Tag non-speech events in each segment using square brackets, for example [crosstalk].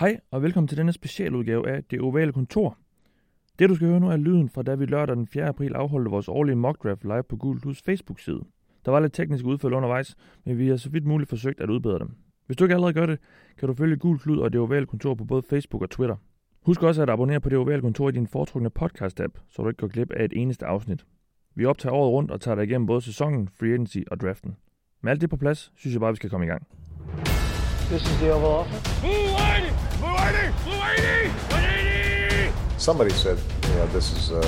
Hej og velkommen til denne specialudgave af Det Ovale Kontor. Det du skal høre nu er lyden fra da vi lørdag den 4. april afholdte vores årlige mock draft live på Gul Plus Facebook-side. Der var lidt tekniske udfald undervejs, men vi har så vidt muligt forsøgt at udbedre dem. Hvis du ikke allerede gør det, kan du følge Gul Klud og Det Ovale Kontor på både Facebook og Twitter. Husk også at abonnere på Det Ovale Kontor i din foretrukne podcast-app, så du ikke går glip af et eneste afsnit. Vi optager året rundt og tager dig igennem både sæsonen, free agency og draften. Med alt det på plads, synes jeg bare, vi skal komme i gang. This is the Oval Office. Mulaney! Mulaney! Mulaney! Mulaney! Somebody said, you know, this is uh,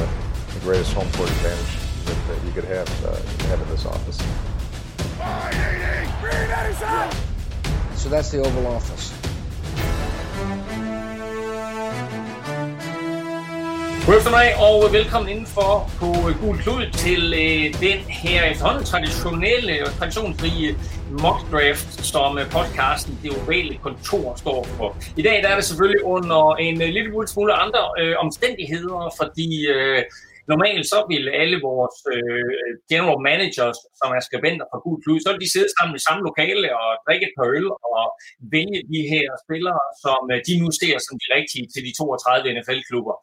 the greatest home court advantage that, that you could have, uh, have in this office. Mulaney! Green Edison! So that's the Oval Office. God eftermiddag og velkommen indenfor på Gul Klud til øh, den her efterhånden traditionelle og traditionsrige mock draft, som øh, podcasten Det Ovale Kontor står for. I dag der er det selvfølgelig under en øh, lille smule andre øh, omstændigheder, fordi øh, Normalt så vil alle vores øh, general managers, som er skribenter fra Gud Klud, så vil de sidde sammen i samme lokale og drikke et par øl og vælge de her spillere, som øh, de nu ser som de rigtige til de 32 NFL-klubber.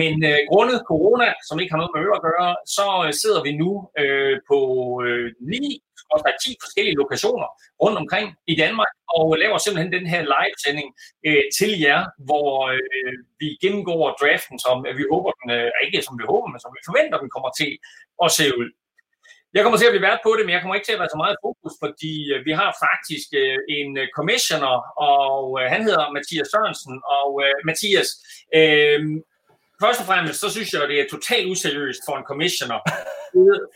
Men øh, grundet corona, som ikke har noget med øl at gøre, så øh, sidder vi nu øh, på øh, 9 10 forskellige lokationer rundt omkring i Danmark, og laver simpelthen den her live-sending øh, til jer, hvor øh, vi gennemgår draften, som øh, vi håber den, øh, ikke som vi håber, men som vi forventer, den kommer til at se ud. Jeg kommer til at blive vært på det, men jeg kommer ikke til at være så meget fokus, fordi øh, vi har faktisk øh, en commissioner, og øh, han hedder Mathias Sørensen. Og øh, Mathias, øh, først og fremmest, så synes jeg, at det er totalt useriøst for en commissioner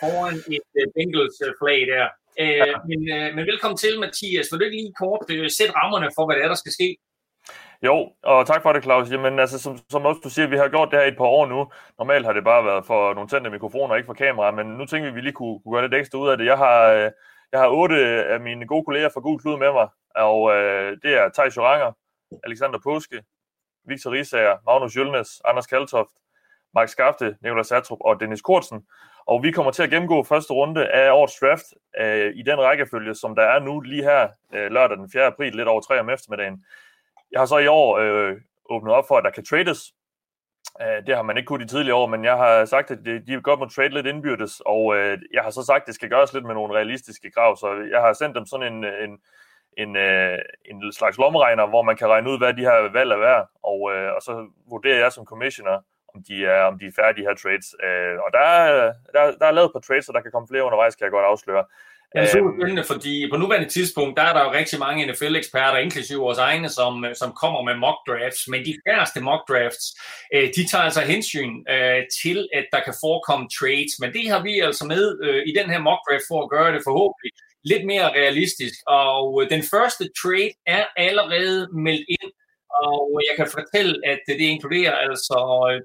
foran et øh, Bengals øh, flag der. Øh, men, øh, men velkommen til, Mathias. Vil du ikke lige kort øh, sætte rammerne for, hvad det er, der skal ske? Jo, og tak for det, Claus. Jamen, altså, som, som også du siger, vi har gjort det her i et par år nu. Normalt har det bare været for nogle tændte mikrofoner, ikke for kamera, men nu tænker vi, at vi lige kunne, kunne gøre lidt ekstra ud af det. Jeg har, øh, jeg har otte af mine gode kolleger fra Gul Klud med mig, og øh, det er Thijs Joranger, Alexander Påske, Victor Risager, Magnus Jølnes, Anders Kaltoft, Mark Skafte, Nikolaj Satrup og Dennis Kortsen. Og vi kommer til at gennemgå første runde af årets draft øh, i den rækkefølge, som der er nu lige her øh, lørdag den 4. april, lidt over 3 om eftermiddagen. Jeg har så i år øh, åbnet op for, at der kan trades. Øh, det har man ikke kunnet i tidligere år, men jeg har sagt, at de godt må trade lidt indbyrdes, og øh, jeg har så sagt, at det skal gøres lidt med nogle realistiske krav, så jeg har sendt dem sådan en, en, en, øh, en slags lommeregner, hvor man kan regne ud, hvad de her valg er værd, og, øh, og så vurderer jeg som commissioner, om de er, om de er færdige her trades. Øh, og der er, der, der er lavet på trades, så der kan komme flere undervejs, kan jeg godt afsløre. Ja, det er super spændende, fordi på nuværende tidspunkt, der er der jo rigtig mange NFL-eksperter, inklusive vores egne, som, som kommer med mock drafts, men de færreste mock drafts, øh, de tager altså hensyn øh, til, at der kan forekomme trades, men det har vi altså med øh, i den her mock draft for at gøre det forhåbentlig lidt mere realistisk, og den første trade er allerede meldt ind og jeg kan fortælle, at det inkluderer altså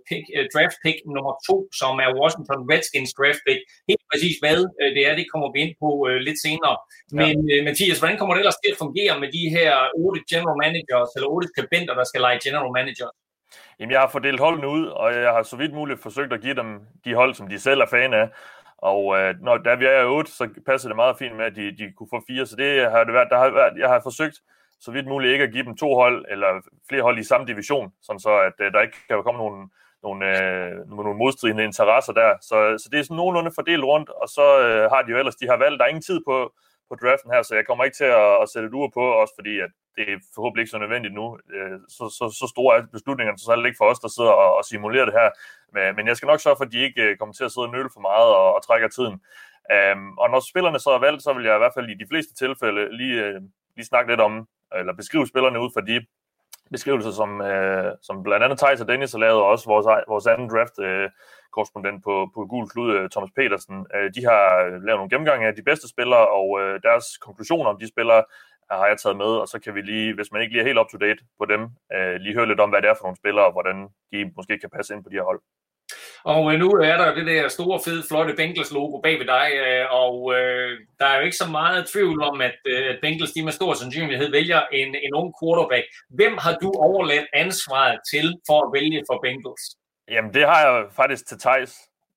pick, uh, draft pick nummer to, som er Washington Redskins draft pick. Helt præcis hvad uh, det er, det kommer vi ind på lidt senere. Men ja. Mathias, hvordan kommer det ellers til at fungere med de her otte general managers, eller otte skribenter, der skal lege general manager? Jamen, jeg har fordelt holdene ud, og jeg har så vidt muligt forsøgt at give dem de hold, som de selv er fan af. Og øh, når da vi er 8, så passer det meget fint med, at de, de kunne få fire. Så det har det været, der har været, jeg har forsøgt så vidt muligt ikke at give dem to hold eller flere hold i samme division, sådan så at øh, der ikke kan komme nogle, nogle, øh, nogle modstridende interesser der. Så, så det er sådan nogenlunde fordelt rundt, og så øh, har de jo ellers, de har valgt, der er ingen tid på, på draften her, så jeg kommer ikke til at, at sætte et ur på, også fordi at det er forhåbentlig ikke så nødvendigt nu. Øh, så, så, så store er beslutningerne, så er det ikke for os, der sidder og, og simulerer det her. Men, men jeg skal nok sørge for, at de ikke øh, kommer til at sidde og nøle for meget og, og trækker tiden. Um, og når spillerne så er valgt, så vil jeg i hvert fald i de fleste tilfælde lige, øh, lige snakke lidt om, eller beskrive spillerne ud fra de beskrivelser, som, øh, som blandt andet Thijs og Dennis har lavet, og også vores, vores anden draft øh, korrespondent på, på Gul Klud, øh, Thomas Petersen. Øh, de har øh, lavet nogle gennemgange af de bedste spillere, og øh, deres konklusioner om de spillere har jeg taget med, og så kan vi lige, hvis man ikke lige er helt up to date på dem, øh, lige høre lidt om, hvad det er for nogle spillere, og hvordan de måske kan passe ind på de her hold. Og øh, nu er der det der store, fede, flotte Bengals logo bag ved dig, øh, og øh, der er jo ikke så meget tvivl om, at øh, Bengals de med stor sandsynlighed vælger en, en ung quarterback. Hvem har du overladt ansvaret til for at vælge for Bengals? Jamen, det har jeg faktisk til Thijs.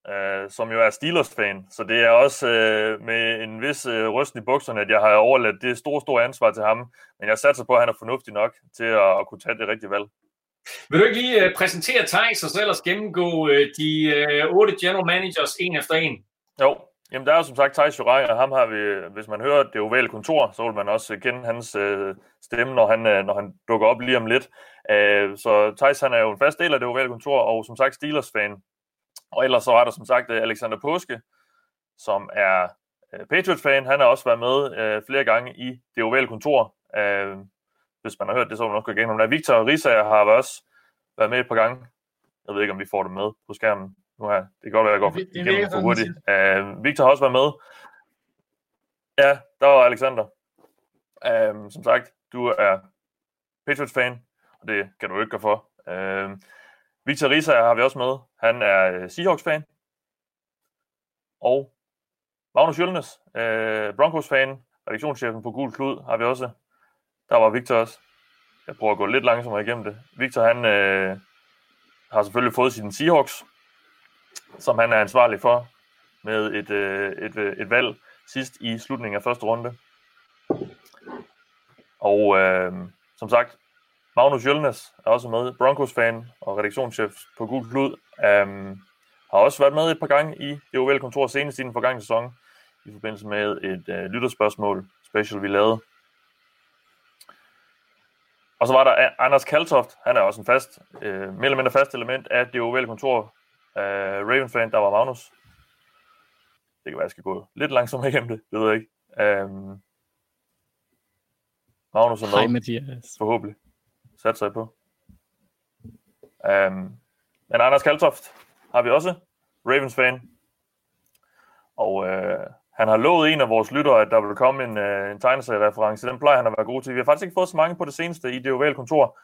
øh, som jo er Steelers-fan, så det er også øh, med en vis øh, ryst i bukserne, at jeg har overladt det store, store ansvar til ham, men jeg satser på, at han er fornuftig nok til at, at kunne tage det rigtige valg. Vil du ikke lige uh, præsentere Thijs, og så ellers gennemgå uh, de uh, otte general managers en efter en? Jo, Jamen, der er jo som sagt Thijs Jurej, og ham har vi, hvis man hører det ovale kontor, så vil man også kende hans øh, stemme, når han, øh, når han dukker op lige om lidt. Øh, så Thijs, han er jo en fast del af det ovale kontor, og som sagt Steelers-fan. Og ellers så er der som sagt Alexander Påske, som er øh, Patriots-fan. Han har også været med øh, flere gange i det ovale kontor. Øh, hvis man har hørt det, så man nok gå igennem. Der Victor Risager har også været med et par gange. Jeg ved ikke, om vi får det med på skærmen nu her. Det kan godt være, at jeg går det, det igennem for hurtigt. Uh, Victor har også været med. Ja, der var Alexander. Uh, som sagt, du er Patriots-fan, og det kan du ikke gøre for. Uh, Victor Risa har vi også med. Han er Seahawks-fan. Og Magnus Jølnes, uh, Broncos-fan, redaktionschefen på Gul Klud, har vi også. Der var Victor også. Jeg prøver at gå lidt langsommere igennem det. Victor, han øh, har selvfølgelig fået sin Seahawks som han er ansvarlig for med et, øh, et, øh, et valg sidst i slutningen af første runde. Og øh, som sagt, Magnus Jølnes er også med, Broncos-fan og redaktionschef på Gul Klud, øh, har også været med et par gange i det ovale kontor senest i den forgangne sæson, i forbindelse med et øh, lytterspørgsmål special, vi lavede. Og så var der Anders Kaltoft, han er også en fast, øh, mere eller mindre fast element af det ovale kontor Uh, Ravens-fan, der var Magnus. Det kan være, jeg skal gå lidt langsomt igennem det, det ved jeg ikke. Um, Magnus er med. Hej Mathias. Forhåbentlig. Sat sig på. Um, men Anders Kaltoft har vi også. Ravens-fan. Og uh, han har lovet en af vores lyttere, at der vil komme en, øh, en tegneseriereference. Den plejer han at være god til. Vi har faktisk ikke fået så mange på det seneste i det ovale kontor.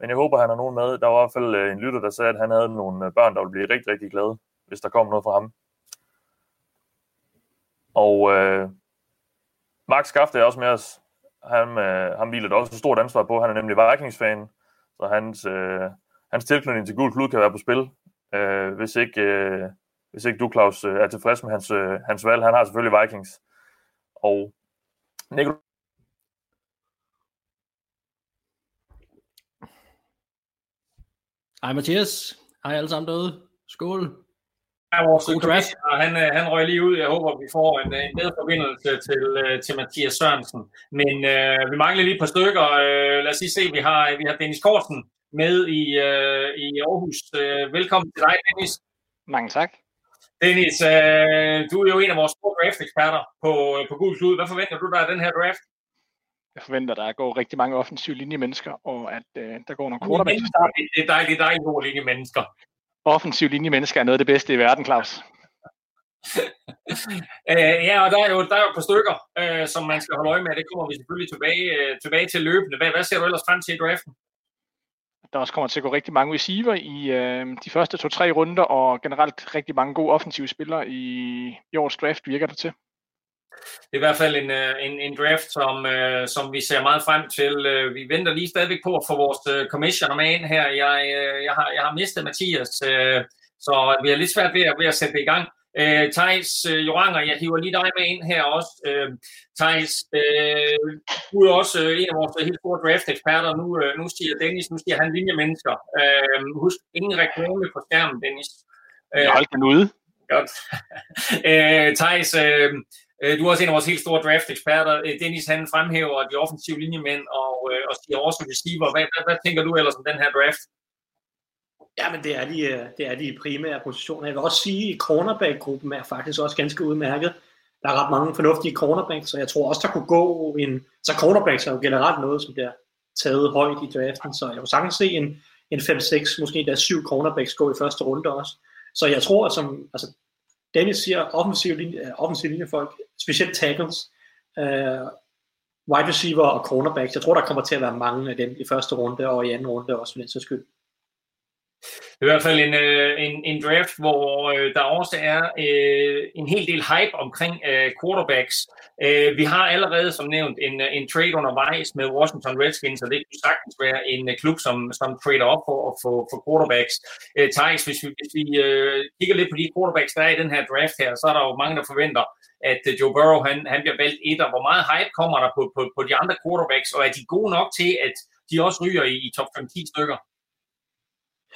Men jeg håber, han har nogen med. Der var i hvert fald øh, en lytter, der sagde, at han havde nogle øh, børn, der ville blive rigtig, rigtig glade, hvis der kom noget fra ham. Og øh, Max Skafte er også med os. Han, øh, han hviler også et stort ansvar på. Han er nemlig Vikings-fan, så hans, øh, hans tilknytning til Gul Klud kan være på spil. Øh, hvis, ikke, øh, hvis ikke du, Claus, øh, er tilfreds med hans, øh, hans valg. Han har selvfølgelig Vikings. Og Nikolaj Hej Mathias. Hej alle sammen derude. Skål. Ja, vores draft. Og han, øh, han røg lige ud. Jeg håber, vi får en, en bedre forbindelse til, til Mathias Sørensen. Men øh, vi mangler lige et par stykker. Øh, lad os lige se, vi har, vi har Dennis Korsen med i, øh, i Aarhus. Øh, velkommen til dig, Dennis. Mange tak. Dennis, øh, du er jo en af vores store draft-eksperter på, på Gul Klud. Hvad forventer du dig af den her draft? jeg forventer, der går rigtig mange offensive linjemennesker, og at øh, der går nogle quarterbacks. Det er dejligt, dejligt gode linjemennesker. Offensive linjemennesker er noget af det bedste i verden, Claus. [laughs] øh, ja, og der er jo, der er jo et par stykker, øh, som man skal holde øje med. Det kommer vi selvfølgelig tilbage, øh, tilbage til løbende. Hvad, hvad ser du ellers frem til i draften? Der også kommer til at gå rigtig mange receiver i øh, de første to-tre runder, og generelt rigtig mange gode offensive spillere i, i årets draft, virker det til det er i hvert fald en, øh, en, en draft, som, øh, som vi ser meget frem til. Øh, vi venter lige stadigvæk på at få vores øh, commissioner med ind her. Jeg, øh, jeg, har, jeg har mistet Mathias, øh, så vi er lidt svært ved at, ved at sætte det i gang. Uh, Thijs uh, Joranger, jeg hiver lige dig med ind her også. Uh, Thijs, uh, du er også uh, en af vores helt store draft-eksperter. Nu, uh, nu siger Dennis, nu siger han linjemennesker. Uh, husk, ingen reklame på skærmen, Dennis. Uh, jeg holdt den ude. Godt. uh, [laughs] Thijs, uh, Øh, du er også en af vores helt store draft-eksperter. Øh, Dennis, han fremhæver de offensive linjemænd og, øh, og siger også receiver. Hvad, hvad, hvad tænker du ellers om den her draft? Ja, men det er de, øh, det er de primære positioner. Jeg vil også sige, at cornerback-gruppen er faktisk også ganske udmærket. Der er ret mange fornuftige cornerbacks, så jeg tror også, der kunne gå en... Så cornerbacks er jo generelt noget, som bliver taget højt i draften, så jeg kunne sagtens se en, en 5-6, måske endda 7 cornerbacks gå i første runde også. Så jeg tror, at som, altså, Dennis siger, offensiv linje, øh, offensive linjefolk, specielt tackles, øh, wide receiver og cornerbacks. Jeg tror, der kommer til at være mange af dem i første runde og i anden runde også, for den så skyld. Det er i hvert fald en, øh, en, en draft, hvor øh, der også er øh, en hel del hype omkring øh, quarterbacks. Øh, vi har allerede, som nævnt, en, øh, en trade undervejs med Washington Redskins, og det kunne sagtens være en øh, klub, som, som trader op for, for, for quarterbacks. Øh, Thijs, hvis vi, hvis vi øh, kigger lidt på de quarterbacks, der er i den her draft her, så er der jo mange, der forventer, at øh, Joe Burrow han, han bliver valgt et, og hvor meget hype kommer der på, på, på de andre quarterbacks, og er de gode nok til, at de også ryger i, i top 5-10 stykker?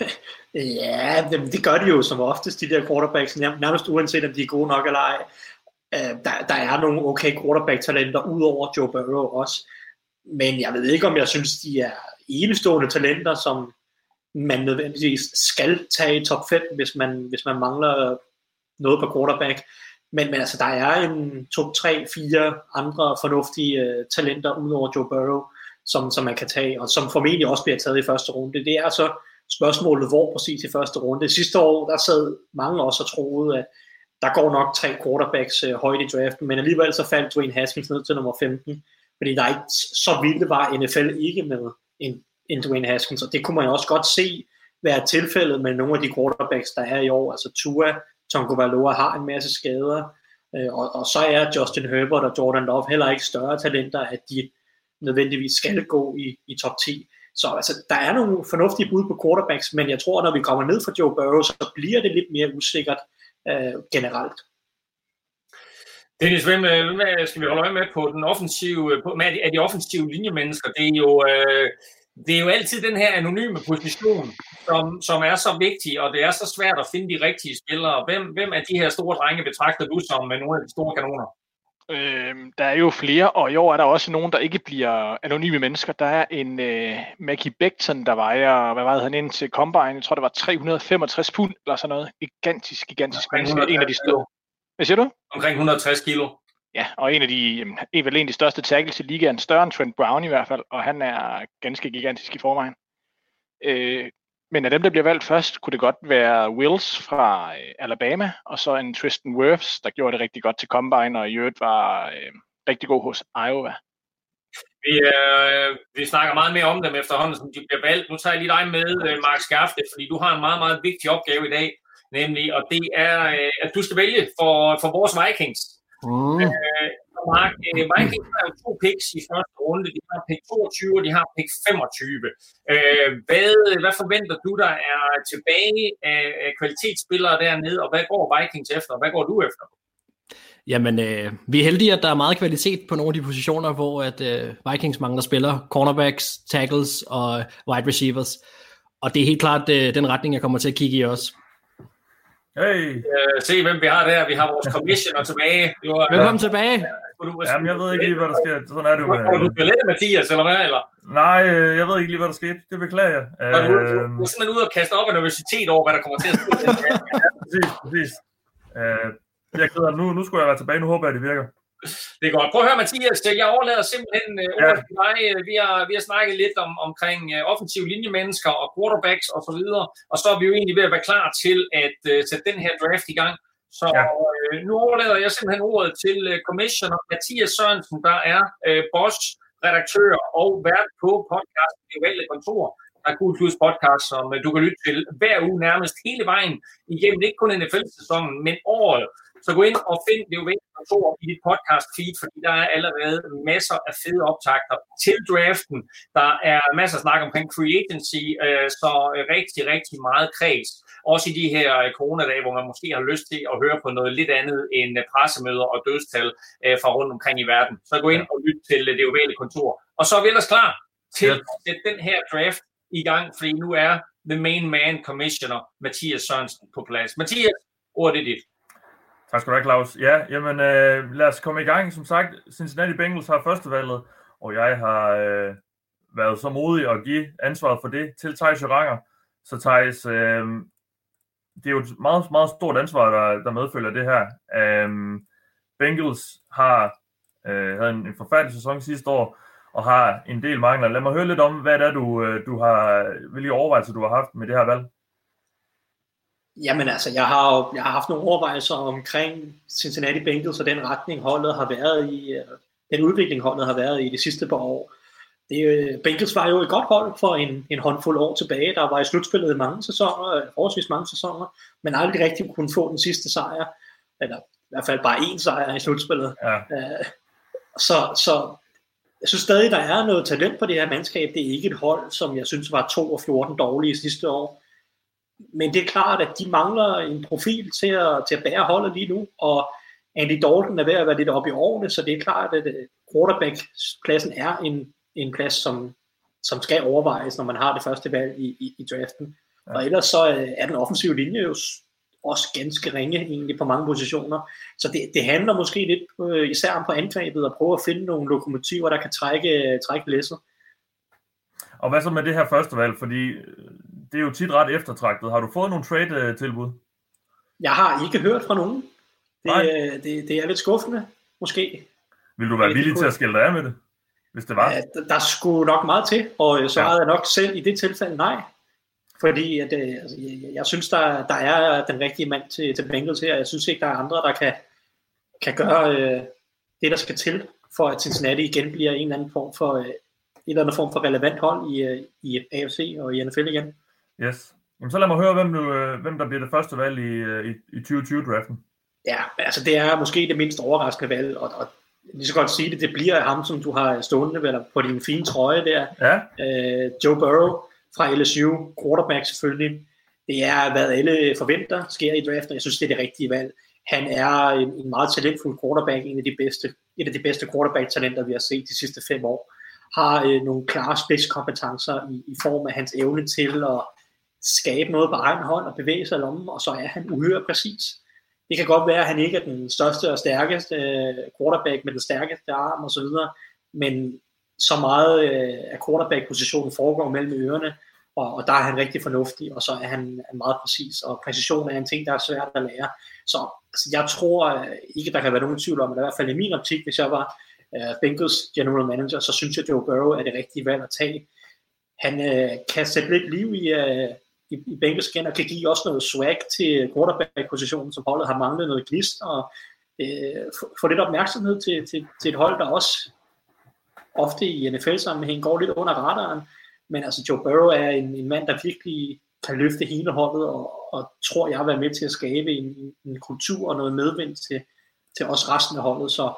[laughs] Ja, det, gør de jo som oftest, de der quarterbacks, nærmest uanset om de er gode nok eller ej. Øh, der, der er nogle okay quarterback-talenter ud over Joe Burrow også. Men jeg ved ikke, om jeg synes, de er enestående talenter, som man nødvendigvis skal tage i top 5, hvis man, hvis man mangler noget på quarterback. Men, men altså, der er en top 3, 4 andre fornuftige uh, talenter ud over Joe Burrow, som, som man kan tage, og som formentlig også bliver taget i første runde. Det er så spørgsmålet, hvor præcis i første runde. Sidste år, der sad mange også og troede, at der går nok tre quarterbacks øh, højt i draften, men alligevel så faldt Dwayne Haskins ned til nummer 15, fordi der ikke så vildt var NFL ikke med en, en Dwayne Haskins, og det kunne man også godt se være tilfældet med nogle af de quarterbacks, der er i år. Altså Tua, Tonko Valoa har en masse skader, øh, og, og så er Justin Herbert og Jordan Love heller ikke større talenter, at de nødvendigvis skal gå i, i top 10. Så altså, der er nogle fornuftige bud på quarterbacks, men jeg tror, når vi kommer ned fra Joe Burrow, så bliver det lidt mere usikkert øh, generelt. Dennis, hvem, øh, hvem skal vi holde øje med på den offensive, øh, på, med er de offensive linjemennesker? Det er jo, øh, det er jo altid den her anonyme position, som, som er så vigtig, og det er så svært at finde de rigtige spillere. Hvem, hvem af de her store drenge betragter du som med nogle af de store kanoner? Øh, der er jo flere, og i år er der også nogen, der ikke bliver anonyme mennesker. Der er en øh, Mackie Becton, der vejer, hvad vejede han ind til Combine? Jeg tror, det var 365 pund eller sådan noget. Gigantisk, gigantisk ja, menneske. En af de store. Hvad siger du? Omkring 160 kilo. Ja, og en af de, en, vel en af de største tackles i ligaen, større end Trent Brown i hvert fald, og han er ganske gigantisk i forvejen. Øh, men af dem, der bliver valgt først, kunne det godt være Wills fra øh, Alabama, og så en Tristan Wirfs, der gjorde det rigtig godt til Combine, og i øvrigt var øh, rigtig god hos Iowa. Vi, øh, vi snakker meget mere om dem efterhånden, som de bliver valgt. Nu tager jeg lige dig med, øh, Mark Skafte, fordi du har en meget, meget vigtig opgave i dag, nemlig, og det er, øh, at du skal vælge for, for vores Vikings. Mm. Øh, Mark, øh, Vikings har jo to picks i første runde. De har pick 22, og de har pick 25. Øh, hvad, hvad forventer du, der er tilbage af, kvalitetsspillere dernede, og hvad går Vikings efter, og hvad går du efter? Jamen, øh, vi er heldige, at der er meget kvalitet på nogle af de positioner, hvor at øh, Vikings mangler spillere, cornerbacks, tackles og wide receivers. Og det er helt klart øh, den retning, jeg kommer til at kigge i også. Hey. Uh, se, hvem vi har der. Vi har vores commissioner tilbage. Jo, Velkommen uh, tilbage. Jamen, jeg ved ikke lige, hvad der sker. Sådan er det jo. Var du lidt, Mathias, eller hvad? Eller? Nej, øh, jeg ved ikke lige, hvad der skete. Det beklager jeg. Uh, du, du er simpelthen ude og kaste op af nervøsitet over, hvad der kommer til at ske. [laughs] præcis, præcis. Uh, jeg glæder nu, nu skulle jeg være tilbage. Nu håber jeg, det virker. Det er godt. Prøv at høre, Mathias. Jeg overlader simpelthen uh, ordet ja. til dig. Vi har, vi har snakket lidt om, omkring uh, offensive linjemennesker og quarterbacks og så videre. Og så er vi jo egentlig ved at være klar til at uh, sætte den her draft i gang. Så ja. uh, nu overlader jeg simpelthen ordet til uh, commissioner Mathias Sørensen, der er uh, boss, redaktør og vært på podcasten Det Valgte Kontor. Der er Cool Plus podcast, som uh, du kan lytte til hver uge nærmest hele vejen igennem, ikke kun NFL-sæsonen, men året. Så gå ind og find det kontor i dit podcast feed, fordi der er allerede masser af fede optagter til draften. Der er masser af snak omkring free agency, øh, så rigtig, rigtig meget kreds. Også i de her øh, coronadage, hvor man måske har lyst til at høre på noget lidt andet end øh, pressemøder og dødstal fra rundt omkring i verden. Så gå ind og lyt til det ovale kontor. Og så er vi ellers klar til at sætte den her draft i gang, fordi nu er the main man commissioner Mathias Sørensen på plads. Mathias, ordet er dit. Tak skal du have, Claus. Ja, jamen øh, lad os komme i gang. Som sagt, Cincinnati Bengals har førstevalget, og jeg har øh, været så modig at give ansvaret for det til Thijs Joranger. Så Thijs, øh, det er jo et meget, meget stort ansvar, der, der medfølger det her. Øh, Bengals har øh, havde en, en forfærdelig sæson sidste år, og har en del mangler. Lad mig høre lidt om, hvad det er, du, øh, du har, hvilke overvejelser du har haft med det her valg. Jamen altså, jeg har, jo, jeg har haft nogle overvejelser omkring Cincinnati Bengals og den retning holdet har været i, øh, den udvikling holdet har været i de sidste par år. det, øh, Bengals var jo et godt hold for en, en håndfuld år tilbage. Der var i slutspillet mange sæsoner, øh, forholdsvis mange sæsoner, men aldrig rigtig kunne få den sidste sejr. Eller i hvert fald bare én sejr i slutspillet. Ja. Så, så jeg synes stadig, der er noget talent på det her mandskab. Det er ikke et hold, som jeg synes var 2 og 14 dårlige sidste år. Men det er klart, at de mangler en profil til at, til at bære holdet lige nu, og Andy Dalton er ved at være lidt oppe i årene, så det er klart, at øh, quarterback-pladsen er en, en plads, som, som skal overvejes, når man har det første valg i, i, i draften. Ja. Og ellers så øh, er den offensive linje jo også ganske ringe egentlig på mange positioner. Så det, det handler måske lidt øh, især om på angrebet at prøve at finde nogle lokomotiver, der kan trække, trække læsset. Og hvad så med det her første valg? Fordi øh, det er jo tit ret eftertragtet. Har du fået nogle trade-tilbud? Jeg har ikke hørt fra nogen. Det, det, det er lidt skuffende, måske. Vil du være villig til at skille dig af med det, hvis det var? Ja, der skulle nok meget til, og så ja. jeg nok selv i det tilfælde nej. Fordi at, øh, altså, jeg, jeg synes, der, der er den rigtige mand til, til Bengals her. Jeg synes ikke, der er andre, der kan, kan gøre øh, det, der skal til, for at Cincinnati igen bliver en eller anden form for, øh, en eller anden form for relevant hold i, øh, i AFC og i NFL igen. Yes. Jamen, så lad mig høre, hvem, du, øh, hvem der bliver det første valg i, øh, i, i 2020-draften. Ja, altså det er måske det mindst overraskende valg, og, og lige så godt sige det, det bliver ham, som du har stående eller på din fine trøje der. Ja. Øh, Joe Burrow fra LSU, quarterback selvfølgelig. Det er, hvad alle forventer sker i draften, jeg synes, det er det rigtige valg. Han er en, en meget talentfuld quarterback, en af de bedste, et af de bedste quarterback-talenter, vi har set de sidste fem år. Har øh, nogle klare spidskompetencer i, i form af hans evne til at skabe noget på egen hånd og bevæge sig i lommen, og så er han uhyre præcis. Det kan godt være, at han ikke er den største og stærkeste øh, quarterback med den stærkeste arm osv., men så meget øh, af quarterback-positionen foregår mellem ørerne, og, og der er han rigtig fornuftig, og så er han meget præcis, og præcision er en ting, der er svært at lære. Så altså, jeg tror øh, ikke, der kan være nogen tvivl om, at i hvert fald i min optik, hvis jeg var øh, Bengals general manager, så synes jeg, at Joe Burrow er det rigtige valg at tage. Han øh, kan sætte lidt liv i, øh, i, i Bengals igen, og kan give også noget swag til quarterback-positionen, som holdet har manglet noget glist, og øh, få lidt opmærksomhed til, til, til et hold, der også ofte i NFL-sammenhæng går lidt under radaren, men altså Joe Burrow er en, en mand, der virkelig kan løfte hele holdet, og, og tror jeg være med til at skabe en, en, kultur og noget medvind til, til os resten af holdet, så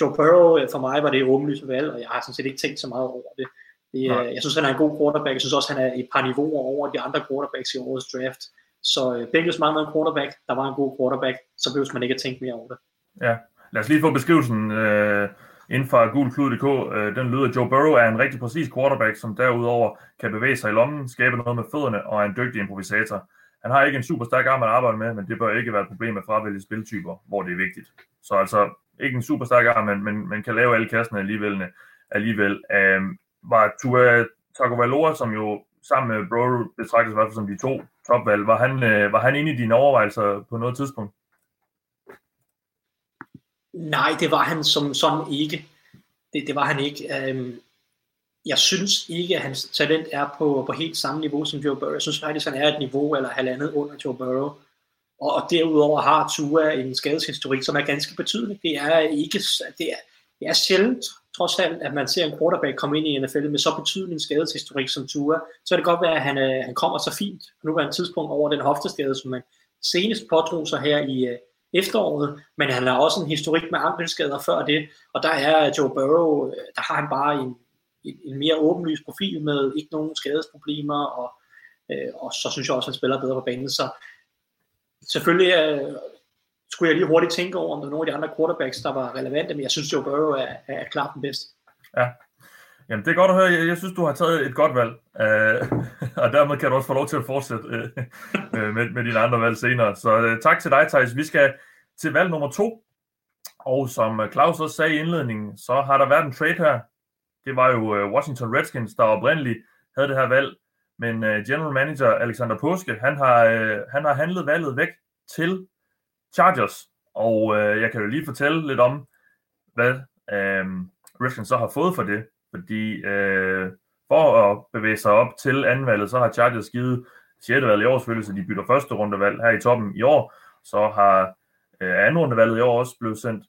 Joe Burrow øh, for mig var det åbenlyst valg, og jeg har sådan set ikke tænkt så meget over det det jeg synes, han er en god quarterback, jeg synes også, han er et par niveauer over de andre quarterbacks i årets draft, så øh, Bengals manglede en quarterback, der var en god quarterback, så behøver man ikke at tænke mere over det. Ja, lad os lige få beskrivelsen øh, inden for gulklud.dk. Øh, den lyder, Joe Burrow er en rigtig præcis quarterback, som derudover kan bevæge sig i lommen, skabe noget med fødderne og er en dygtig improvisator. Han har ikke en super stærk arm at arbejde med, men det bør ikke være et problem at fravælge spiltyper, hvor det er vigtigt. Så altså ikke en super stærk arm, men, men, men kan lave alle kastene alligevel. alligevel. Um, var Tua Tagovailoa, som jo sammen med Burrow betragtes i hvert fald som de to topvalg, var han, øh, var han inde i dine overvejelser på noget tidspunkt? Nej, det var han som sådan ikke. Det, det var han ikke. Øhm, jeg synes ikke, at hans talent er på, på helt samme niveau som Joe Burrow. Jeg synes faktisk, han er et niveau eller halvandet under Joe Burrow. Og, og derudover har Tua en skadeshistorik, som er ganske betydelig. Det er ikke det er, det er sjældent, trods alt, at man ser en quarterback komme ind i NFL med så betydelig en skadeshistorik som Tua. Så kan det godt være, at han, øh, han kommer så fint på nuværende tidspunkt over den hofteskade, som man senest pådrog sig her i, øh, efteråret, men han har også en historik med ankelskader før det, og der er Joe Burrow, øh, der har han bare en, en mere åbenlyst profil med ikke nogen skadesproblemer, og, øh, og så synes jeg også, at han spiller bedre på banen, så selvfølgelig øh, skulle jeg lige hurtigt tænke over, om der er nogle af de andre quarterbacks, der var relevante, men jeg synes, Joe Burrow er, er klart den bedste. Ja, Jamen, det er godt at høre. Jeg, jeg synes, du har taget et godt valg, uh, [laughs] og dermed kan du også få lov til at fortsætte uh, [laughs] med, med dine andre valg senere. Så uh, tak til dig, Thijs. Vi skal til valg nummer to, og som Claus også sagde i indledningen, så har der været en trade her. Det var jo uh, Washington Redskins, der oprindeligt havde det her valg, men uh, general manager Alexander Påske, han har, uh, han har handlet valget væk til Chargers, og øh, jeg kan jo lige fortælle lidt om, hvad øh, Redskins så har fået for det. Fordi øh, for at bevæge sig op til andenvalget, så har Chargers givet 6. valg i år selvfølgelig, så de bytter første rundevalg her i toppen i år. Så har øh, anden rundevalget i år også blevet sendt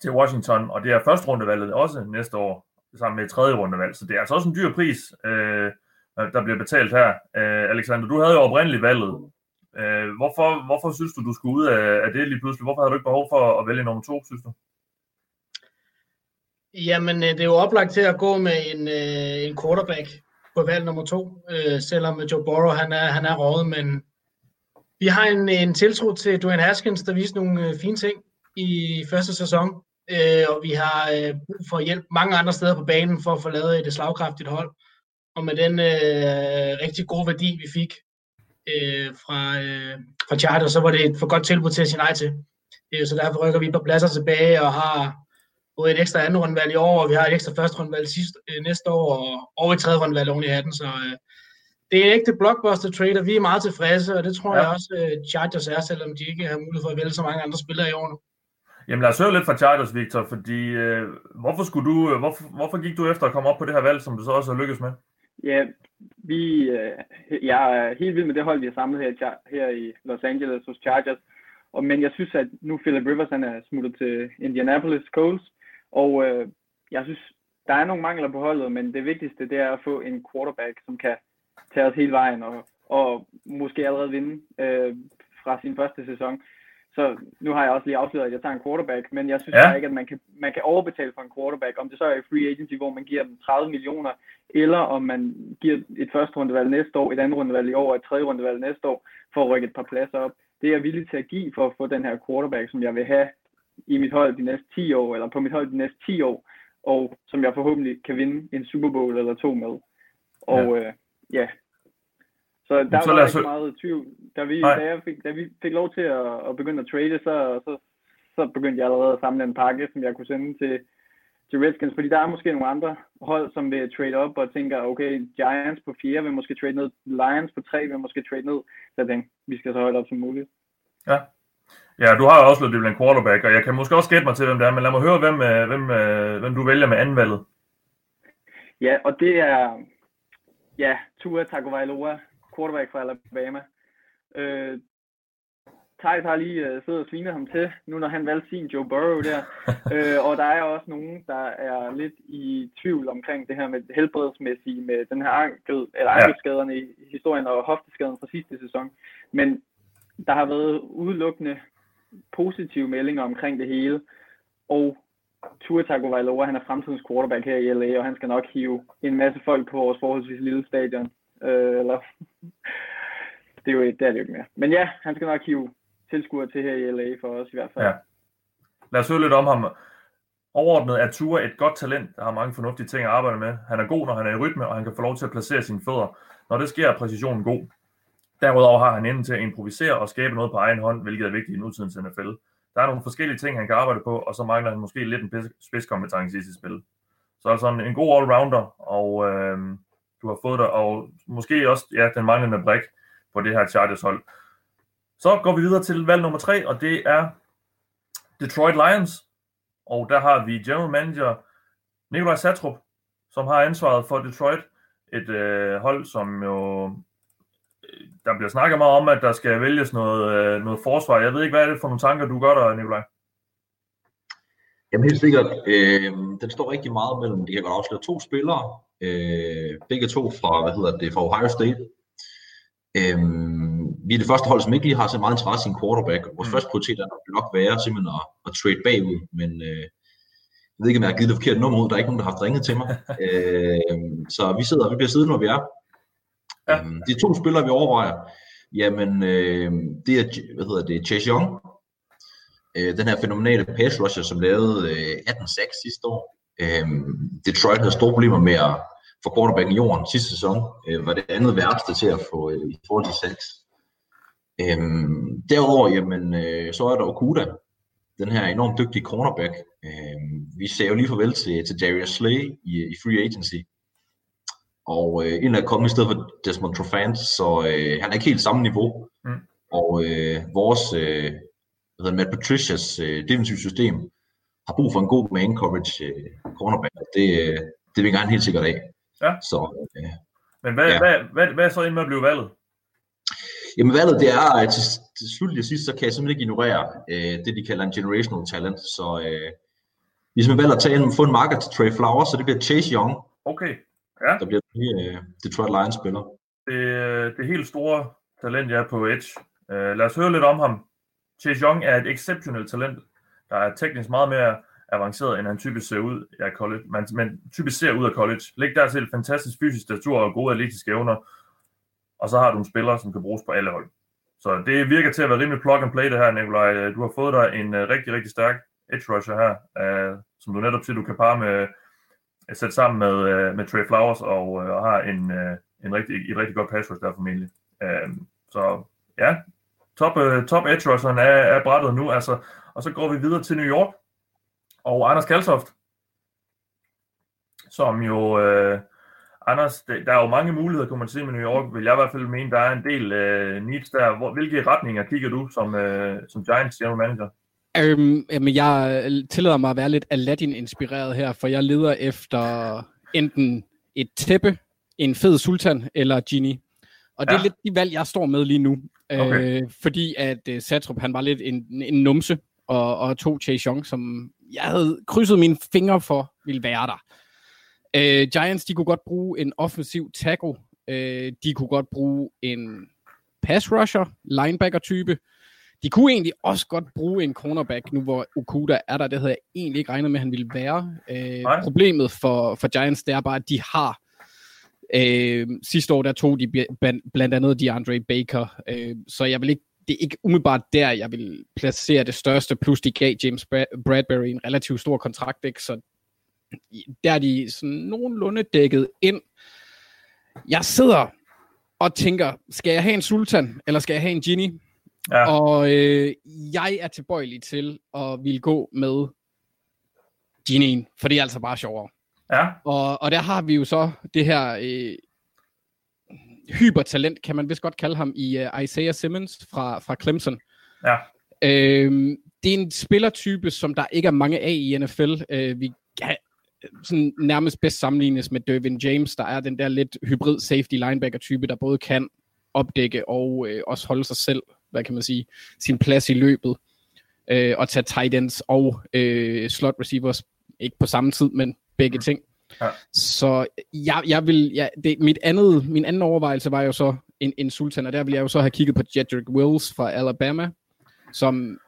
til Washington, og det er første rundevalget også næste år. sammen med tredje rundevalg. Så det er altså også en dyr pris, øh, der bliver betalt her. Øh, Alexander, du havde jo oprindeligt valget. Øh, hvorfor, hvorfor synes du, du skulle ud af, af det lige pludselig? Hvorfor havde du ikke behov for at vælge nummer to, synes du? Jamen, øh, det er jo oplagt til at gå med en, øh, en quarterback på valg nummer to, øh, selvom Joe Burrow han er, han er rådet, men vi har en, en tiltro til Dwayne Haskins, der viste nogle øh, fine ting i første sæson, øh, og vi har øh, brug for hjælp mange andre steder på banen for at få lavet et slagkraftigt hold. Og med den øh, rigtig gode værdi, vi fik øh, fra, øh, fra Charter, så var det et for godt tilbud til at sige nej til. Øh, så derfor rykker vi på pladser tilbage og har både et ekstra anden rundvalg i år, og vi har et ekstra første rundvalg sidste, øh, næste år, og, og et tredje rundvalg oven i hatten. Så øh, det er en ægte blockbuster trader. Vi er meget tilfredse, og det tror ja. jeg også øh, Chargers er, selvom de ikke har mulighed for at vælge så mange andre spillere i år nu. Jamen lad os høre lidt fra Chargers, Victor, fordi øh, hvorfor, skulle du, øh, hvorfor, hvorfor gik du efter at komme op på det her valg, som du så også har lykkes med? Ja, vi, øh, jeg er helt vild med det hold, vi har samlet her, her i Los Angeles hos Chargers. Og, men jeg synes, at nu Philip Rivers han er smuttet til Indianapolis Colts, og øh, jeg synes, der er nogle mangler på holdet, men det vigtigste det er at få en quarterback, som kan tage os hele vejen og, og måske allerede vinde øh, fra sin første sæson. Så nu har jeg også lige afsløret, at jeg tager en quarterback, men jeg synes ja. ikke, at man kan, man kan overbetale for en quarterback, om det så er i free agency, hvor man giver dem 30 millioner, eller om man giver et første rundevalg næste år, et andet rundevalg i år og et tredje rundevalg næste år, for at rykke et par pladser op. Det er jeg villig til at give for at få den her quarterback, som jeg vil have i mit hold de næste 10 år, eller på mit hold de næste 10 år, og som jeg forhåbentlig kan vinde en Super Bowl eller to med. Og ja, øh, ja. Så der så var ikke meget tvivl. Da vi, da, jeg fik, da vi fik lov til at, at begynde at trade, så, så, så begyndte jeg allerede at samle en pakke, som jeg kunne sende til, til Redskins, fordi der er måske nogle andre hold, som vil trade op og tænker, okay, Giants på 4 vil måske trade ned, Lions på 3 vil måske trade ned, så jeg tænkte, vi skal så højt op som muligt. Ja, Ja, du har også blevet en quarterback, og jeg kan måske også gætte mig til, hvem det er, men lad mig høre, hvem, øh, hvem, øh, hvem du vælger med anvalget. Ja, og det er ja, Tua Tagovailoa, quarterback fra Alabama. Øh, Thijs har lige uh, siddet og svinet ham til, nu når han valgte sin Joe Burrow der. [laughs] øh, og der er også nogen, der er lidt i tvivl omkring det her med helbredsmæssige, med den her ankel, eller ankelskaderne ja. i historien og hofteskaden fra sidste sæson. Men der har været udelukkende positive meldinger omkring det hele. Og Tua Tagovailoa, han er fremtidens quarterback her i LA, og han skal nok hive en masse folk på vores forholdsvis lille stadion. Øh, eller det er jo det er det jo ikke mere. Men ja, han skal nok hive tilskuere til her i LA for os i hvert fald. Ja. Lad os høre lidt om ham. Overordnet er Tua et godt talent, der har mange fornuftige ting at arbejde med. Han er god, når han er i rytme, og han kan få lov til at placere sine fødder. Når det sker, er præcisionen god. Derudover har han inden til at improvisere og skabe noget på egen hånd, hvilket er vigtigt i nutidens NFL. Der er nogle forskellige ting, han kan arbejde på, og så mangler han måske lidt en spidskompetence i sit spil. Så altså en, en god allrounder, og øh, du har fået der, og måske også ja, den manglende brik på det her Chargers hold. Så går vi videre til valg nummer tre, og det er Detroit Lions. Og der har vi general manager Nikolaj Satrup, som har ansvaret for Detroit. Et øh, hold, som jo øh, der bliver snakket meget om, at der skal vælges noget, øh, noget forsvar. Jeg ved ikke, hvad er det for nogle tanker, du gør der, Nikolaj? Jamen helt sikkert. Øh, den står rigtig meget mellem, de kan godt afsløre to spillere, øh, begge to fra, hvad hedder det, fra Ohio State. Øh, vi er det første hold, som ikke lige har så meget interesse i en quarterback. Vores mm. første prioritet er nok være simpelthen at, at trade bagud, men øh, jeg ved ikke, om jeg har givet det forkert nummer ud. Der er ikke nogen, der har haft ringet til mig. [laughs] øh, så vi sidder, vi bliver siddende, hvor vi er. Ja. Øhm, de to spillere, vi overvejer, jamen øh, det er, hvad hedder det, Chase Young, øh, den her fænomenale pass rusher, som lavede øh, 18-6 sidste år. Øh, Detroit havde store problemer med at få quarterbacken i jorden sidste sæson, øh, var det andet værste til at få øh, i forhold til 6. Øh, derudover, jamen, øh, så er der Okuda, den her enormt dygtige cornerback. Øh, vi ser jo lige farvel til, til Darius Slay i, i free agency og øh, en er kommet i stedet for Desmond Trofant, så øh, han er ikke helt samme niveau. Mm. Og øh, vores, øh, hvad hedder Matt Patricias øh, defensive system har brug for en god man coverage øh, cornerback. Det, øh, det vil gerne helt sikkert af. Ja. Så, øh, Men hvad, ja. hvad, hvad, hvad er så ind med at blive valget? Jamen valget det er, at til, til slut og sidst, så kan jeg simpelthen ikke ignorere øh, det, de kalder en generational talent. Så øh, Vi har valgt at tage en, få en marker til Trey Flowers, så det bliver Chase Young, Okay, ja. der bliver den nye uh, Detroit Lions-spiller. Det, det helt store talent, jeg er på Edge. Uh, lad os høre lidt om ham. Chase Young er et exceptionelt talent, der er teknisk meget mere avanceret, end han typisk ser ud af college. Man, man typisk ser ud af college. Læg dertil fantastisk fysisk statur og gode atletiske evner, og så har du en spiller, som kan bruges på alle hold. Så det virker til at være rimelig plug and play det her, Nikolaj. Du har fået dig en uh, rigtig, rigtig stærk edge rusher her, uh, som du netop siger, du kan parre med, øh, sætte sammen med, uh, med Trey Flowers, og, uh, og har en, uh, en rigtig, et rigtig godt pass rush der formentlig. Uh, så ja, top, uh, top edge rusheren er, er brættet nu, altså, og så går vi videre til New York, og Anders Kalsoft, som jo, øh, Anders, der er jo mange muligheder, kunne man sige med New York, vil jeg i hvert fald mene, der er en del øh, needs der. Hvor, hvilke retninger kigger du som, øh, som Giants general manager? Øhm, jamen, jeg tillader mig at være lidt Aladdin-inspireret her, for jeg leder efter enten et tæppe, en fed sultan eller genie. Og det ja. er lidt de valg, jeg står med lige nu. Okay. Øh, fordi at uh, Satrup, han var lidt en, en numse, og, og tog Chase Young, som jeg havde krydset mine fingre for, ville være der. Øh, Giants, de kunne godt bruge en offensiv tackle. Øh, de kunne godt bruge en pass rusher, linebacker-type. De kunne egentlig også godt bruge en cornerback, nu hvor Okuda er der. Det havde jeg egentlig ikke regnet med, at han ville være. Øh, problemet for, for Giants, det er bare, at de har Øh, sidste år der tog de blandt andet DeAndre Baker, øh, så jeg vil ikke, det er ikke umiddelbart der, jeg vil placere det største, plus de gav James Bradbury en relativt stor kontrakt, ikke? så der er de sådan nogenlunde dækket ind. Jeg sidder og tænker, skal jeg have en sultan, eller skal jeg have en genie? Ja. Og øh, jeg er tilbøjelig til at ville gå med genien, for det er altså bare sjovere. Ja. Og, og der har vi jo så det her øh, hypertalent, kan man vist godt kalde ham, i uh, Isaiah Simmons fra, fra Clemson. Ja. Øhm, det er en spillertype, som der ikke er mange af i NFL. Øh, vi kan sådan nærmest bedst sammenlignes med Dervin James, der er den der lidt hybrid safety linebacker type, der både kan opdække og øh, også holde sig selv, hvad kan man sige, sin plads i løbet, øh, og tage tight ends og øh, slot receivers, ikke på samme tid, men begge ting. Ja. Så jeg, jeg vil, ja, det, mit andet, min anden overvejelse var jo så en, en sultan, og der vil jeg jo så have kigget på Jedrick Wills fra Alabama, som...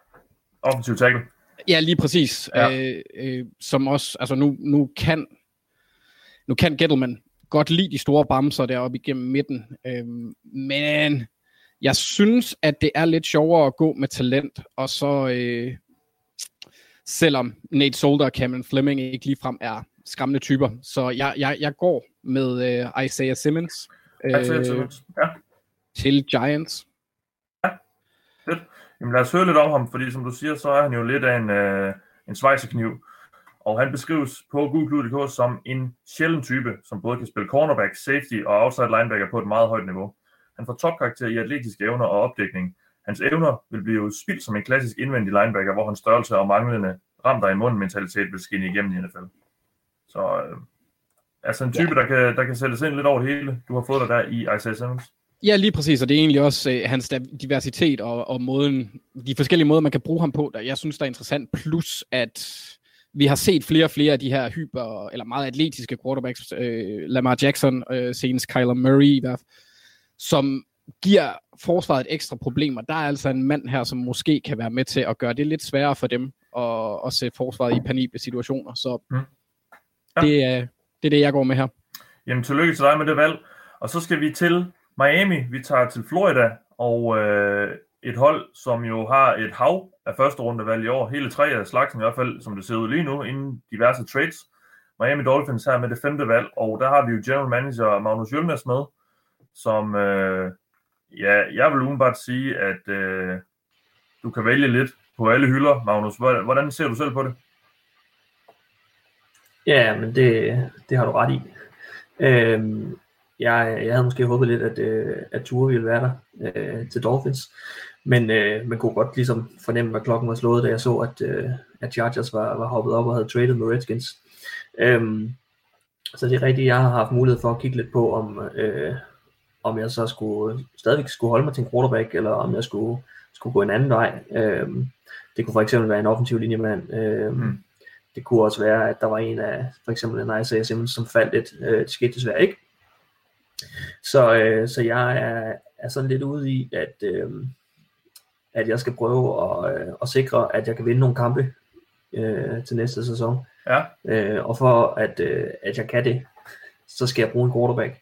Offensiv tackle. Ja, lige præcis. Ja. Øh, øh, som også, altså nu, nu kan nu kan Gettleman godt lide de store bamser deroppe igennem midten, øh, men jeg synes, at det er lidt sjovere at gå med talent, og så øh, selvom Nate Solder og Cameron Fleming ikke ligefrem er skræmmende typer, så jeg, jeg, jeg går med øh, Isaiah Simmons, øh, Isaiah Simmons, ja. til Giants. Fedt. Jamen lad os høre lidt om ham, fordi som du siger, så er han jo lidt af en, øh, en svejsekniv. Og han beskrives på Google.dk som en sjælden type, som både kan spille cornerback, safety og outside linebacker på et meget højt niveau. Han får topkarakter i atletiske evner og opdækning. Hans evner vil blive spildt som en klassisk indvendig linebacker, hvor hans størrelse og manglende ram i munden mentalitet vil skinne igennem i NFL. Så øh, altså en type, ja. der, kan, der kan sættes ind lidt over det hele. Du har fået dig der i Isaiah Simmons. Ja, lige præcis, og det er egentlig også øh, hans diversitet og, og måden, de forskellige måder, man kan bruge ham på, der jeg synes, der er interessant. Plus, at vi har set flere og flere af de her hyper, eller meget atletiske quarterbacks, øh, Lamar Jackson, øh, senest Kyler Murray i hvert fald, som giver forsvaret et ekstra problemer. Der er altså en mand her, som måske kan være med til at gøre det lidt sværere for dem at, at sætte forsvaret i panible situationer. Så mm. Ja. det, er, det er det, jeg går med her. Jamen, tillykke til dig med det valg. Og så skal vi til Miami. Vi tager til Florida, og øh, et hold, som jo har et hav af første rundevalg i år. Hele tre af slagsen i hvert fald, som det ser ud lige nu, inden diverse trades. Miami Dolphins her med det femte valg, og der har vi jo general manager Magnus Jølnes med, som, øh, ja, jeg vil umiddelbart sige, at øh, du kan vælge lidt på alle hylder, Magnus. Hvordan ser du selv på det? Ja, men det, det har du ret i. Øhm, jeg, jeg havde måske håbet lidt, at, øh, at Ture ville være der øh, til Dolphins, men øh, man kunne godt ligesom fornemme, hvad klokken var slået, da jeg så, at, øh, at Chargers var, var hoppet op og havde traded med Redskins. Øhm, så det er rigtigt, jeg har haft mulighed for at kigge lidt på, om, øh, om jeg så skulle stadigvæk skulle holde mig til en quarterback, eller om jeg skulle, skulle gå en anden vej. Øhm, det kunne for eksempel være en offensiv linjemand. Øhm, mm det kunne også være, at der var en af, for eksempel en Isaiah Simmons, som faldt lidt. Øh, det skete desværre ikke. Så, øh, så jeg er, er sådan lidt ude i, at, øh, at jeg skal prøve at, øh, at sikre, at jeg kan vinde nogle kampe øh, til næste sæson. Ja. Øh, og for at, øh, at jeg kan det, så skal jeg bruge en quarterback.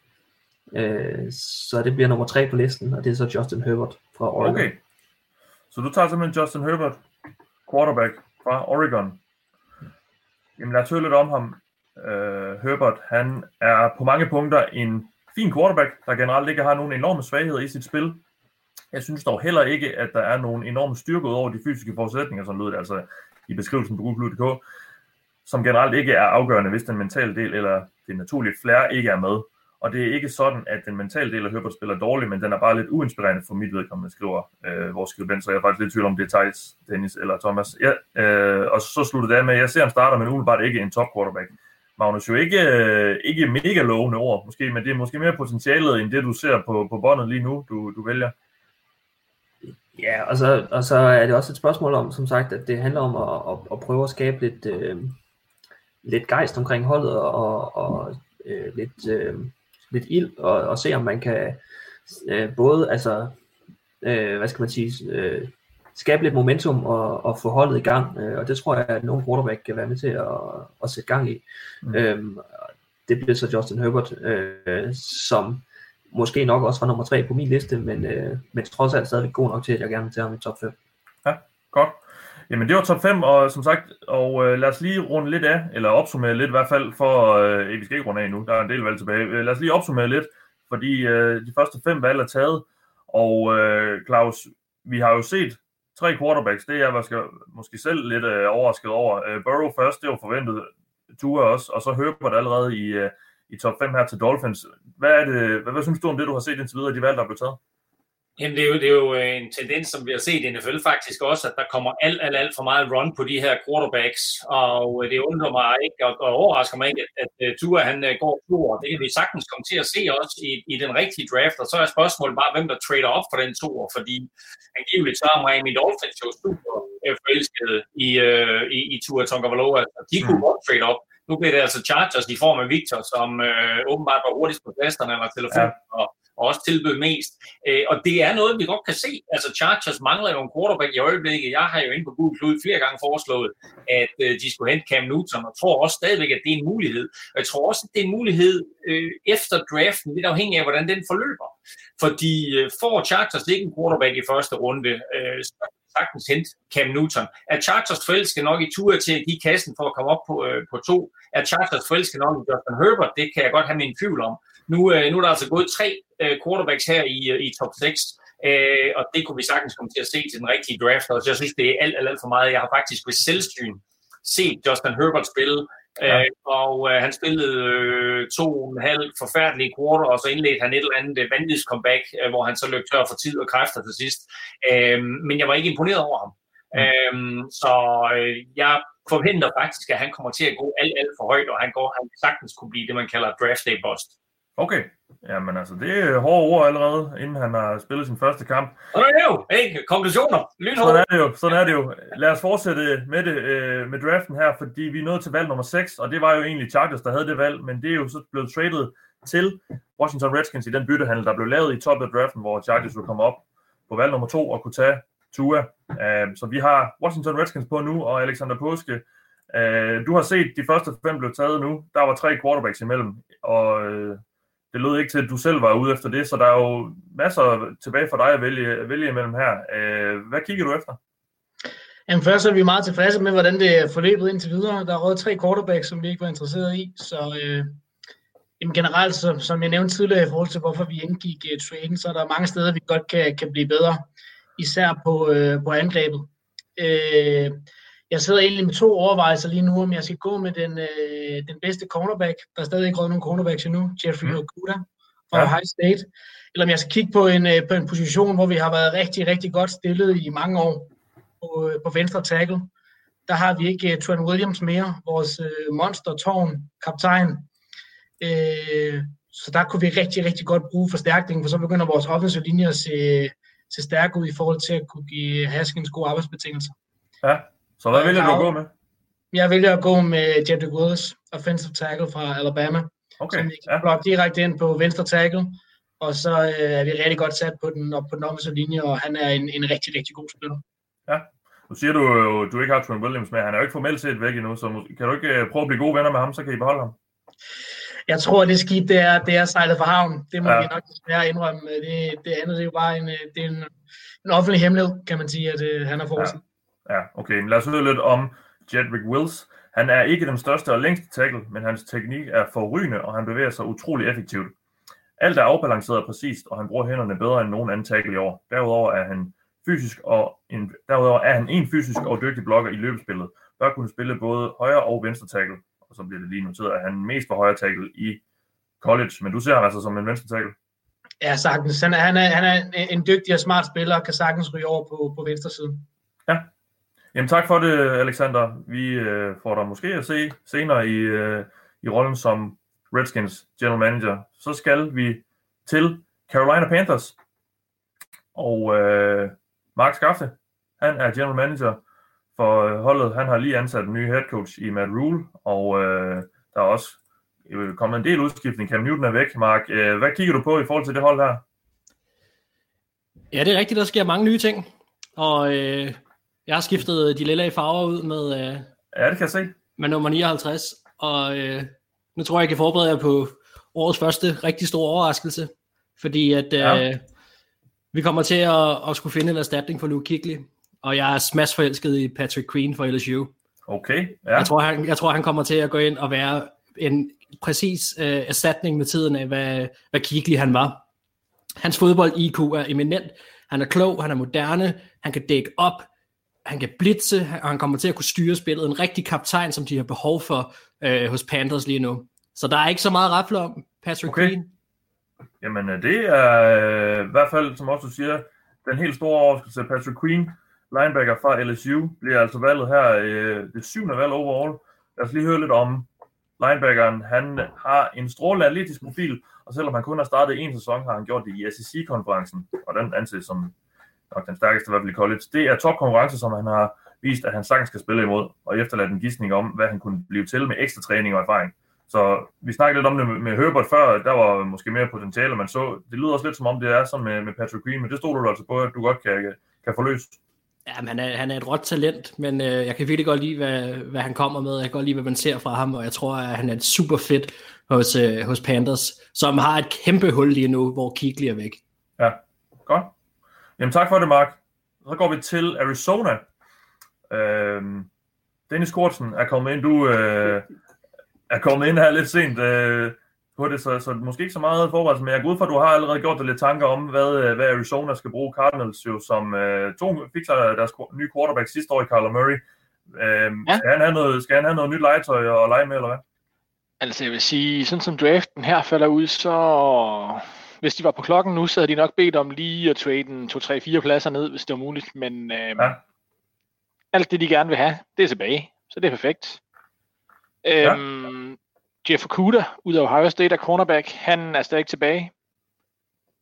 Øh, så det bliver nummer tre på listen, og det er så Justin Herbert fra Oregon. Okay. Så du tager simpelthen Justin Herbert, quarterback fra Oregon. Jamen lad os høre lidt om ham. Uh, Herbert, han er på mange punkter en fin quarterback, der generelt ikke har nogen enorme svagheder i sit spil. Jeg synes dog heller ikke, at der er nogen enorme styrke ud over de fysiske forudsætninger, som lød det altså i beskrivelsen på Google.dk, som generelt ikke er afgørende, hvis den mentale del eller det naturlige flair ikke er med. Og det er ikke sådan, at den mentale del af Herbert spiller dårligt, men den er bare lidt uinspirerende for mit vedkommende, skriver øh, vores skribent, så jeg er faktisk lidt i tvivl om, det er Thijs, Dennis eller Thomas. Ja, øh, og så slutter det af med, at jeg ser ham starter, men umiddelbart ikke en top quarterback. Magnus, jo ikke, øh, ikke mega lovende ord, måske, men det er måske mere potentialet, end det du ser på, på båndet lige nu, du, du vælger. Ja, og så, og så er det også et spørgsmål om, som sagt, at det handler om at, at, at prøve at skabe lidt, øh, lidt gejst omkring holdet, og, og øh, lidt, øh, lidt ild, og, og se om man kan øh, både, altså, øh, hvad skal man sige, øh, skabe lidt momentum og, og få holdet i gang, øh, og det tror jeg, at nogle quarterback kan være med til at, at sætte gang i. Mm. Øhm, det bliver så Justin Herbert, øh, som måske nok også var nummer tre på min liste, men, øh, men trods alt stadigvæk god nok til, at jeg gerne vil tage ham i top 5. Ja, godt. Jamen det var top 5, og som sagt, og øh, lad os lige runde lidt af, eller opsummere lidt i hvert fald, for, øh, vi skal ikke runde af nu, der er en del valg tilbage. Øh, lad os lige opsummere lidt, fordi øh, de første fem valg er taget, og øh, Claus, vi har jo set tre quarterbacks, det er jeg måske, måske selv lidt øh, overrasket over. Øh, Burrow først, det var forventet, Tua også, og så Herbert allerede i, øh, i top 5 her til Dolphins. Hvad, er det, hvad, hvad synes du om det, du har set indtil videre, de valg, der er blevet taget? Jamen, det er, jo, det er jo en tendens, som vi har set i NFL faktisk også, at der kommer alt, alt, alt for meget run på de her quarterbacks, og det undrer mig ikke, og, og overrasker mig ikke, at, at, at Tua han øh, går tur. Det kan vi sagtens komme til at se også i, i den rigtige draft, og så er spørgsmålet bare, hvem der trader op for den tur, fordi angiveligt så er Miami Dolphins jo super øh, forelskede i, i, i Tua Tonga De kunne mm. godt trade op. Nu bliver det altså Chargers i form af Victor, som øh, åbenbart var hurtigst på tasterne eller telefonen, ja. og og også tilbød mest. Øh, og det er noget, vi godt kan se. Altså Chargers mangler jo en quarterback i øjeblikket. Jeg har jo inde på Google Cloud flere gange foreslået, at øh, de skulle hente Cam Newton, og tror også stadigvæk, at det er en mulighed. Og jeg tror også, at det er en mulighed øh, efter draften, lidt afhængig af, hvordan den forløber. Fordi øh, får Chargers ikke en quarterback i første runde, øh, så sagtens hente Cam Newton. Er Chargers forelske nok i tur til at give kassen for at komme op på, øh, på to? Er Chargers forelske nok i Justin Herbert? Det kan jeg godt have min tvivl om. Nu, øh, nu er der altså gået tre øh, quarterbacks her i, øh, i top 6, øh, og det kunne vi sagtens komme til at se til den rigtige draft, så jeg synes, det er alt, alt, alt for meget. Jeg har faktisk ved selvsyn set Justin Herbert spille, Ja. Øh, og øh, han spillede øh, to og en halv forfærdelige quarter, og så indledte han et eller andet øh, vanvittigt comeback, øh, hvor han så løb tør for tid og kræfter til sidst. Øh, men jeg var ikke imponeret over ham. Mm. Øh, så øh, jeg forventer faktisk, at han kommer til at gå alt, alt for højt, og han går han sagtens kunne blive det, man kalder draft day bust. Okay. Jamen altså, det er hårde ord allerede, inden han har spillet sin første kamp. Det er jo, ikke? Konklusioner. Lynhård. Sådan er det jo. Sådan er det jo. Lad os fortsætte med det øh, med draften her, fordi vi er nået til valg nummer 6, og det var jo egentlig Chargers, der havde det valg, men det er jo så blevet traded til Washington Redskins i den byttehandel, der blev lavet i top af draften, hvor Chargers ville komme op på valg nummer 2 og kunne tage Tua. Uh, så vi har Washington Redskins på nu, og Alexander Påske. Uh, du har set de første fem blev taget nu. Der var tre quarterbacks imellem, og uh, det lød ikke til, at du selv var ude efter det, så der er jo masser tilbage for dig at vælge, at vælge imellem her. Øh, hvad kigger du efter? Jamen først er vi meget tilfredse med, hvordan det er forløbet indtil videre. Der er råd tre quarterbacks, som vi ikke var interesseret i, så øh, jamen generelt, så, som jeg nævnte tidligere i forhold til, hvorfor vi indgik uh, traden, så er der mange steder, vi godt kan, kan blive bedre, især på, øh, på angrebet. Øh, jeg sidder egentlig med to overvejelser lige nu, om jeg skal gå med den, øh, den bedste cornerback. Der er stadig ikke råd nogen cornerbacks endnu, Jeffrey mm. Okuda fra ja. Ohio State. Eller om jeg skal kigge på en, øh, på en position, hvor vi har været rigtig, rigtig godt stillet i mange år på, øh, på venstre tackle. Der har vi ikke uh, Trent Williams mere, vores uh, monster, tårn, kaptajn. Uh, så der kunne vi rigtig, rigtig godt bruge forstærkning, for så begynder vores offensive linje at se, se stærke ud i forhold til at kunne give Haskins gode arbejdsbetingelser. Ja, så hvad vælger du at gå med? Jeg vælger at gå med Jedrick Wills, offensive tackle fra Alabama, okay. som vi kan ja. blokke direkte ind på venstre tackle, og så øh, er vi rigtig godt sat på den, op på den offensive linje, og han er en, en rigtig, rigtig god spiller. Ja, nu siger du jo, du ikke har Trent Williams med. Han er jo ikke formelt set væk endnu, så kan du ikke øh, prøve at blive gode venner med ham, så kan I beholde ham? Jeg tror, at det skib, det er, det er sejlet for havn. Det må Ja. vi nok desværre indrømme. Det, det andet, det er jo bare en, øh, det er en, en offentlig hemmelighed, kan man sige, at øh, han har fortsat. Ja, okay. Men lad os høre lidt om Jedrick Wills. Han er ikke den største og længste tackle, men hans teknik er forrygende, og han bevæger sig utrolig effektivt. Alt er afbalanceret og præcist, og han bruger hænderne bedre end nogen anden tackle i år. Derudover er han fysisk og en, derudover er han en fysisk og dygtig blokker i løbespillet. Bør kunne spille både højre og venstre tackle, og så bliver det lige noteret, at han mest var højre tackle i college, men du ser ham altså som en venstre tackle. Ja, sagtens. Han er, han er, han er en- dygtig og smart spiller, og kan sagtens ryge over på, på venstre side. Jamen tak for det, Alexander. Vi øh, får dig måske at se senere i, øh, i rollen som Redskins general manager. Så skal vi til Carolina Panthers. Og øh, Mark Skafte, han er general manager for øh, holdet. Han har lige ansat en ny head coach i Matt Rule, og øh, der er også øh, kommet en del udskiftning. Cam Newton er væk. Mark, øh, hvad kigger du på i forhold til det hold her? Ja, det er rigtigt, der sker mange nye ting. Og øh, jeg har skiftet de lille farver ud med, øh, Ja, det kan jeg se. med nummer 59. Og øh, nu tror jeg, jeg kan forberede jer på årets første rigtig store overraskelse. Fordi at øh, Ja. vi kommer til at, at skulle finde en erstatning for Luke Kigley. Og jeg er smash forelsket i Patrick Queen fra LSU. Okay, ja. Jeg, tror, han, jeg tror, han kommer til at gå ind og være en præcis øh, erstatning med tiden af, hvad, hvad Kigley han var. Hans fodbold-IQ er eminent. Han er klog, han er moderne, han kan dække op, han kan blitse, og han kommer til at kunne styre spillet. En rigtig kaptajn, som de har behov for øh, hos Panthers lige nu. Så der er ikke så meget at rafle om, Patrick Okay. Queen. Jamen, øh, det er øh, i hvert fald, som også du siger, den helt store overraskelse. Patrick Queen, linebacker fra LSU, bliver altså valget her, øh, det syvende valg overall. Lad os lige høre lidt om linebackeren. Han har en strålende atletisk profil, og selvom han kun har startet en sæson, har han gjort det i SEC-konferencen, og den anses som nok den stærkeste i hvert fald i college. Det er topkonkurrence, som han har vist, at han sagtens skal spille imod, og efterladt en gidsning om, hvad han kunne blive til med ekstra træning og erfaring. Så vi snakkede lidt om det med- Herbert før, der var måske mere potentiale, man så. Det lyder også lidt som om, det er sådan med, med Patrick Green, men det stod du altså på, at du godt kan, kan få løst. Ja, men han er, han er et råt talent, men øh, jeg kan virkelig godt lide, hvad, hvad han kommer med. Jeg kan godt lide, hvad man ser fra ham, og jeg tror, at han er super fedt hos, øh, hos Panthers, som har et kæmpe hul lige nu, hvor Kigley er væk. Ja, godt. Jamen tak for det, Mark. Så går vi til Arizona. Øhm, Dennis Kortsen er kommet ind. Du øh, er kommet ind her lidt sent øh, på det, så, så måske ikke så meget forberedelse, men jeg går ud fra, at du har allerede gjort dig lidt tanker om, hvad, øh, hvad Arizona skal bruge Cardinals jo, som øh, to fik sig deres nye quarterback sidste år i Kyler Murray. Øhm, ja. skal, han have noget, skal han have noget nyt legetøj og lege med, eller hvad? Altså jeg vil sige, sådan som draften her falder ud, så hvis de var på klokken nu, så havde de nok bedt om lige at trade en 2-3-4 pladser ned, hvis det var muligt. Men øh, ja. alt det, de gerne vil have, det er tilbage. Så det er perfekt. Ja. Øhm, Jeff Okuda, ud af Ohio State er cornerback, han er stadig tilbage.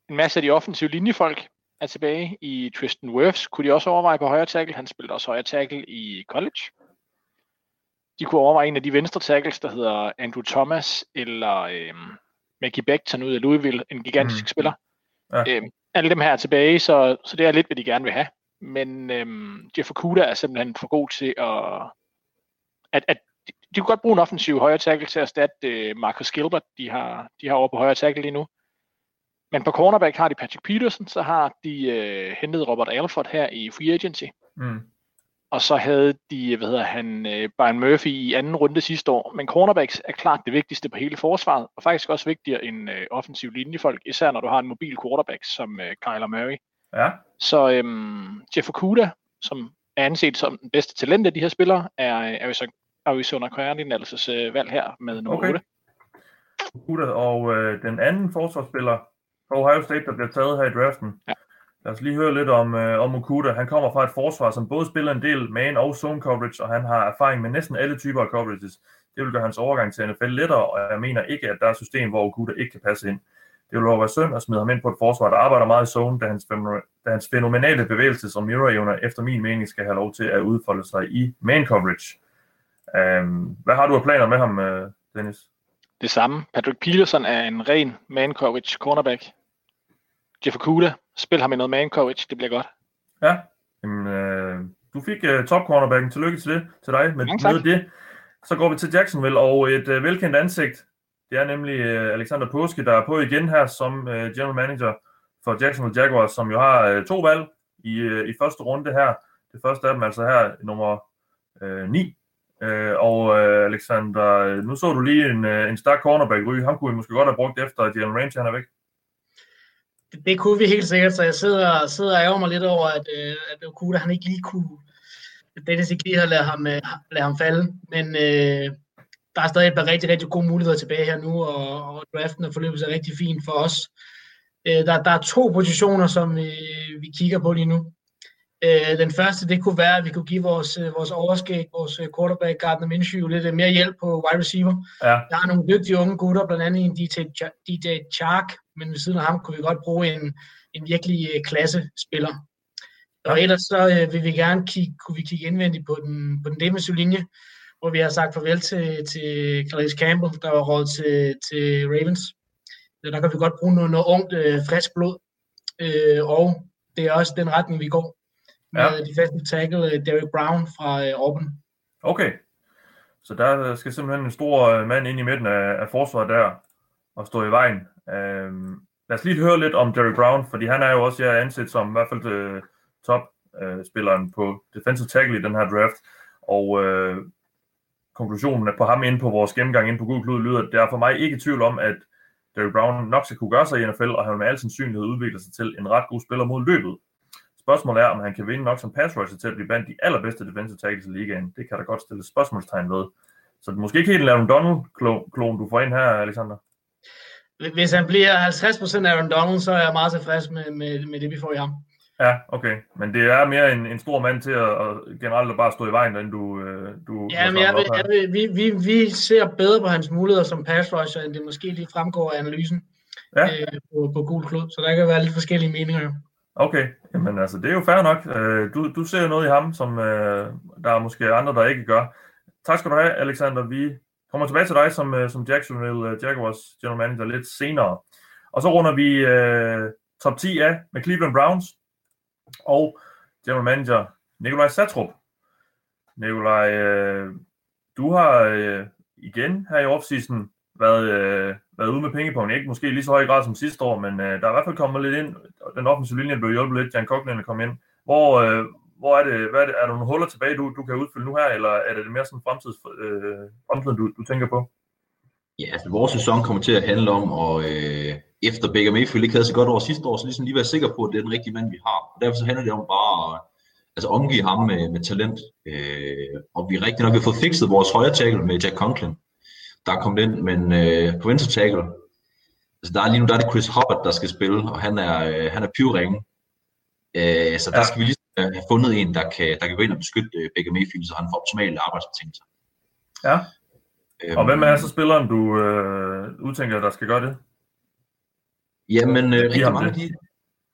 En masse af de offensive linjefolk er tilbage. I Tristan Wirfs kunne de også overveje på højre tackle. Han spillede også højre tackle i college. De kunne overveje en af de venstre tackles, der hedder Andrew Thomas eller øhm, Maggie Beckton ud af Louisville, en gigantisk mm. spiller. Ja. Øhm, alle dem her er tilbage, så, så det er lidt, hvad de gerne vil have. Men øhm, Jeff Okuda er simpelthen for god til at... at, at de, de kunne godt bruge en offensiv højre tackle til at erstatte øh, Marcus Gilbert, de har, de har over på højre tackle lige nu. Men på cornerback har de Patrick Peterson, så har de øh, hentet Robert Alford her i free agency. Mm. Og så havde de, hvad hedder han, øh, Brian Murphy i anden runde sidste år. Men cornerbacks er klart det vigtigste på hele forsvaret, og faktisk også vigtigere end øh, offensiv linjefolk, især når du har en mobil quarterback som øh, Kyler Murray. Ja. Så øhm, Jeff Okuda, som er anset som den bedste talent af de her spillere, er øh, Arizona, Arizona Cardinals øh, valg her med nummer Okay. 8. Okuda, og øh, den anden forsvarsspiller fra Ohio State, der bliver taget her i draften. Ja. Lad os lige høre lidt om, øh, om Okuda. Han kommer fra et forsvar, som både spiller en del man og zone coverage, og han har erfaring med næsten alle typer af coverages. Det vil gøre hans overgang til NFL lettere, og jeg mener ikke, at der er et system, hvor Okuda ikke kan passe ind. Det vil være synd at smide ham ind på et forsvar, der arbejder meget i zone, da hans, da hans fænomenale bevægelses- og mirror efter min mening skal have lov til at udfolde sig i man coverage. Um, hvad har du af planer med ham, øh, Dennis? Det samme. Patrick Peterson er en ren man coverage cornerback. Jeff Okuda, spil ham i noget man coverage, det bliver godt. Ja, Jamen, øh, du fik uh, top cornerbacken. Tillykke til det til dig tak. med det. Så går vi til Jacksonville, og et uh, velkendt ansigt. Det er nemlig uh, Alexander Påske, der er på igen her som uh, general manager for Jacksonville Jaguars, som jo har uh, to valg i, uh, i første runde her. Det første af dem altså her, nummer uh, 9. Uh, og uh, Alexander, nu så du lige en, uh, en stærk cornerback ryge. Ham kunne vi måske godt have brugt efter, at Jalen Range han er væk. Det, kunne vi helt sikkert, så jeg sidder, sidder og ærger mig lidt over, at, øh, at Okuda han ikke lige kunne, at Dennis ikke lige har lavet ham, øh, ladet ham falde, men øh, der er stadig et par rigtig, rigtig gode muligheder tilbage her nu, og, og draften er forløbet sig rigtig fint for os. Øh, der, der er to positioner, som øh, vi kigger på lige nu. Øh, den første, det kunne være, at vi kunne give vores, øh, vores overskæg, vores øh, quarterback Gardner Minshew lidt øh, mere hjælp på wide receiver. Ja. Der er nogle dygtige unge gutter, blandt andet en DJ, DJ Chark, men ved siden af ham kunne vi godt bruge en, en virkelig klassespiller. Og ellers så øh, vil vi gerne kigge, kunne vi kigge indvendigt på den, på den defensive linje, hvor vi har sagt farvel til, til Calais Campbell, der var råd til, til Ravens. Så der kan vi godt bruge noget, noget ungt, øh, frisk blod. Øh, og det er også den retning, vi går Ja. ja. defensive tackle øh, Derek Brown fra øh, Auburn. Okay. Så der skal simpelthen en stor øh, mand ind i midten af, af forsvaret der og stå i vejen. Øhm, lad os lige høre lidt om Derrick Brown, fordi han er jo også jeg anset som i hvert fald øh, top-spilleren på defensive tackle i den her draft. Og øh, konklusionen på ham inde på vores gennemgang inde på Google Klud lyder, at der er for mig ikke i tvivl om, at Derrick Brown nok skal kunne gøre sig i NFL, og han vil med al sandsynlighed udvikle sig til en ret god spiller mod løbet. Spørgsmålet er, om han kan vinde nok som pass rusher til at blive blandt de allerbedste defensive tackles i ligaen. Det kan der godt stille spørgsmålstegn ved. Så det er måske ikke helt en Aaron Donald-klon, du får ind her, Alexander. Hvis han bliver 50% Aaron Donald, så er jeg meget tilfreds med, med, med det, vi får i ham. Ja, okay. Men det er mere en, en stor mand til at, at generelt at bare stå i vejen, end du... øh, du Ja, men jeg, vil, jeg vil, vi, vi, vi ser bedre på hans muligheder som pass rusher, end det måske lige fremgår af analysen Ja. øh, på, på gul klod. Så der kan være lidt forskellige meninger. Okay, jamen altså, det er jo fair nok. Øh, Du, du ser jo noget i ham, som øh, der er måske andre, der ikke gør. Tak skal du have, Alexander. Vi kommer tilbage til dig som, øh, som Jacksonville øh, Jaguars general manager lidt senere. Og så runder vi øh, top 10 af med Cleveland Browns og general manager Nikolaj Satrup. Nikolaj, øh, du har øh, igen her i offseason været, øh, været ude med pengepunkt. Ikke måske lige så høj grad som sidste år, men øh, der er i hvert fald kommet lidt ind. Den offensive linje blev hjulpet lidt. Jan Coughlin kom ind. Hvor, øh, hvor er det, hvad er det? Er der nogle huller tilbage, du, du kan udfylde nu her, eller er det mere sådan fremtids, øh, fremtiden, du, du tænker på? Ja, altså vores sæson kommer til at handle om, og øh, efter Baker Mayfield ikke havde så godt over sidste år, så ligesom lige være sikker på, at det er den rigtige mand, vi har. Og derfor så handler det om bare at altså, omgive ham med, med talent. Øh, og vi er rigtig nok vi har fået fikset vores højre tackle med Jack Conklin, der er kommet ind, men øh, på venstre tackle, altså der er lige nu, der er det Chris Hubbard, der skal spille, og han er, øh, han er pivringen. Øh, så der skal vi lige have fundet en, der kan, der kan gå ind og beskytte øh, Baker Mayfield, så han får optimale arbejdsbetingelser. Ja. Øhm, Og hvem er så spilleren, du øh, udtænker, der skal gøre det? Jamen, øh, rigtig, mange af det. de,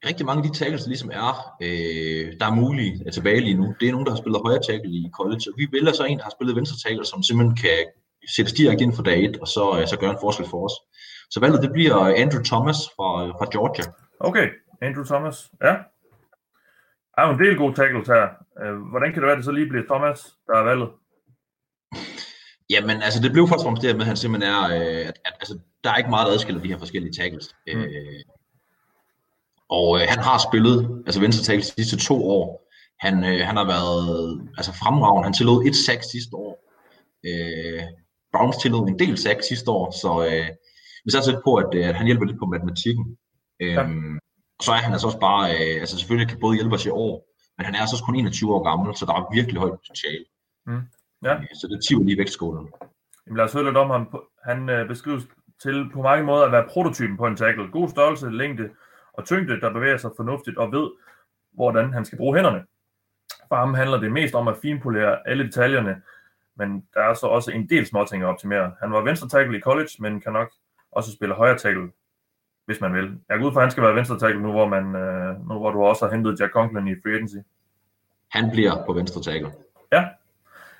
rigtig mange af de tackles, der ligesom er, øh, der er mulige er tilbage lige nu, det er nogen, der har spillet højre tackle i college, og vi vælger så en, der har spillet venstre tackle, som simpelthen kan sættes direkte ind for dag 1, og så, øh, så gøre en forskel for os. Så valget, det bliver Andrew Thomas fra, fra Georgia. Okay, Andrew Thomas. Ja. Der er jo en del gode tackles her. Øh, Hvordan kan det være, at det så lige bliver Thomas, der er valget? Jamen, altså det blev først og fremmest det, med, at han simpelthen er, øh, at, at, altså, der er ikke meget, der adskiller de her forskellige tackles. Mm. Øh, og øh, han har spillet, altså venstre tackle de sidste to år. Han, øh, han har været altså fremragende. Han tillod et sack sidste år. Øh, Browns tillod en del sack sidste år, så øh, vi satser lidt på, at, øh, at han hjælper lidt på matematikken. Øh, Ja. Og så er han altså også bare, øh, altså selvfølgelig kan både hjælpe os i år, men han er altså også kun 21 år gammel, så der er virkelig højt potentiale. Mm. Ja. Så det tiver lige i vægtskålen. Jamen, lad os høre lidt om ham. Han øh, beskrives til på mange måder at være prototypen på en tackle. God størrelse, længde og tyngde, der bevæger sig fornuftigt og ved, hvordan han skal bruge hænderne. For ham handler det mest om at finpolere alle detaljerne, men der er så også en del småting at optimere. Han var venstre tackle i college, men kan nok også spille højre tackle, hvis man vil. Jeg går ud fra, at han skal være venstre tackle nu, hvor, man, øh, nu, hvor du også har hentet Jack Conklin i free agency. Han bliver på venstre tackle. Ja.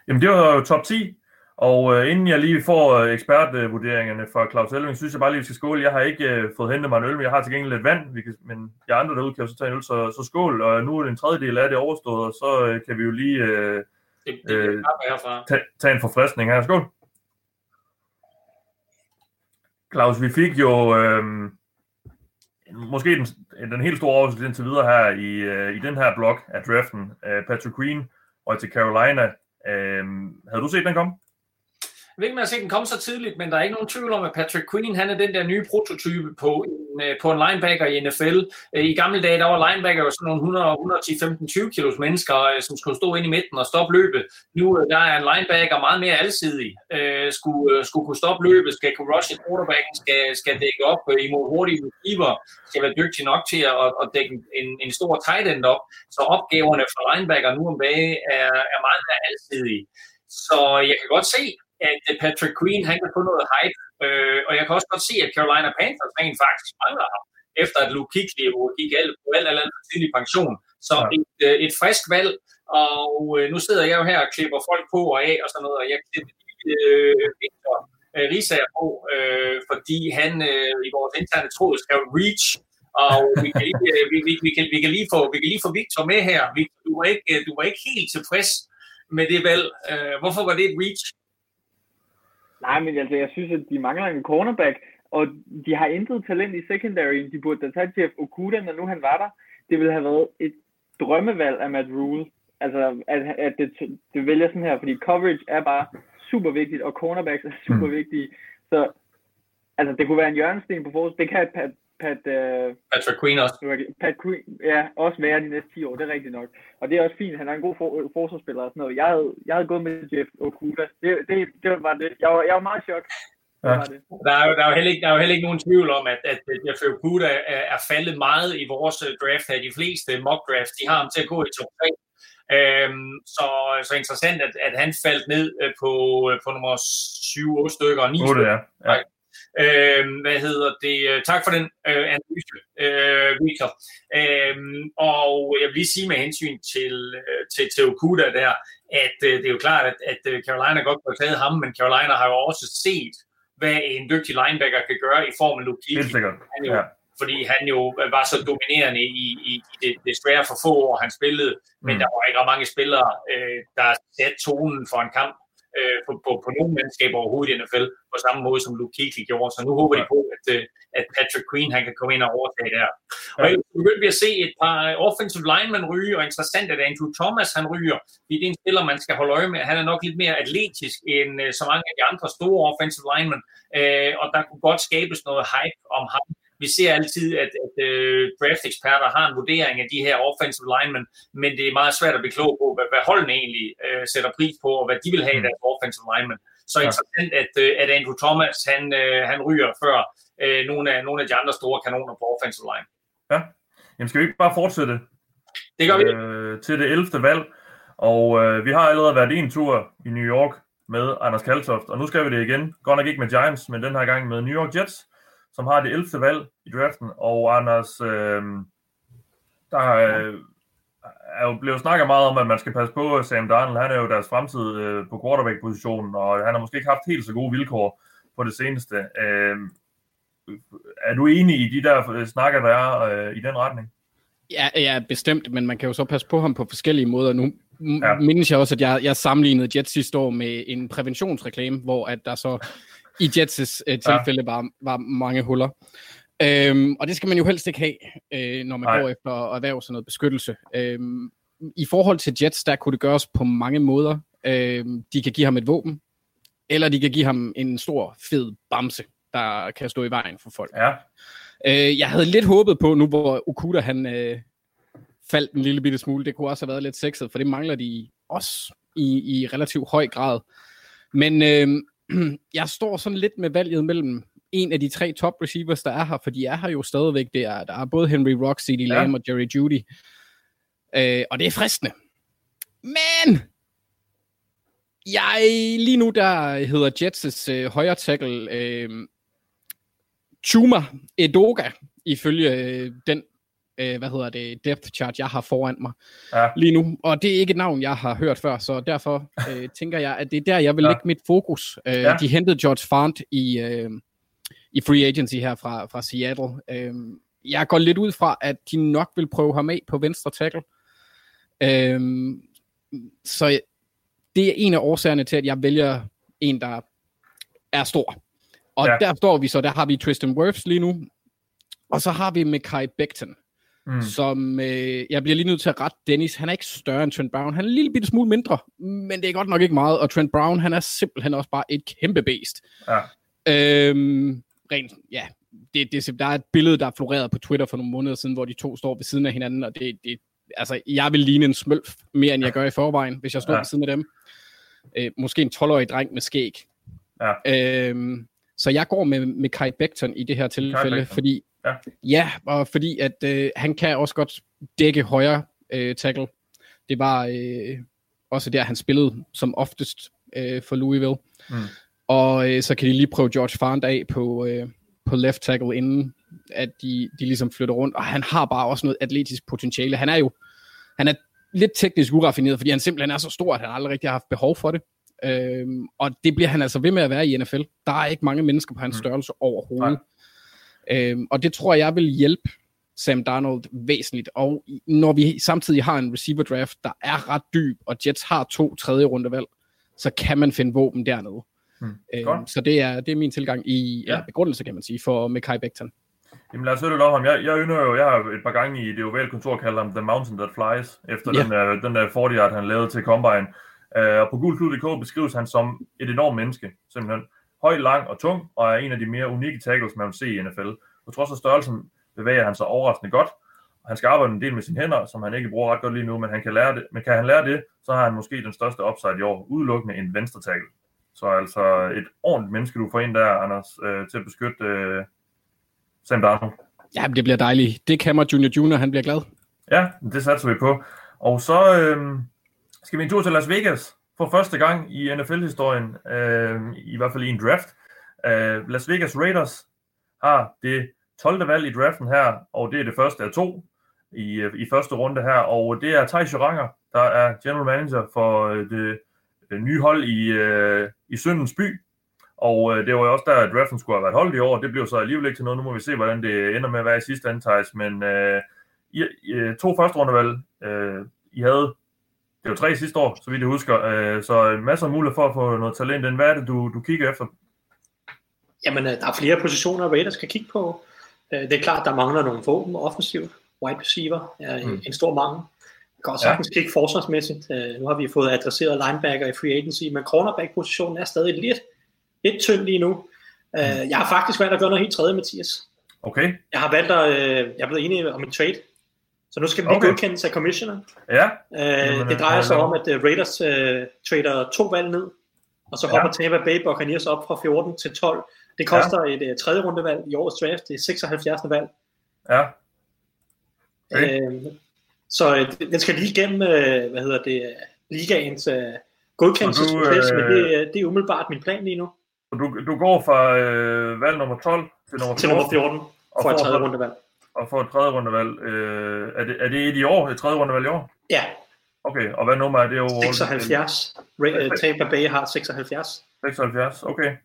Jamen, det var jo top 10. Og øh, inden jeg lige får øh, ekspertvurderingerne fra Claus Elving, synes jeg bare lige, vi skal skåle. Jeg har ikke øh, fået hentet mig en øl, men jeg har til gengæld lidt vand. Vi kan, men jeg andre derude kan jo så tage en øl, så, så skål. Og nu er det en tredjedel af det overstået, og så øh, kan vi jo lige øh, Det, det øh, herfra. tage, tage en forfriskning her. Skål. Claus, vi fik jo øh, måske den, den helt store overraskelse indtil videre her i, øh, i den her blok af draften. Øh, Patrick Queen og til Carolina. Øh, havde du set den komme? Jeg ved ikke, om jeg har set den komme så tidligt, men der er ikke nogen tvivl om, at Patrick Queen, han er den der nye prototype på en, øh, på en linebacker i NFL. Øh, I gamle dage, der var linebacker jo sådan nogle 100, 110, 15, 20 kilos mennesker, øh, som skulle stå ind i midten og stoppe løbet. Nu der er en linebacker meget mere alsidig. Øh, skulle, skulle kunne stoppe løbet, skal kunne rushe quarterbacken, skal, skal dække op imod hurtige receiver, skal være dygtig nok til at, at dække en, en stor tight end op. Så opgaverne for linebacker nu om dage er, er meget mere alsidige. Så jeg kan godt se, at Patrick Queen han kan få noget hype, øh, og jeg kan også godt se, at Carolina Panthers rent faktisk mangler ham, efter at Luke Kuechly gik alt på alt eller andet tidlig pension. Så ja. et, øh, et frisk valg, og øh, nu sidder jeg jo her og klipper folk på og af og sådan noget, og jeg klipper øh, Victor øh, Risager på, øh, fordi han øh, i vores interne tråd skrev Reach, og vi kan, lige, øh, vi, vi, vi, kan, vi, kan lige få, vi kan lige få Victor med her. Victor, du, var ikke, du var ikke helt tilfreds med det valg. Øh, hvorfor var det et reach? Nej, men altså, jeg synes, at de mangler en cornerback, og de har intet talent i secondary. De burde da tage Jeff Okuda, når nu han var der. Det ville have været et drømmevalg af Matt Rule. Altså, at, at det, det vælger sådan her, fordi coverage er bare super vigtigt, og cornerbacks er super Mm. vigtige. Så altså, det kunne være en hjørnesten på forsvaret. Det kan Pat, Pat, uh, Patrick Queen også. Pat Queen, ja, også være de næste 10 år, det er rigtigt nok. Og det er også fint, han er en god for, forsvarsspiller og sådan noget. Jeg havde, jeg havde gået med Jeff Okuda. Det, det, det var det. Jeg var, jeg var meget i chok. Ja. Der er, jo, der, er jo heller ikke, der er jo heller ikke nogen tvivl om, at, at Jeff Okuda er, er faldet meget i vores øh, draft her. De fleste mock drafts, de har ham til at gå i top 3. Øhm, så, så interessant, at, at han faldt ned øh, på, øh, på nummer 7-8 stykker og 9 8, ja. ja. Øhm, hvad hedder det? Tak for den øh, analyse, øh, Victor. Øhm, og jeg vil lige sige med hensyn til, øh, til, til Okuda der, at øh, det er jo klart, at, at øh, Carolina godt kunne have taget ham, men Carolina har jo også set, hvad en dygtig linebacker kan gøre i form af Kuechly. Helt sikkert. Ja. Fordi han jo var så dominerende i, i, i det, det svære for få år, han spillede. Men Mm. der var ikke ret mange spillere, øh, der satte tonen for en kamp øh, på, på, på nogle mandskaber overhovedet i NFL, på samme måde som Luke Kuechly gjorde. Så nu håber de på, at, øh, at Patrick Queen han kan komme ind og overtage der. Og ellers begyndte vi at se et par offensive linemen ryge, og interessant, at Andrew Thomas han ryger, fordi det er en spiller, man skal holde øje med. Han er nok lidt mere atletisk end øh, så mange af de andre store offensive linemen, øh, og der kunne godt skabes noget hype om ham. Vi ser altid, at, at uh, draft-eksperter har en vurdering af de her offensive linemen, men det er meget svært at blive klog på, hvad, hvad holdene egentlig uh, sætter pris på, og hvad de vil have i deres offensive linemen. Så Ja. interessant, at, uh, at Andrew Thomas, han, uh, han ryger før uh, nogle, af, nogle af de andre store kanoner på offensive line. Ja. Jamen skal vi ikke bare fortsætte? Det gør vi. Øh, til det 11. valg. Og øh, vi har allerede været en tur i New York med Anders Kaltoft, og nu skal vi det igen. Godt nok ikke med Giants, men den her gang med New York Jets, som har det 11. valg i draften. Og Anders, øh, der øh, er jo blevet snakket meget om, at man skal passe på Sam Darnold. Han er jo deres fremtid øh, på quarterback-positionen, og han har måske ikke haft helt så gode vilkår på det seneste. Øh, er du enig i de der øh, snakker, der er øh, i den retning? Ja, ja, bestemt, men man kan jo så passe på ham på forskellige måder. Nu ja. mindes jeg også, at jeg, jeg sammenlignede Jets sidste år med en præventionsreklame, hvor at der så i Jets' øh, tilfælde var, var mange huller. Øhm, og det skal man jo helst ikke have, øh, når man Nej. går efter at erhverve sådan noget beskyttelse. Øhm, I forhold til Jets, der kunne det gøres på mange måder. Øhm, de kan give ham et våben, eller de kan give ham en stor, fed bamse, der kan stå i vejen for folk. Ja. Øh, jeg havde lidt håbet på, nu hvor Okuda han øh, faldt en lille bitte smule, det kunne også have været lidt sexet, for det mangler de også i, i relativt høj grad. Men øh, [clears throat] jeg står sådan lidt med valget mellem en af de tre top receivers, der er her, for de er her jo stadigvæk. Det er, der er både Henry Rock, C.D. Lamb og Jerry Judy. Øh, og det er fristende. Men jeg lige nu der hedder Jets' øh, højre tackle øh, Chuma Edoga, ifølge øh, den øh, hvad hedder det, depth chart, jeg har foran mig ja. lige nu. Og det er ikke et navn, jeg har hørt før, så derfor øh, [laughs] tænker jeg, at det er der, jeg vil ja. lægge mit fokus. Øh, ja. De hentede George Fant i, øh, i free agency her fra, fra Seattle. Øh, jeg går lidt ud fra, at de nok vil prøve ham af på venstre tackle. Øh, så det er en af årsagerne til, at jeg vælger en, der er stor. Og ja. der står vi så, der har vi Tristan Wirfs lige nu, og så har vi Mekai Becton, mm. som øh, jeg bliver lige nødt til at rette Dennis. Han er ikke større end Trent Brown. Han er en lille bitte smule mindre, men det er godt nok ikke meget. Og Trent Brown, han er simpelthen også bare et kæmpe beast. Ja. Øhm, rent, ja, det, det, der er et billede, der er floreret på Twitter for nogle måneder siden, hvor de to står ved siden af hinanden, og det, det altså, jeg vil ligne en smølf mere, end jeg gør i forvejen, hvis jeg står ja. ved siden af dem. Øh, måske en 12-årig dreng med skæg. Ja. Øhm, så jeg går med, med Kai Becton i det her tilfælde, fordi ja. ja, og fordi at øh, han kan også godt dække højre øh, tackle. Det var øh, også der, han spillede som oftest øh, for Louisville. Mm. Og øh, så kan de lige prøve George Fant af på, øh, på left tackle, inden at de, de ligesom flytter rundt. Og han har bare også noget atletisk potentiale. Han er jo han er lidt teknisk uraffineret, fordi han simpelthen er så stor, at han aldrig rigtig har haft behov for det. Øhm, og det bliver han altså ved med at være i NFL. Der er ikke mange mennesker på hans mm. størrelse overhovedet. Øhm, og det tror jeg vil hjælpe Sam Darnold væsentligt. Og når vi samtidig har en receiver draft, der er ret dyb, og Jets har to tredje rundevalg, så kan man finde våben dernede. Mm. Øhm, så det er, det er min tilgang i ja. Ja, begrundelse, kan man sige, for Mekai Becton. Jamen lad os høre lidt om ham. Jeg, jeg ynder jo, jeg har et par gange i det ovale kontor kaldt ham The Mountain That Flies, efter ja. den, der, den der 40 yard, han lavede til Combine. Uh, og på gulklud.dk beskrives han som et enormt menneske, simpelthen. Høj, lang og tung, og er en af de mere unikke tackles, man vil se i NFL. På trods af størrelsen bevæger han sig overraskende godt. Han skal arbejde en del med sine hænder, som han ikke bruger ret godt lige nu, men, han kan lære det, men kan han lære det, så har han måske den største upside i år, udelukkende en venstre tackle. Så altså et ordentligt menneske, du får ind der, Anders, øh, til at beskytte øh, Sam Darnold. Ja, det bliver dejligt. Det kan Junior Junior, han bliver glad. Ja, det satser vi på. Og så øh, skal vi en tur til Las Vegas for første gang i NFL-historien, øh, i hvert fald i en draft. Øh, Las Vegas Raiders har det 12. valg i draften her, og det er det første af to i, øh, i første runde her, og det er Thijs Joranger, der er general manager for øh, det, det nye hold i, øh, i Søndens By, og øh, det var jo også der, at draften skulle have været holdt i år. Det blev så alligevel ikke til noget. Nu må vi se, hvordan det ender med at være i sidste antages. Men øh, I, I, to første rundevalg, øh, I havde, det var tre sidste år, så vidt jeg husker. Øh, så masser af mulighed for at få noget talent ind. Hvad er det, du, du kigger efter? Jamen, øh, der er flere positioner, Raiders skal kigge på. Øh, det er klart, der mangler nogle våben offensivt. Wide receiver er mm. en stor mangel. Jeg kan også sagtens ja. kigge forsvarsmæssigt. Nu har vi fået adresseret linebacker i free agency, men cornerback-positionen er stadig lidt lidt tynd lige nu. Uh, jeg har faktisk valgt at gøre noget helt tredje, Mathias. Okay. Jeg har valgt at, jeg er blevet enig om en trade. Så nu skal vi okay. godkendes af commissioner. Ja. Uh, det drejer sig om, at uh, Raiders uh, trader to valg ned, og så hopper ja. Tampa Bay Buccaneers op fra 14 til 12. Det koster ja. et uh, tredje rundevalg i årets draft. Det er 76. valg. Ja. Okay. Uh, så uh, den skal lige igennem, uh, hvad hedder det, ligaens uh, godkendelsesproces, uh, men det, det er umiddelbart min plan lige nu. Du, du går fra øh, valg nummer 12 til nummer 14, til nummer 14 for et tredje rundevalg. Og for et tredje rundevalg. Øh, er, det, er det et i år? Et tredje rundevalg i år? Ja. Okay, og hvad nummer er det over? 76. Ray, Tampa Bay har 76. 76, okay.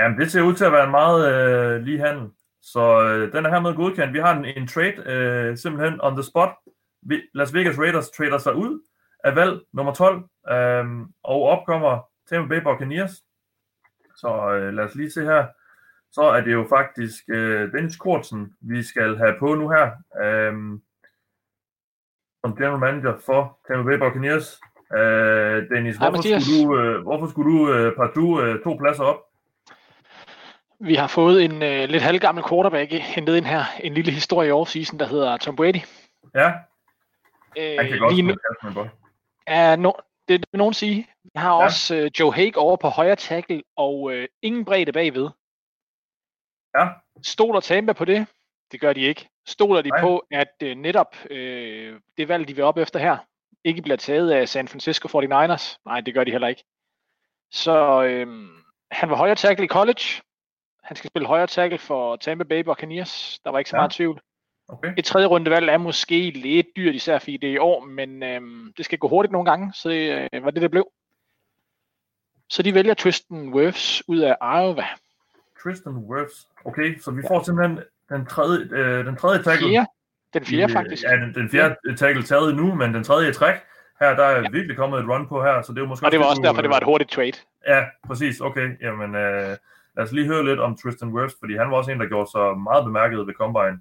Jamen, det ser ud til at være en meget øh, lige handel. Så øh, den er hermed godkendt. Vi har en, en trade øh, simpelthen on the spot. Las Vegas Raiders trader sig ud af valg nummer 12, øh, og opkommer Tampa Bay Buccaneers så øh, lad os lige se her. Så er det jo faktisk øh, Dennis Kortsen, vi skal have på nu her. Øh, som general manager for Tampa Bay Buccaneers. Øh, Dennis, Hej, hvorfor, skulle du, øh, hvorfor skulle du øh, par du øh, to pladser op? Vi har fået en øh, lidt halvgammel quarterback hentet ind her. En lille historie i offseason, der hedder Tom Brady. Ja. Øh, Han kan godt lige nu, Ja, no, det vil nogen sige. Vi har ja. også uh, Joe Hague over på højre tackle, og uh, ingen bredde bagved. Ja. Stoler Tampa på det? Det gør de ikke. Stoler de Nej. på, at uh, netop uh, det valg, de vil op efter her, ikke bliver taget af San Francisco 49ers? Nej, det gør de heller ikke. Så uh, han var højre tackle i college. Han skal spille højre tackle for Tampa Bay Buccaneers. Der var ikke så ja. meget tvivl. Okay. Et tredje rundevalg er måske lidt dyrt, især fordi det er i år, men øhm, det skal gå hurtigt nogle gange, så øh, var det, det blev. Så de vælger Tristan Wirfs ud af Iowa. Tristan Wirfs. Okay, så vi får simpelthen den tredje, øh, den tredje tackle. Fjerde. Den fjerde, i, faktisk. Ja, den, den fjerde ja. tackle taget nu, men den tredje træk. Her der er ja. virkelig kommet et run på her, så det er jo måske Og det var også du, derfor, det var et hurtigt trade. Ja, præcis. Okay, jamen øh, lad os lige høre lidt om Tristan Wirfs, fordi han var også en, der gjorde sig meget bemærket ved Combine,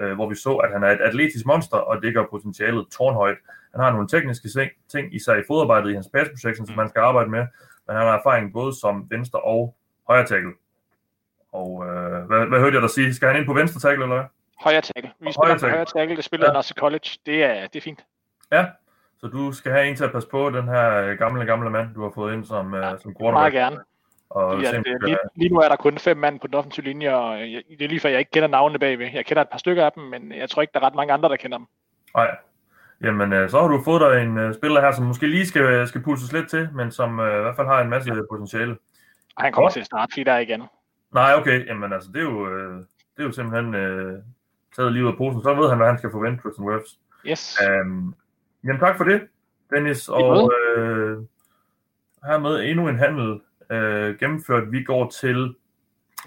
øh, hvor vi så, at han er et atletisk monster, og det gør potentialet tårnhøjt. Han har nogle tekniske ting, især i fodarbejdet i hans pass protection, som man skal arbejde med, men han har erfaring både som venstre og højre tackle. Og øh, hvad, hvad hørte jeg dig sige? Skal han ind på venstre tackle, eller hvad? Højre tackle. Vi spiller højre tackle. højre tackle, det spiller Ja. i college. Det er, det er fint. Ja, så du skal have en til at passe på den her øh, gamle, gamle mand, du har fået ind som, ja, som quarterback. Meget gerne. Og du er kan- lige, lige nu er der kun fem mand på den offensive linje, og jeg, det er lige før, jeg ikke kender navnene bagved. Jeg kender et par stykker af dem, men jeg tror ikke, der er ret mange andre, der kender dem. Nej. Jamen, øh, så har du fået dig en øh, spiller her, som måske lige skal, skal pulses lidt til, men som øh, i hvert fald har en masse potentiale. Og han kommer Godt. til at starte, fordi der er igen. Nej, okay. Jamen, altså, det er jo, øh, det er jo simpelthen øh, taget lige ud af posen. Så ved han, hvad han skal forvente, Tristan Wirfs. Yes. Øhm, jamen, tak for det, Dennis. Og øh, hermed endnu en handel øh, gennemført. Vi går til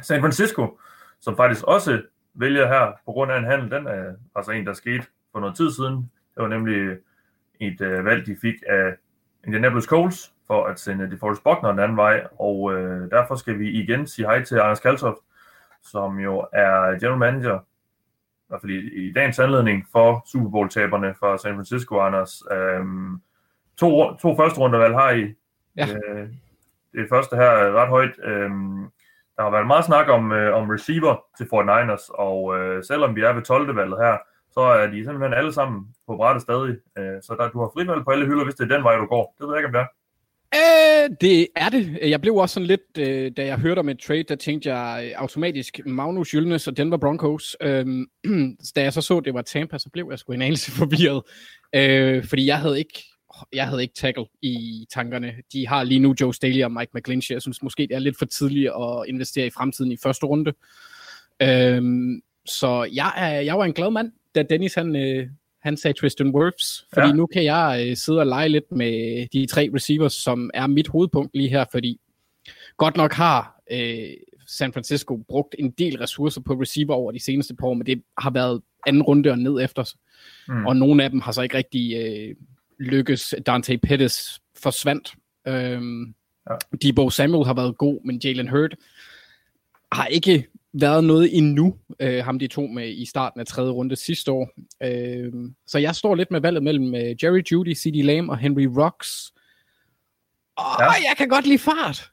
San Francisco, som faktisk også vælger her på grund af en handel. Den er altså en, der skete for noget tid siden. Det var nemlig et øh, valg, de fik af Indianapolis Colts for at sende DeForest Buckner den anden vej, og øh, derfor skal vi igen sige hej til Anders Kaltoft, som jo er general manager, i hvert fald i, i dagens anledning, for Super Bowl-taberne fra San Francisco, Anders. Øhm, to, to første rundevalg har I. Ja. Øh, det første her er ret højt. Øhm, der har været meget snak om, øh, om receiver til 49ers, og øh, selvom vi er ved 12. valget her, så er de simpelthen alle sammen på brættet stadig. Øh, så der, du har frivalg på alle hylder, hvis det er den vej, du går. Det ved jeg ikke, om det er. Øh, det er det. Jeg blev også sådan lidt, øh, da jeg hørte om et trade, der tænkte jeg øh, automatisk Magnus Jylnes og Denver Broncos. Øhm, [clears throat] da jeg så så, det var Tampa, så blev jeg sgu en anelse [laughs] forvirret. Øh, fordi jeg havde ikke jeg havde ikke tackle i tankerne. De har lige nu Joe Staley og Mike McGlinchey. Jeg synes måske, det er lidt for tidligt at investere i fremtiden i første runde. Øhm, så jeg, er, jeg var en glad mand, da Dennis han, øh, han sagde Tristan Wirfs, fordi Ja. nu kan jeg øh, sidde og lege lidt med de tre receivers, som er mit hovedpunkt lige her, fordi godt nok har øh, San Francisco brugt en del ressourcer på receiver over de seneste par år, men det har været anden runde og ned efter. Mm. Mm. Og nogle af dem har så ikke rigtig øh, lykkes. Dante Pettis forsvandt. Øhm, ja. Debo Samuel har været god, men Jalen Hurd har ikke været noget endnu, øh, ham de to med i starten af tredje runde sidste år. Øh, så jeg står lidt med valget mellem øh, Jerry Judy, C.D. Lamb og Henry Rocks. Og ja. jeg kan godt lide fart.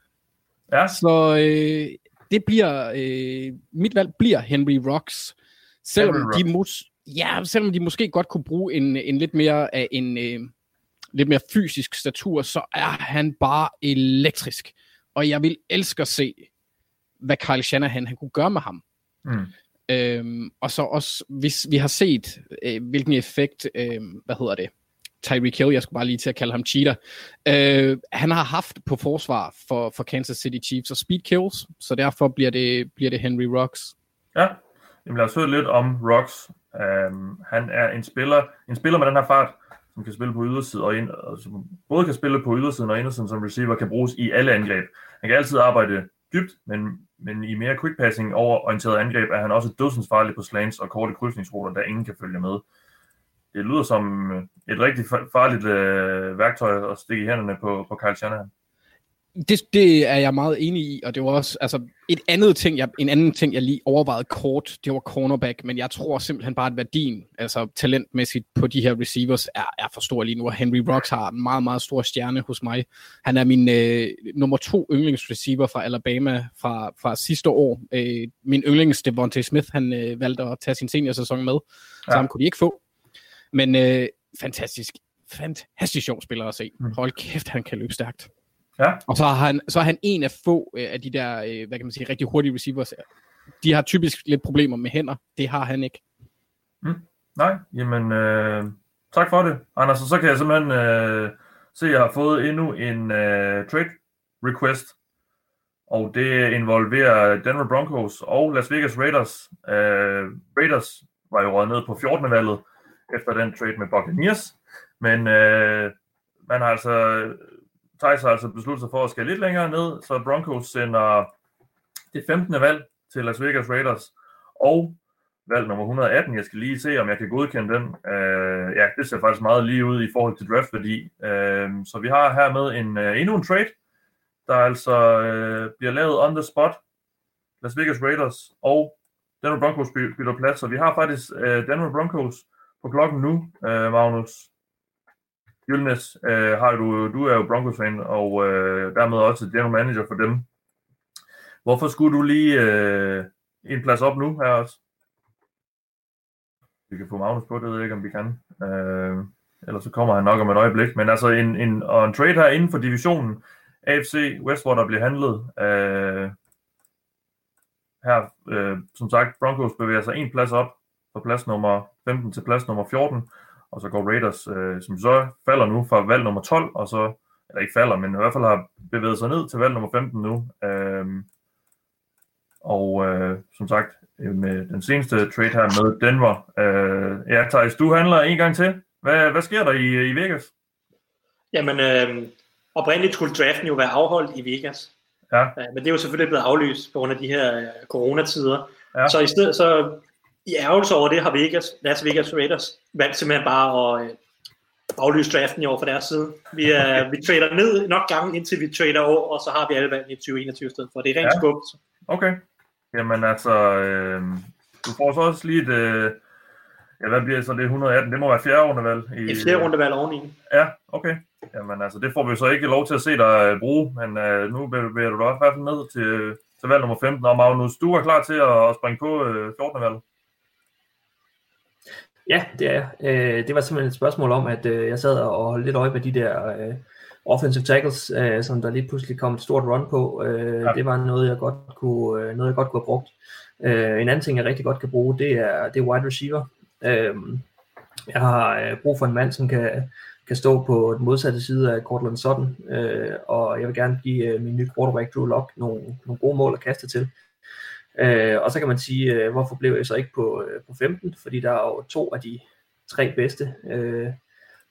Ja. Så øh, det bliver, øh, mit valg bliver Henry Rocks. Selvom Henry de, mus, ja, selvom de måske godt kunne bruge en, en lidt mere af en øh, lidt mere fysisk statur, så er han bare elektrisk. Og jeg vil elske at se, hvad Kyle Shanahan han kunne gøre med ham. Mm. Øhm, og så også, hvis vi har set, øh, hvilken effekt, øh, hvad hedder det, Tyreek Hill, jeg skulle bare lige til at kalde ham cheater, øh, han har haft på forsvar for, for Kansas City Chiefs og speed kills, så derfor bliver det, bliver det Henry Rocks. Ja, Jamen, lad os høre lidt om Rocks. Um, han er en spiller, en spiller med den her fart, som kan spille på ydersiden og ind, og som både kan spille på ydersiden og indersiden som receiver, kan bruges i alle angreb. Han kan altid arbejde dybt, men, men i mere quick passing over orienteret angreb er han også dødsens farlig på slants og korte krydsningsruter, der ingen kan følge med. Det lyder som et rigtig farligt øh, værktøj at stikke i hænderne på, på Kyle Shanahan. Det, det er jeg meget enig i, og det var også altså, et andet ting, jeg, en anden ting, jeg lige overvejede kort, det var cornerback, men jeg tror simpelthen bare, at værdien, altså talentmæssigt på de her receivers, er, er for stor lige nu, og Henry Rocks har en meget, meget stor stjerne hos mig. Han er min øh, nummer to yndlingsreceiver fra Alabama fra, fra sidste år. Øh, min yndlings, Devontae Smith, han øh, valgte at tage sin seniorsæson med, så Ja. ham kunne de ikke få. Men øh, fantastisk, fantastisk sjov spiller at se. Hold kæft, han kan løbe stærkt. Ja. Og så, har han, så er han en af få øh, af de der, øh, hvad kan man sige, rigtig hurtige receivers. De har typisk lidt problemer med hænder. Det har han ikke. Mm. Nej, jamen øh, tak for det, Anders. Og så kan jeg simpelthen øh, se, at jeg har fået endnu en øh, trade request, og det involverer Denver Broncos og Las Vegas Raiders. Øh, Raiders var jo røget ned på 14. valget efter den trade med Buccaneers. Men øh, man har altså, Thijs har altså besluttet sig for at skære lidt længere ned, så Broncos sender det 15. valg til Las Vegas Raiders, og valg nummer 118. Jeg skal lige se, om jeg kan godkende den. Øh, ja, det ser faktisk meget lige ud i forhold til draftværdi. Øh, så vi har hermed en, øh, endnu en trade, der altså øh, bliver lavet on the spot. Las Vegas Raiders og Denver Broncos bytter plads. Så vi har faktisk øh, Denver Broncos på klokken nu, øh, Magnus. Julnes, øh, har du, du er jo Broncos-fan, og øh, dermed også general manager for dem. Hvorfor skulle du lige øh, en plads op nu her også? Vi kan få Magnus på, det ved jeg ikke, om vi kan. Øh, ellers så kommer han nok om et øjeblik. Men altså en, en, og en trade her inden for divisionen, AFC West, hvor der bliver handlet. Øh, her, øh, som sagt, Broncos bevæger sig en plads op fra plads nummer 15 til plads nummer 14, og så går Raiders, øh, som så falder nu fra valg nummer 12, og så, eller ikke falder, men i hvert fald har bevæget sig ned til valg nummer 15 nu. Øh, og øh, som sagt, øh, med den seneste trade her med Denver. Øh, ja, Thijs, du handler en gang til. Hvad, hvad sker der i, i Vegas? Jamen, øh, oprindeligt skulle draften jo være afholdt i Vegas. Ja. Øh, men det er jo selvfølgelig blevet aflyst på grund af de her øh, coronatider. Ja. Så i stedet, så i ærgelse over det, har Vegas, Las Vegas Raiders valgt simpelthen bare at øh, aflyse draften i år fra deres side. Vi, er, vi trader ned nok gange, indtil vi trader over, og så har vi alle valg i 2021 i stedet for. Det er rent Ja. ja. skub. Okay. Jamen altså, øh, du får så også lige et, øh, ja, hvad bliver det så det er 118? Det må være fjerde rundevalg. I, Et flere runde valg oveni. Ja, okay. Jamen altså, det får vi så ikke lov til at se dig øh, bruge, men øh, nu bevæger du dig i hvert fald ned til, til valg nummer 15. Og Magnus, du er klar til at, at springe på øh, 14. valg. Ja, det er jeg. Øh, det var simpelthen et spørgsmål om, at øh, jeg sad og holdt lidt øje med de der øh, offensive tackles, øh, som der lige pludselig kom et stort run på. Øh, Ja. Det var noget, jeg godt kunne, øh, noget, jeg godt kunne have brugt. Øh, en anden ting, jeg rigtig godt kan bruge, det er, det er wide receiver. Øh, jeg har øh, brug for en mand, som kan, kan stå på den modsatte side af Cortland Sutton, øh, og jeg vil gerne give øh, min nye quarterback Drew Lock nogle, nogle gode mål at kaste til. Øh, og så kan man sige, øh, hvorfor blev jeg så ikke på, øh, på 15? Fordi der er jo to af de tre bedste øh,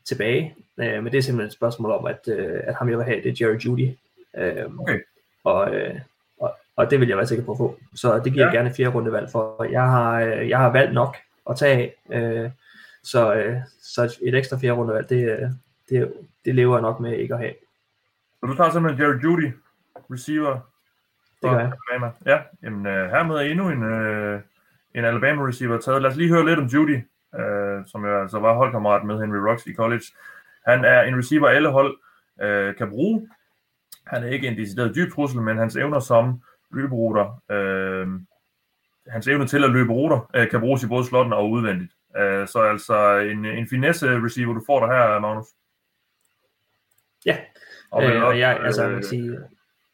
tilbage. Øh, men det er simpelthen et spørgsmål om, at, øh, at ham jeg vil have, det er Jerry Judy. Øh, okay. og, øh, og, og det vil jeg være sikker på at få. Så det giver Ja. jeg gerne fjerde runde valg for. Jeg har, øh, jeg har valgt nok at tage af. Øh, så, øh, så et ekstra fjerde runde valg, det, øh, det, det lever jeg nok med ikke at have. Så du tager simpelthen Jerry Judy, receiver Det gør jeg. Alabama. Ja, jamen øh, hermed er endnu en, øh, en Alabama receiver taget. Lad os lige høre lidt om Judy, øh, som jo altså var holdkammerat med Henry Rocks i college. Han er en receiver, alle hold øh, kan bruge. Han er ikke en decideret dyb trussel, men hans evner som løberuter, øh, hans evne til at løbe ruter, øh, kan bruges i både slotten og udvendigt. Øh, så altså en, en finesse receiver, du får der her, Magnus. Ja, Og, øh, og jeg, altså, man øh, kan sige,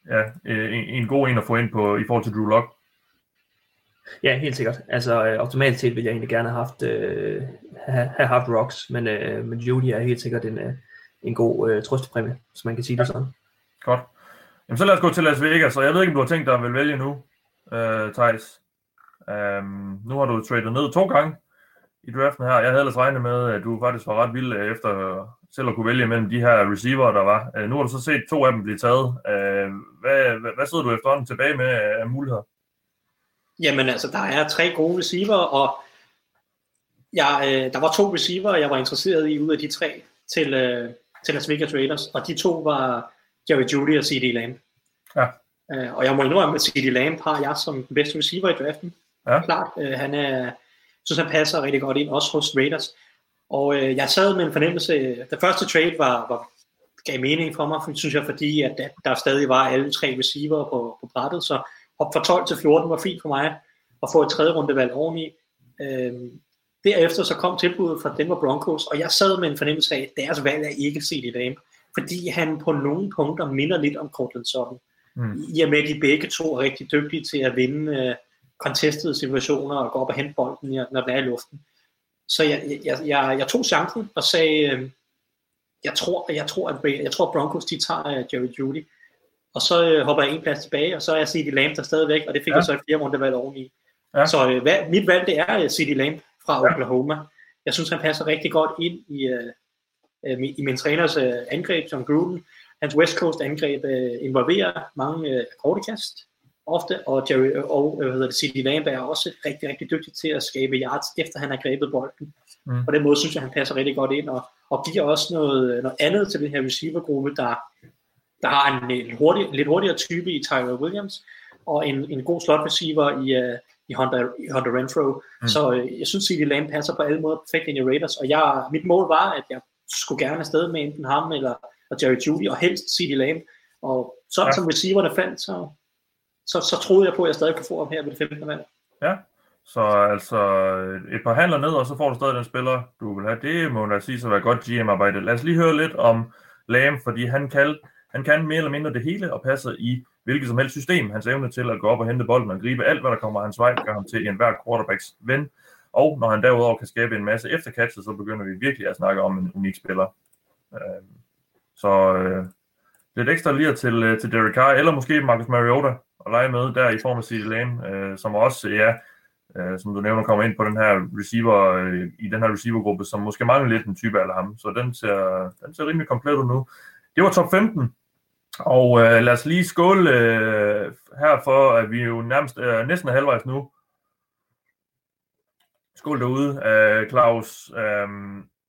ja, øh, en, en god en at få ind på i forhold til Drew Lock. Ja, helt sikkert. Altså, øh, optimalt set ville jeg egentlig gerne have haft, øh, have, have haft Rocks, men, øh, men Judy er helt sikkert en, øh, en god øh, trøstepræmie, hvis man kan sige det sådan. Godt. Jamen, så lad os gå til Las Vegas, og jeg ved ikke, om du har tænkt dig at vælge nu, øh, Thijs. Um, nu har du tradet ned to gange i draften her. Jeg havde ellers regnet med, at du faktisk var ret vild efter selv at kunne vælge mellem de her receiver, der var. Uh, nu har du så set to af dem blive taget. Uh, hvad, hvad, hvad sidder du efterhånden tilbage med af muligheder? Jamen altså, der er tre gode receiver, og jeg, øh, der var to receiver, jeg var interesseret i ud af de tre til, øh, til Las Vegas Raiders, og de to var Jerry Judy og C.D. Lamb. Ja. Øh, og jeg må indrømme, at C.D. Lamb har jeg som den bedste receiver i draften. Ja. Klart, øh, han er, synes han passer rigtig godt ind, også hos Raiders. Og øh, jeg sad med en fornemmelse, øh, det første trade var, var gav mening for mig, synes jeg, fordi at der, stadig var alle tre receiver på, på brættet, så op fra 12 til 14 var fint for mig at få et tredje rundevalg oveni. Øhm, derefter så kom tilbuddet fra Denver Broncos, og jeg sad med en fornemmelse af, at deres valg er ikke set i dag, fordi han på nogle punkter minder lidt om Cortland Sutton. Mm. I og med, at de begge to er rigtig dygtige til at vinde øh, contestede situationer og gå op og hente bolden, når når den er i luften. Så jeg, jeg, jeg, jeg tog chancen og sagde, øh, jeg tror, jeg tror, at, jeg tror, Broncos de tager øh, Jerry Judy. Og så øh, hopper jeg en plads tilbage, og så er jeg CD Lamb der stadigvæk, og det fik Ja. ja. jeg så et fjerde rundevalg oveni. Ja. Så øh, hvad, mit valg det er øh, CD Lamb fra Oklahoma. Jeg synes, han passer rigtig godt ind i, øh, i min træners øh, angreb som Gruden. Hans West Coast angreb øh, involverer mange øh, korte kast ofte, og Jerry og hvad hedder det, C.D. Lamb er også rigtig, rigtig dygtig til at skabe yards, efter han har grebet bolden. Mm. På den måde synes jeg, han passer rigtig godt ind, og, og giver også noget, noget andet til den her receivergruppe, der, der har en, en hurtig, lidt hurtigere type i Tyler Williams, og en, en god slot receiver i, uh, i Hunter, i Hunter Renfro. Mm. Så uh, jeg synes, C.D. Lamb passer på alle måder perfekt ind i Raiders, og jeg, mit mål var, at jeg skulle gerne afsted med enten ham eller og Jerry Judy, og helst C.D. Lamb. Og sådan ja. som receiverne fandt, så, så, så troede jeg på, at jeg stadig kunne få ham her ved det 15. valg. Ja, så altså øh, et par handler ned, og så får du stadig den spiller, du vil have. Det må da sige så være godt GM-arbejde. Lad os lige høre lidt om Lam, fordi han kan, han kan mere eller mindre det hele og passer i hvilket som helst system. Hans evne til at gå op og hente bolden og gribe alt, hvad der kommer hans vej, gør ham til enhver quarterbacks ven. Og når han derudover kan skabe en masse efterkatcher, så begynder vi virkelig at snakke om en unik spiller. Øhm, så øh, lidt ekstra lige til, øh, til Derek Carr, eller måske Marcus Mariota, at lege med der i form af CD Lamb, øh, som også, ja, øh, som du nævner, kommer ind på den her receiver, øh, i den her receivergruppe, som måske mangler lidt en type af ham. Så den ser, den ser rimelig komplet ud nu. Det var top 15, og øh, lad os lige skåle øh, her for, at vi jo nærmest øh, næsten er halvvejs nu. Skål derude, øh, Claus. Øh,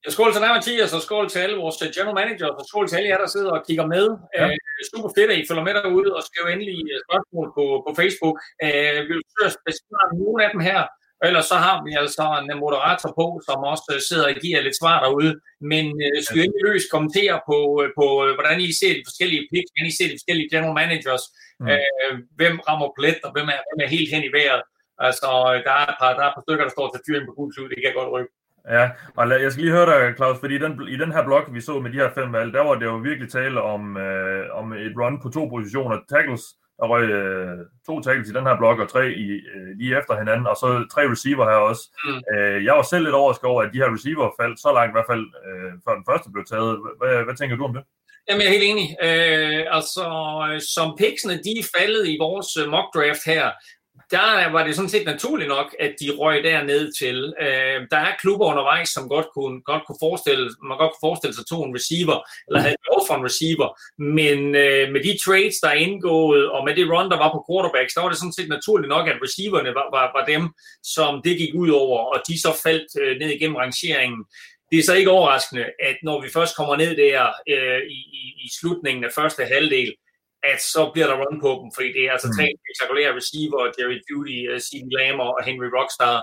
Ja, skål til dig, Mathias, og skål til alle vores general managers, og skål til alle jer, der sidder og kigger med. Ja. Uh, super fedt, at I følger med derude, og skriver endelig spørgsmål på, på Facebook. Uh, vi vil forsøge at besvare nogle af dem her, og ellers så har vi altså en moderator på, som også sidder og giver lidt svar derude. Men uh, skal endelig løs kommentere på, på, hvordan I ser de forskellige picks, hvordan I ser de forskellige general managers, mm. uh, hvem rammer plet, og hvem er, hvem er helt hen i vejret. Altså, der er et par, der er et par stykker, der står til fyring på gul det kan jeg godt rykke. Ja, og jeg skal lige høre dig, Claus, fordi i den, i den her blok, vi så med de her fem valg, der var det jo virkelig tale om, øh, om et run på to positioner. Tackles, der røg øh, to tackles i den her blok, og tre i, øh, lige efter hinanden, og så tre receiver her også. Mm. Øh, jeg var selv lidt overrasket over, at de her receiver faldt så langt, i hvert fald øh, før den første blev taget. Hvad, hvad tænker du om det? Jamen, jeg er helt enig. Øh, altså, som picksene, de er faldet i vores mock draft her, der var det sådan set naturligt nok, at de røg derned til. Øh, der er klubber undervejs, som godt kunne, godt kunne forestille, man godt kunne forestille sig to en receiver, eller havde behov for en receiver. Men øh, med de trades, der er indgået, og med det run, der var på quarterbacks, der var det sådan set naturligt nok, at receiverne var, var, var dem, som det gik ud over, og de så faldt øh, ned igennem rangeringen. Det er så ikke overraskende, at når vi først kommer ned der øh, i, i, i slutningen af første halvdel, at så bliver der run på dem, fordi det er altså tre mm. spektakulære receiver, Jerry Judy, uh, C.D. Lamb og Henry Rockstar.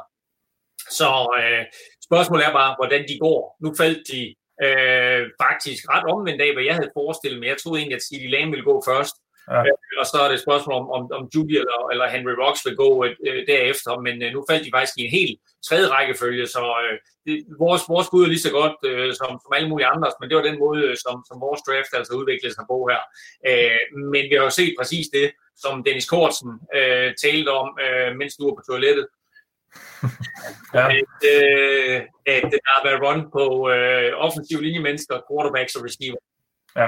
Så øh, spørgsmålet er bare, hvordan de går. Nu faldt de øh, faktisk ret omvendt af, hvad jeg havde forestillet mig. Jeg troede egentlig, at C.D. Lamb ville gå først, Ja. Øh, og så er det et spørgsmål om, om, om Judy eller, eller Henry Rocks vil gå øh, derefter, men øh, nu faldt de faktisk i en helt tredje rækkefølge, så øh, det, vores, vores bud er lige så godt øh, som, som alle mulige andres, men det var den måde, som, som vores draft altså udviklede sig på her. Øh, men vi har jo set præcis det, som Dennis Kortsen øh, talte om, øh, mens du var på toilettet. [laughs] ja. at, øh, at der har været run på øh, offensive linjemennesker, quarterbacks og receiver. Ja,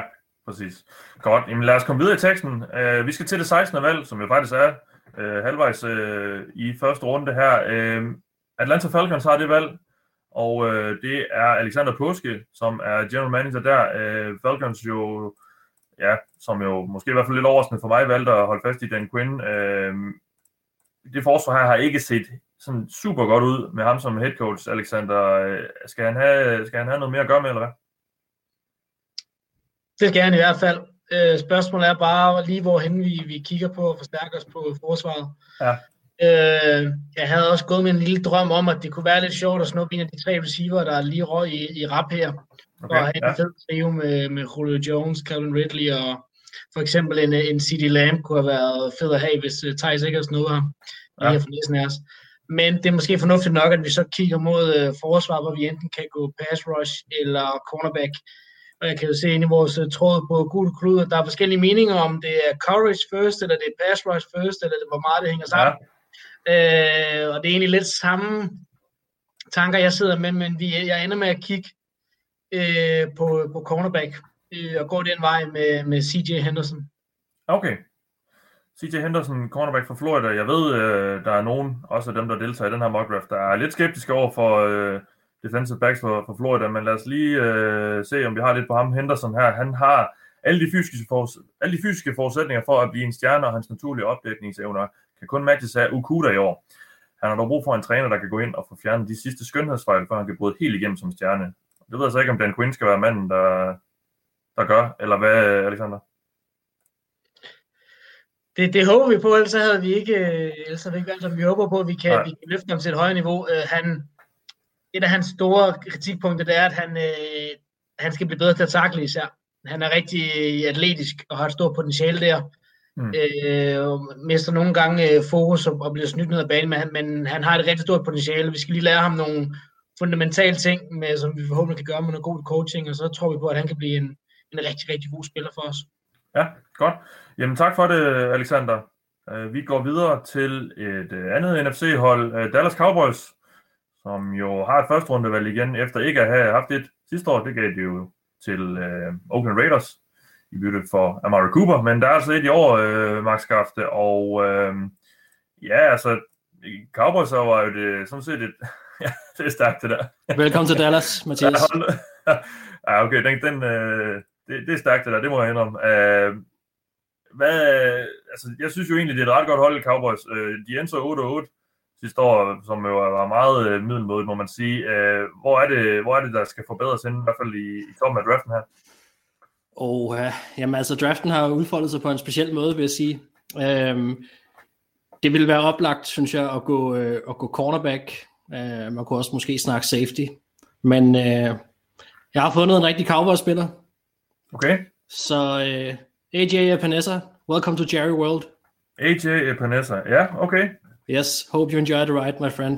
præcis. Godt, Jamen, lad os komme videre i teksten. Uh, vi skal til det 16. valg, som jo faktisk er uh, halvvejs uh, i første runde her. Uh, Atlanta Falcons har det valg, og uh, det er Alexander Påske, som er general manager der. Uh, Falcons jo, ja, som jo måske i hvert fald lidt overraskende for mig, valgte at holde fast i Dan Quinn. Uh, det forsvar her har ikke set sådan super godt ud med ham som head coach, Alexander. Skal han have, skal han have noget mere at gøre med, eller hvad? Det skal han i hvert fald. Øh, spørgsmålet er bare lige, hvorhen vi, vi kigger på at forstærke os på forsvaret. Ja. Øh, jeg havde også gået med en lille drøm om, at det kunne være lidt sjovt at snuppe en af de tre receiver, der lige røg i, i rap her. Okay, og have ja. en fed trio med, med Julio Jones, Calvin Ridley og for eksempel en, en CD Lamb kunne have været fed at have, hvis uh, Thijs ikke har snået ham. Ja. Lige for næsten af os. Men det er måske fornuftigt nok, at vi så kigger mod uh, forsvar, hvor vi enten kan gå pass rush eller cornerback. Og jeg kan jo se ind i vores uh, tråd på Gul Klud, at der er forskellige meninger om, det er coverage first, eller det er pass rush first, eller det, hvor meget det hænger sammen. Ja. Øh, og det er egentlig lidt samme tanker, jeg sidder med, men vi, jeg ender med at kigge øh, på, på cornerback øh, og gå den vej med, med CJ Henderson. Okay. CJ Henderson, cornerback fra Florida. Jeg ved, øh, der er nogen, også af dem, der deltager i den her mock draft, der er lidt skeptiske over for øh, defensive backs for, for Florida, men lad os lige øh, se, om vi har lidt på ham. Henderson her, han har alle de, fysiske foruds- alle de fysiske forudsætninger for at blive en stjerne, og hans naturlige opdækningsevner kan kun matches af Ukuda i år. Han har dog brug for en træner, der kan gå ind og få fjernet de sidste skønhedsfejl, før han kan bryde helt igennem som stjerne. Det ved jeg så ikke, om Dan Quinn skal være manden, der, der gør, eller hvad, Alexander? Det, det håber vi på, ellers havde vi ikke, øh, ellers havde vi ikke valgt ham. Vi håber på, at vi kan, Nej. vi kan løfte ham til et højere niveau. Uh, han, et af hans store kritikpunkter, det er, at han, uh, han skal blive bedre til at takle især. Han er rigtig atletisk og har et stort potentiale der. Mm. Øh, mister nogle gange øh, fokus og, og bliver snydt ned ad banen, men han, men han har et rigtig stort potentiale. Vi skal lige lære ham nogle fundamentale ting, med, som vi forhåbentlig kan gøre med noget god coaching, og så tror vi på, at han kan blive en, en rigtig, rigtig god spiller for os. Ja, godt. Jamen tak for det, Alexander. Øh, Vi går videre til et øh, andet NFC-hold, øh, Dallas Cowboys, som jo har et første rundevalg igen, efter ikke at have haft et sidste år. Det gav de jo til øh, Oakland Raiders i bytte for Amari Cooper, men der er altså et i år, øh, Max Skafte, og øh, ja, altså, Cowboys var jo det, sådan set et, [laughs] ja, det er stærkt det der. Velkommen til Dallas, [laughs] Mathias. Ja, [laughs] ja okay, den, den, øh, det, det er stærkt det der, det må jeg indrømme. Øh, hvad, altså, jeg synes jo egentlig, det er et ret godt hold, Cowboys. Øh, de endte så 8-8 sidste år, som jo var meget øh, må man sige. Øh, hvor, er det, hvor er det, der skal forbedres inden, i hvert fald i, i toppen af draften her? Og uh, jamen altså, draften har udfoldet sig på en speciel måde, vil jeg sige. Um, det ville være oplagt, synes jeg, at gå, uh, at gå cornerback. Uh, man kunne også måske snakke safety. Men uh, jeg har fundet en rigtig Cowboys-spiller. Okay. Så uh, AJ Epinesa, welcome to Jerry World. AJ Epinesa, ja, okay. Yes, hope you enjoy the ride, my friend.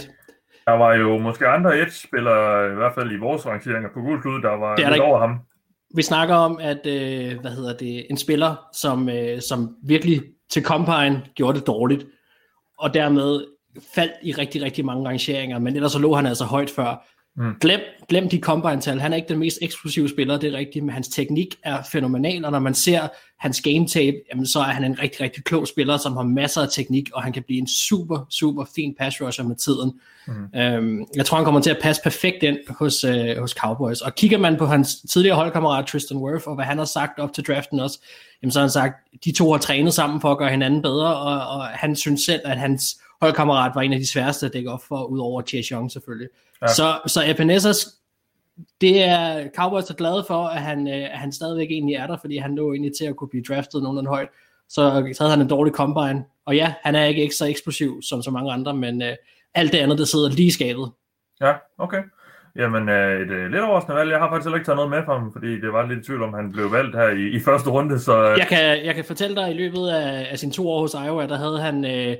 Der var jo måske andre edge-spillere, i hvert fald i vores rangeringer på gul klud, der var Det der lidt ikke. over ham. Vi snakker om, at øh, hvad hedder det, en spiller, som, øh, som virkelig til Combine gjorde det dårligt, og dermed faldt i rigtig, rigtig mange rangeringer, men ellers så lå han altså højt før. Mm. Glem, glem de Combine-tal. Han er ikke den mest eksplosive spiller, det er rigtigt, men hans teknik er fænomenal, og når man ser hans game tape, jamen, så er han en rigtig, rigtig klog spiller, som har masser af teknik, og han kan blive en super, super fin pass rusher med tiden. Mm. Øhm, jeg tror, han kommer til at passe perfekt ind hos, øh, hos Cowboys. Og kigger man på hans tidligere holdkammerat Tristan Wirth, og hvad han har sagt op til draften også, jamen så har han sagt, de to har trænet sammen for at gøre hinanden bedre, og, og han synes selv, at hans holdkammerat var en af de sværeste at dække op for, udover Young selvfølgelig. Ja. Så, så Epenezas, det er Cowboys er glade for, at han, øh, at han stadigvæk egentlig er der, fordi han lå egentlig til at kunne blive draftet nogenlunde højt. Så havde han en dårlig combine. Og ja, han er ikke, ikke så eksplosiv som så mange andre, men øh, alt det andet, det sidder lige skabet. Ja, okay. Jamen, øh, et øh, lidt overraskende valg. Jeg har faktisk heller ikke taget noget med fra ham, fordi det var lidt i tvivl om, han blev valgt her i, i første runde, så... øh, Jeg kan, jeg kan fortælle dig, at i løbet af, af sine to år hos Iowa, der havde han øh,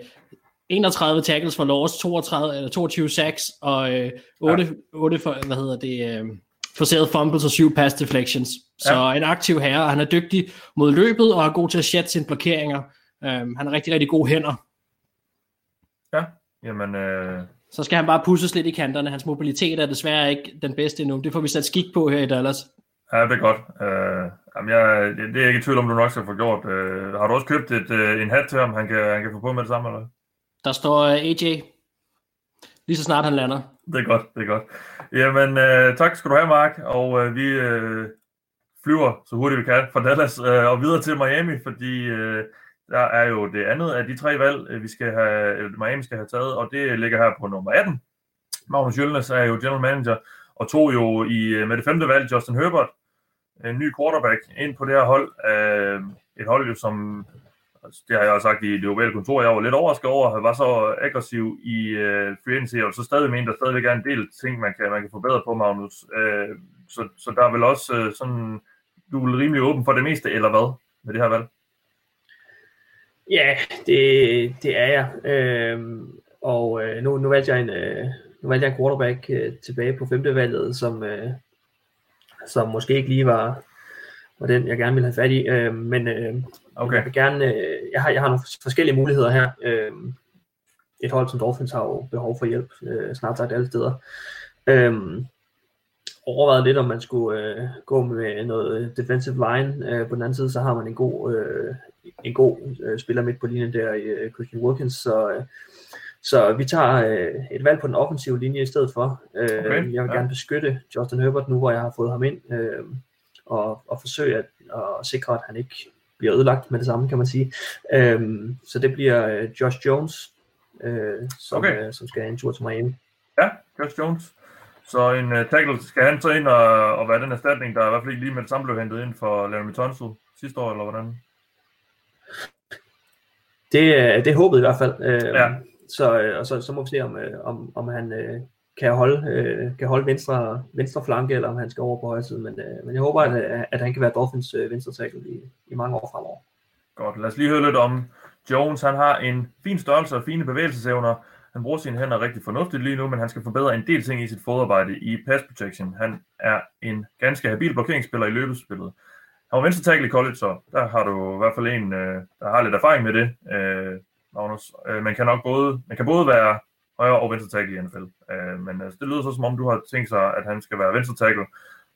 31 tackles for loss, 32, eller 22 sacks, og øh, 8, ja. 8 for, hvad hedder det, øh, forceret fumbles og 7 pass deflections. Så Ja. en aktiv herre, og han er dygtig mod løbet, og er god til at shut sine blokeringer. Um, han har rigtig, rigtig gode hænder. Ja, jamen... Øh, Så skal han bare pusses lidt i kanterne. Hans mobilitet er desværre ikke den bedste endnu. Det får vi sat skik på her i Dallas. ja, det er godt. Øh, jamen, jeg, det, det er jeg ikke i tvivl om, du nok skal få gjort. Øh, har du også købt et, øh, en hat til ham, han kan, han kan få på med det samme, eller? Der står øh, AJ, lige så snart han lander. Det er godt, det er godt. Jamen, øh, tak skal du have, Mark. Og øh, vi øh, flyver så hurtigt vi kan fra Dallas øh, og videre til Miami, fordi øh, der er jo det andet af de tre valg, øh, vi skal have, eller Miami skal have taget, og det ligger her på nummer 18. Magnus Jølnes er jo general manager, og tog jo i, med det femte valg Justin Herbert, en ny quarterback, ind på det her hold. Øh, et hold jo, som Altså, det har jeg også sagt i det ovale kontor, jeg var lidt overrasket over, at han var så aggressiv i øh, free agency, og så stadig mener, der stadigvæk er en del ting, man kan, man kan forbedre på, Magnus. Øh, så, så der er vel også øh, sådan, du er rimelig åben for det meste, eller hvad, med det her valg? Ja, det, det er jeg. Øh, og øh, nu, nu, valgte jeg en, øh, nu valgte jeg en quarterback øh, tilbage på femte valget, som, øh, som måske ikke lige var, var den, jeg gerne ville have fat i. Øh, men øh, Okay. jeg vil gerne, øh, jeg, har, jeg har nogle forskellige muligheder her. Øh, et hold som Dolphins har jo behov for hjælp øh, snart sagt alle steder. Øh, overvejet lidt, om man skulle øh, gå med noget defensive line. Øh, på den anden side, så har man en god, øh, en god øh, spiller midt på linjen der i øh, Christian Wilkins, så, øh, så vi tager øh, et valg på den offensive linje i stedet for. Øh, Okay, jeg vil ja. gerne beskytte Justin Herbert nu, hvor jeg har fået ham ind, øh, og, og forsøge at, at sikre, at han ikke bliver ødelagt med det samme, kan man sige. Øh, så det bliver øh, Josh Jones, øh, som, Okay. øh, som skal have en tur til Miami. Ja, Josh Jones. Så en uh, tackle, skal han så ind og, og være den erstatning, der i hvert fald ikke lige med det samme blev hentet ind for Larry Tunsil sidste år, eller hvordan? Det, er- det er håbet i hvert fald. Øh, Ja. Så, øh, og så, så må vi se, om, øh, om, om han øh, kan holde, øh, kan holde venstre, venstre flanke, eller om han skal over på højre side. Men, øh, men jeg håber, at, øh, at han kan være Dolphins øh, venstre tackle i, i mange år fremover. Godt, lad os lige høre lidt om Jones. Han har en fin størrelse og fine bevægelsesevner. Han bruger sine hænder rigtig fornuftigt lige nu, men han skal forbedre en del ting i sit fodarbejde i pass protection. Han er en ganske habil blokeringsspiller i løbespillet. Han var venstre tackle i college, så der har du i hvert fald en, øh, der har lidt erfaring med det, øh, Magnus. Man kan nok både, man kan både være højre og venstre tackle i NFL. Øh, men altså, det lyder så, som om du har tænkt sig, at han skal være venstre tackle.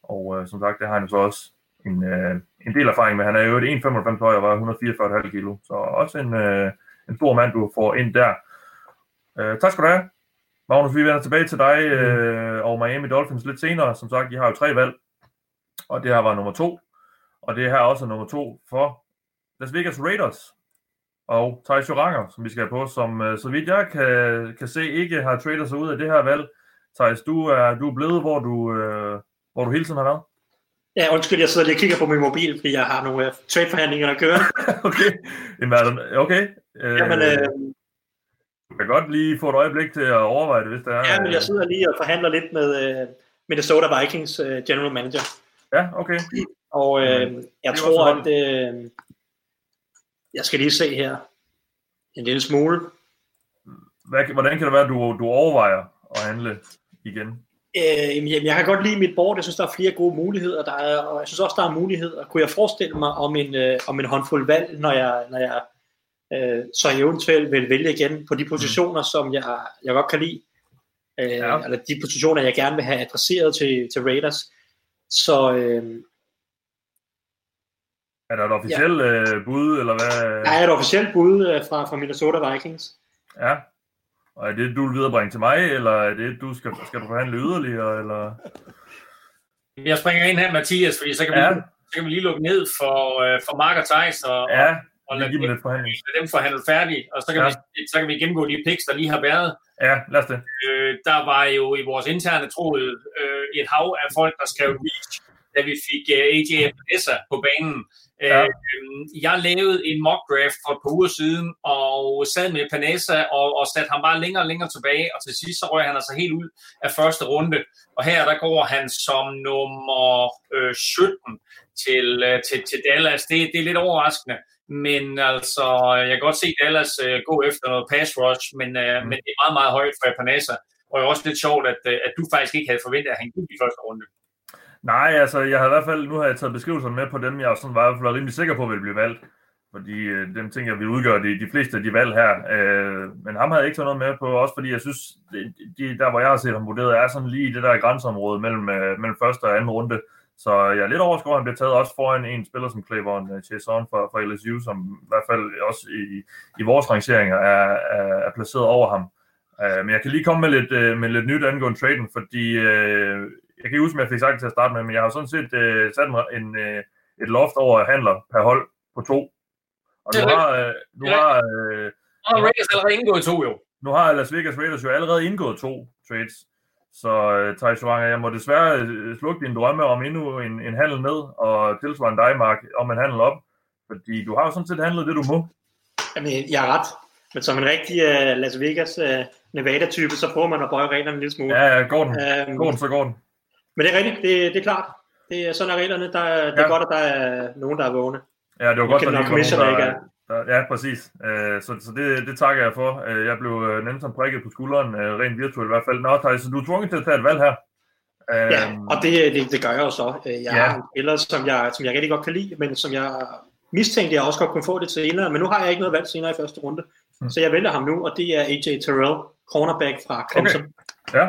Og øh, som sagt, det har han jo så også en, øh, en del erfaring med. Han er jo et 1,95 høj og var 144,5 kilo. Så også en, øh, en stor mand, du får ind der. Øh, tak skal du have. Magnus, vi vender tilbage til dig øh, og Miami Dolphins lidt senere. Som sagt, I har jo tre valg, og det her var nummer to. Og det her er også nummer to for Las Vegas Raiders og Thijs Joranger, som vi skal have på, som øh, så vidt jeg kan, kan se, ikke har tradet sig ud af det her valg. Thijs, du er, du er blevet, hvor du, øh, hvor du hele tiden har været. Ja, undskyld, jeg sidder lige og kigger på min mobil, fordi jeg har nogle uh, trade-forhandlinger at køre. [laughs] okay. Okay. Øh, Jamen, øh, Du kan godt lige få et øjeblik til at overveje det, hvis det er. ja, men jeg sidder lige og forhandler lidt med uh, Minnesota Vikings uh, general manager. Ja, okay. Og øh, jeg det tror, at øh, jeg skal lige se her en lille smule. Hvad, hvordan kan det være, at du, du overvejer at handle igen? Øh, jamen, jeg kan godt lide mit board. Jeg synes, der er flere gode muligheder. Der er, og jeg synes også, der er muligheder. Kunne jeg forestille mig om en, øh, om en håndfuld valg, når jeg, når jeg øh, så eventuelt vil vælge igen på de positioner, mm. som jeg, jeg godt kan lide. Øh, ja. Eller de positioner, jeg gerne vil have adresseret til, til Raiders. Så øh, Er der et officielt ja. øh, bud, eller hvad? der er et officielt bud øh, fra, fra Minnesota Vikings. Ja. Og er det, du vil viderebringe til mig, eller er det, du skal, skal du forhandle yderligere, eller? Jeg springer ind her, Mathias, fordi så kan, Ja. vi, så kan vi lige lukke ned for, øh, for Mark og Thijs, og, Ja, og, og lade dem, lidt forhandling. lade dem forhandle færdigt, og så kan, Ja. vi, så kan vi gennemgå de picks, der lige har været. Ja, lad os det. Øh, der var jo i vores interne tråd øh, et hav af folk, der skrev reach, da vi fik øh, AJ på banen. Ja. Øh, jeg lavede en mock draft for et par uger siden, og sad med Panessa og, og satte ham bare længere og længere tilbage, og til sidst så røg han altså helt ud af første runde. Og her der går han som nummer øh, 17 til, øh, til, til Dallas. Det, det er lidt overraskende, men altså, jeg kan godt se Dallas øh, gå efter noget pass rush, men, øh, mm. men det er meget, meget højt for Panessa. Og det er også lidt sjovt, at, øh, at du faktisk ikke havde forventet, at han gik i første runde. Nej, altså, jeg har i hvert fald, nu har jeg taget beskrivelserne med på dem, jeg sådan var i hvert rimelig sikker på, ville blive valgt. Fordi øh, dem ting, jeg vi udgør de, de fleste af de valg her. Øh, men ham havde jeg ikke taget noget med på, også fordi jeg synes, de, de, der hvor jeg har set ham vurderet, er sådan lige i det der grænseområde mellem, øh, mellem første og anden runde. Så jeg er lidt overrasket over, at han bliver taget også foran en spiller som Clavon øh, Chason fra, fra LSU, som i hvert fald også i, i vores rangeringer er, er, er placeret over ham. Uh, men jeg kan lige komme med lidt, uh, med lidt nyt angående traden, fordi uh, jeg kan ikke huske, om jeg fik sagt det til at starte med, men jeg har sådan set uh, sat en, en, uh, et loft over handler per hold på to. Og nu har, uh, nu har, uh, Og Raiders allerede indgået to jo. nu har Las Vegas Raiders jo allerede indgået to trades. Så uh, Thijs Joranger, jeg må desværre øh, slukke din drømme om endnu en, en handel ned, og tilsvarende dig, Mark, om en handel op. Fordi du har jo sådan set handlet det, du må. Jamen, jeg har ret. Men som en rigtig uh, Las Vegas uh, Nevada-type, så prøver man at bøje reglerne en lille smule. Ja, ja, går den. Øhm, Går den, så går den. Men det er rigtigt, det, det er klart. Det er sådan er reglerne. Der, er- det er Ja. godt, at der er nogen, der er vågne. Ja, det var godt, Når der nogen, ikke der, er. der, ja, præcis. Øh, så så det, det takker jeg for. Øh, Jeg blev øh, nemt som prikket på skulderen, øh, rent virtuelt i hvert fald. Nå, Thijs, så du er tvunget til at tage et valg her. Øh, Ja, og det, det, det gør jeg jo så. Jeg Ja. har en spiller, som jeg, som jeg rigtig godt kan lide, men som jeg mistænkte, jeg også godt kunne få det senere. Men nu har jeg ikke noget valg senere i første runde. Mm. Så jeg vælger ham nu, og det er AJ Terrell, cornerback fra Clemson. Okay. Ja.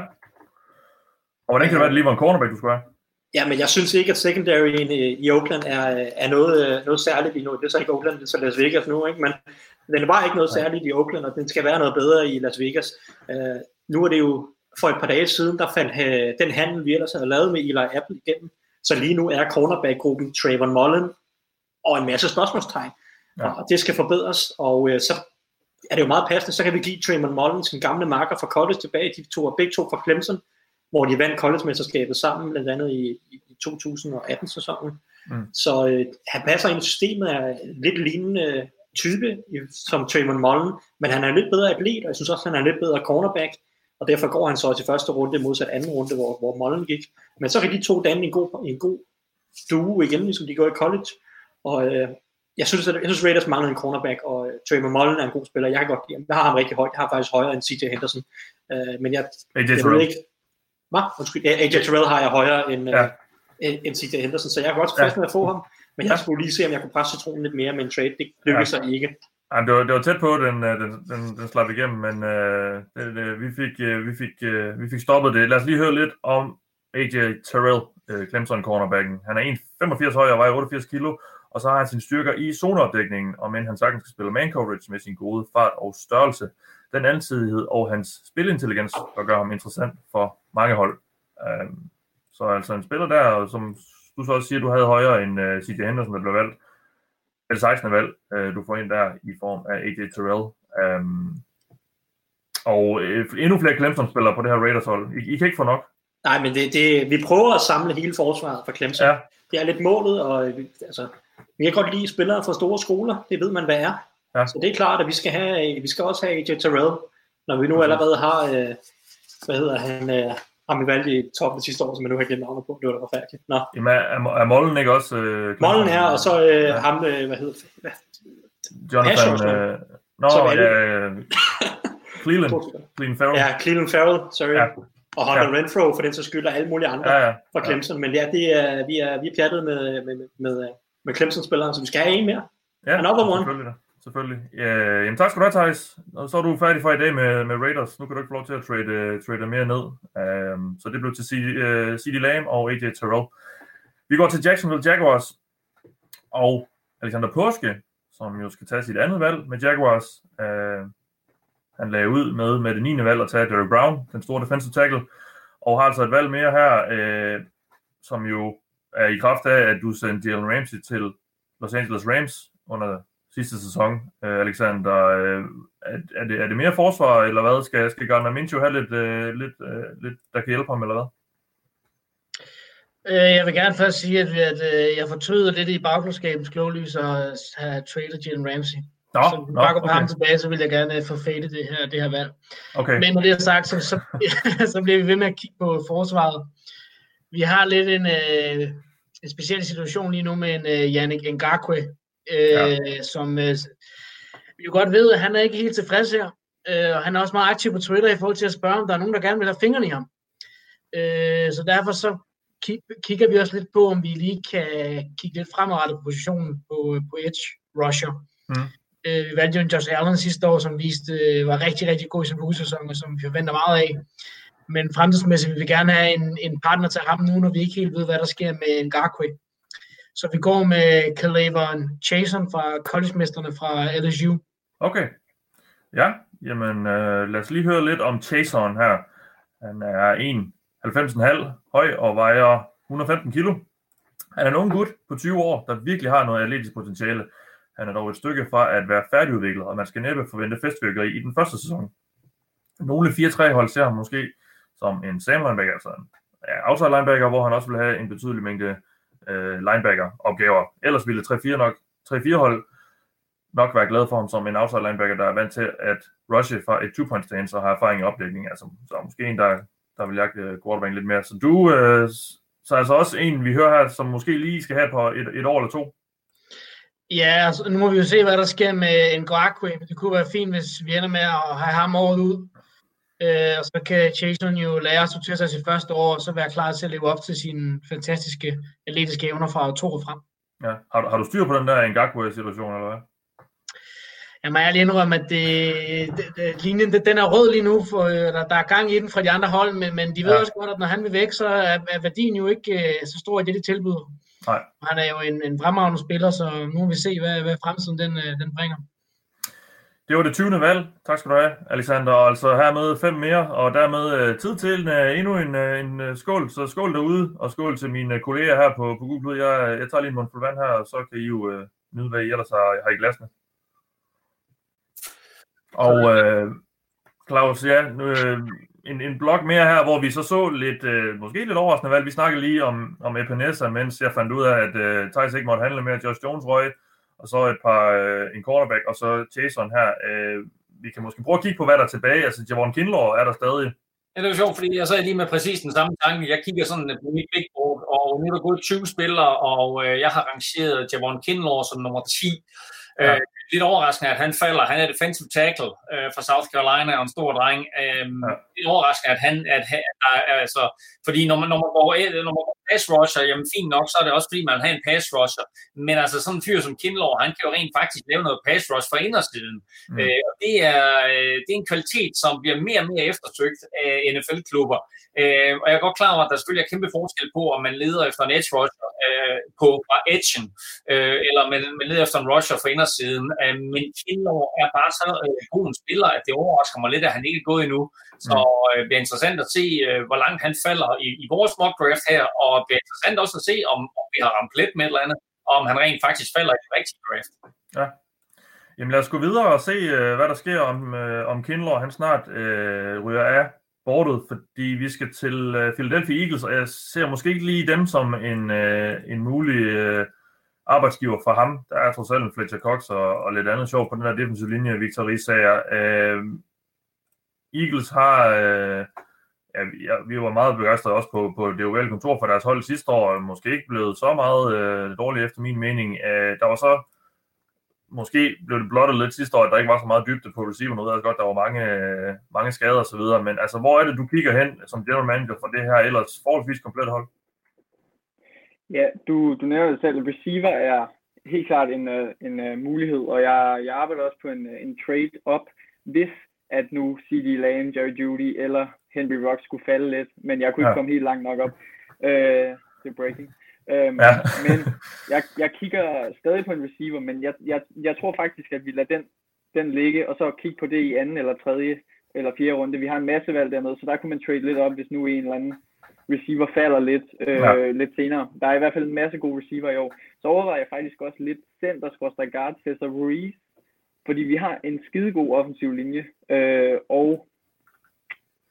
Og hvordan kan det være, at det lige var en cornerback, du skulle have? Ja, men jeg synes ikke, at secondary i, Oakland er, er noget, noget særligt nu. Det er så ikke Oakland, det er så Las Vegas nu, ikke? men den var ikke noget særligt i Oakland, og den skal være noget bedre i Las Vegas. Uh, nu er det jo for et par dage siden, der fandt uh, den handel, vi ellers havde lavet med Eli Apple igennem. Så lige nu er cornerback-gruppen Trayvon Mullen og en masse spørgsmålstegn. Ja. Og det skal forbedres, og uh, så er det jo meget passende, så kan vi give Trayvon Mullen sin gamle marker fra college tilbage. De to er begge to fra Clemson, hvor de vandt college-mesterskabet sammen, blandt andet i, i 2018-sæsonen. Mm. Så øh, han passer ind i systemet, er lidt lignende type som Trayvon Mullen, men han er en lidt bedre atlet, og jeg synes også, han er en lidt bedre cornerback, og derfor går han så til første runde modsat anden runde, hvor, hvor Mullen gik. Men så kan de to danne en god, en god duo igen, ligesom de går i college, og øh, jeg synes, at, jeg synes Raiders mangler en cornerback, og uh, Trayvon Mullen er en god spiller. Jeg kan godt lide ham. Jeg har ham rigtig højt. Jeg har faktisk højere end CJ Henderson. Uh, men jeg, AJ jeg ved ikke... Hvad? Undskyld. Ja, AJ Terrell har jeg højere end, Ja. uh, end, end CJ Henderson, så jeg kan godt tilfreds med at få ham. Men jeg skulle lige se, om jeg kunne presse citronen lidt mere med en trade. Det lykkedes Ja. sig ikke. Ej, det, var, det var tæt på, den, øh, den, den, den slap igennem, men øh, det, det, vi, fik, øh, vi, fik, øh, vi fik stoppet det. Lad os lige høre lidt om AJ Terrell, øh, Clemson cornerbacken. Han er 1,85 høj og vejer 88 kilo, og så har han sine styrker i zoneopdækningen, og men han sagtens skal spille man coverage med sin gode fart og størrelse. Den alsidighed og hans spilintelligens, der gør ham interessant for mange hold. Øh, så altså en spiller der, og som du så også siger, du havde højere end øh, CJ Henderson, der blev valgt. Det 16. valg, øh, du får ind der i form af AJ Terrell. Og øh, endnu flere Clemson-spillere på det her Raiders-hold. I, I kan ikke få nok. Nej, men det, det, vi prøver at samle hele forsvaret for Clemson. Ja. Det er lidt målet, og øh, altså, vi kan godt lide spillere fra store skoler. Det ved man, hvad er. Ja. Så det er klart, at vi skal, have, vi skal også have AJ Terrell, når vi nu allerede har, øh, hvad hedder han, øh, ham vi valgte i toppen sidste år, som jeg nu har glemt navnet på. Det var da forfærdeligt. Nå. Jamen, er, er, Mollen ikke også... Øh, Mollen her, og så øh, ja. ham, øh, hvad hedder hvad? Jonathan... Ashore, Øh, Nå, det. ja, øh, Cleveland. [laughs] Cleveland Farrell. Ja, Cleveland Farrell, sorry. Ja. Ja. Og Hunter Ja. ja. Renfro, for den så skyld, og alle mulige andre Ja, ja. fra Clemson. Men ja, det er, vi, er, vi er pjattet med, med, med, med, med Clemson-spillere, så vi skal have en mere. Ja, Another one. selvfølgelig. Selvfølgelig. Ja, jamen, tak skal du have, Thijs. Og så er du færdig for i dag med, med Raiders. Nu kan du ikke få lov til at trade, uh, trade mere ned. Um, så det blev til CD, uh, Lamb og AJ Terrell. Vi går til Jacksonville Jaguars. Og Alexander Påske, som jo skal tage sit andet valg med Jaguars. Uh, han lagde ud med, med det 9. valg at tage Derrick Brown, den store defensive tackle. Og har altså et valg mere her, øh, som jo er i kraft af, at du sendte Jalen Ramsey til Los Angeles Rams under sidste sæson, øh, Alexander. Øh, er, er, det, er det mere forsvar, eller hvad? Skal, skal Gardner Minshew have lidt, øh, lidt, øh, lidt, der kan hjælpe ham, eller hvad? Jeg vil gerne først sige, at, at jeg fortryder lidt i bagklodskabens kloglys at have traded Jalen Ramsey. Nå, så vi bare går på okay. ham tilbage, så vil jeg gerne forfade det her, det her valg. Okay. Men når det er sagt, så, så, [laughs] så bliver vi ved med at kigge på forsvaret. Vi har lidt en, øh, en speciel situation lige nu med en øh, Yannick Ngakwe, øh, ja. som øh, jo godt ved, at han er ikke helt tilfreds her. Øh, og han er også meget aktiv på Twitter i forhold til at spørge, om der er nogen, der gerne vil have fingrene i ham. Øh, så derfor så ki- kigger vi også lidt på, om vi lige kan kigge lidt fremadrettet på positionen på, på edge rusher. Mm. Øh, vi valgte jo en Josh Allen sidste år, som viste øh, var rigtig, rigtig god i sin sæson, og som vi forventer meget af. Men fremtidsmæssigt vil vi gerne have en, en partner til ham nu, når vi ikke helt ved, hvad der sker med en Garquay. Så vi går med Calavon Chason fra collegemesterne fra LSU. Okay. Ja, jamen øh, lad os lige høre lidt om Chason her. Han er 1,90,5 høj og vejer 115 kilo. Han er en ung gut på 20 år, der virkelig har noget atletisk potentiale. Han er dog et stykke fra at være færdigudviklet, og man skal næppe forvente festvirkeri i den første sæson. Nogle 4-3 hold ser ham måske som en Sam linebacker, altså en ja, outside linebacker, hvor han også vil have en betydelig mængde øh, linebacker-opgaver. Ellers ville 3-4 nok 3-4 hold nok være glad for ham som en outside linebacker, der er vant til at rushe fra et two-point stance og har erfaring i opdækning. Altså, så måske en, der, der vil jagte øh, quarterback lidt mere. Så du, øh, så altså også en, vi hører her, som måske lige skal have på et, et år eller to. Ja, altså, nu må vi jo se, hvad der sker med en Garquay. Det kunne være fint, hvis vi ender med at have ham året ud. Øh, og så kan Jason jo lære at sortere sig sit første år, og så være klar til at leve op til sine fantastiske atletiske evner fra to og frem. Ja. Har, du- har du styr på den der Ngakwe-situation, eller hvad? Jeg må ærlig indrømme, at det, det, det, linjen det, den er rød lige nu, for øh, der, der er gang i den fra de andre hold, men, men de ved Ja. også godt, at når han vil væk, så er, er værdien jo ikke øh, så stor i det, de tilbyder. Nej. Han er jo en, en fremragende spiller, så nu må vi se, hvad, hvad fremtiden den, øh, den bringer. Det var det 20. valg. Tak skal du have, Alexander. Og Altså hermed fem mere, og dermed øh, tid til en, øh, endnu en, øh, en skål. Så skål derude, og skål til mine kolleger her på, på Google. Jeg, jeg tager lige en mundfuld vand her, og så kan I jo øh, nyde, hvad I ellers har, har i glasene. Og øh, Claus, ja, nu, øh, en, en blok mere her, hvor vi så så lidt, øh, måske lidt overraskende valg. Vi snakkede lige om, om Epinesa, mens jeg fandt ud af, at øh, Thijs ikke måtte handle mere. Josh Jones røg, og så et par, øh, en quarterback, og så Jason her. Øh, vi kan måske prøve at kigge på, hvad der er tilbage. Altså, Javon Kinlaw er der stadig. Ja, det er jo sjovt, fordi jeg sad lige med præcis den samme tanke. Jeg kigger sådan på mit big board, og nu er der gået 20 spillere, og øh, jeg har rangeret Javon Kinlaw som nummer 10. Ja. Øh, lidt overraskende, at han falder. Han er defensive tackle øh, fra South Carolina, og en stor dreng. Øh, ja. Lidt overraskende, at han, at, at, altså, fordi når man, når man går, når man går pass rusher, jamen fint nok, så er det også fordi, man har en pass rusher. Men altså sådan en fyr som Kinlaw, han kan jo rent faktisk lave noget pass rush fra indersiden. Mm. Øh, og det er, øh, det er en kvalitet, som bliver mere og mere eftersøgt af NFL-klubber. Øh, og jeg er godt klar over, at der selvfølgelig er kæmpe forskel på, om man leder efter en edge rusher øh, på fra edgen, øh, eller man, man leder efter en rusher fra indersiden. Øh, men Kinlaw er bare så øh, god en spiller, at det overrasker mig lidt, at han ikke er gået endnu. Så øh, det bliver interessant at se, øh, hvor langt han falder i, i vores mock draft her, og det bliver interessant også at se, om, om vi har ramt plet med et eller andet, og om han rent faktisk falder i den rigtige draft. Ja. Jamen lad os gå videre og se, øh, hvad der sker om, øh, om Kinlaw. Han snart øh, ryger af bordet, fordi vi skal til øh, Philadelphia Eagles, og jeg ser måske ikke lige dem som en, øh, en mulig øh, arbejdsgiver for ham. Der er trods alt en Fletcher Cox og, og lidt andet sjov på den der defensive linje, Victor Ries sagde. Øh, Eagles har... Øh, ja, vi, ja, vi var meget begejstrede også på, på det ovale kontor for deres hold sidste år, og måske ikke blevet så meget øh, dårligt efter min mening. Øh, der var så måske blev det blottet lidt sidste år, at der ikke var så meget dybde på receiver. noget. ved jeg godt, der var mange, øh, mange skader og så videre, men altså, hvor er det, du kigger hen som general manager for det her ellers forholdsvis komplet hold? Ja, du, du nævner det selv. Receiver er helt klart en, uh, en uh, mulighed, og jeg, jeg arbejder også på en, uh, en trade op, hvis at nu C.D. Lamb, Jerry Judy eller Henry Rocks skulle falde lidt, men jeg kunne ikke Ja. komme helt langt nok op. Det er breaking. Um, Ja. men jeg, jeg kigger stadig på en receiver, men jeg, jeg, jeg tror faktisk, at vi lader den, den ligge, og så kigge på det i anden eller tredje eller fjerde runde. Vi har en masse valg dernede, så der kunne man trade lidt op, hvis nu en eller anden receiver falder lidt, øh, Ja. lidt senere. Der er i hvert fald en masse gode receiver i år. Så overvejer jeg faktisk også lidt center skråstrej guard Cesar Ruiz, fordi vi har en skidegod offensiv linje, øh, og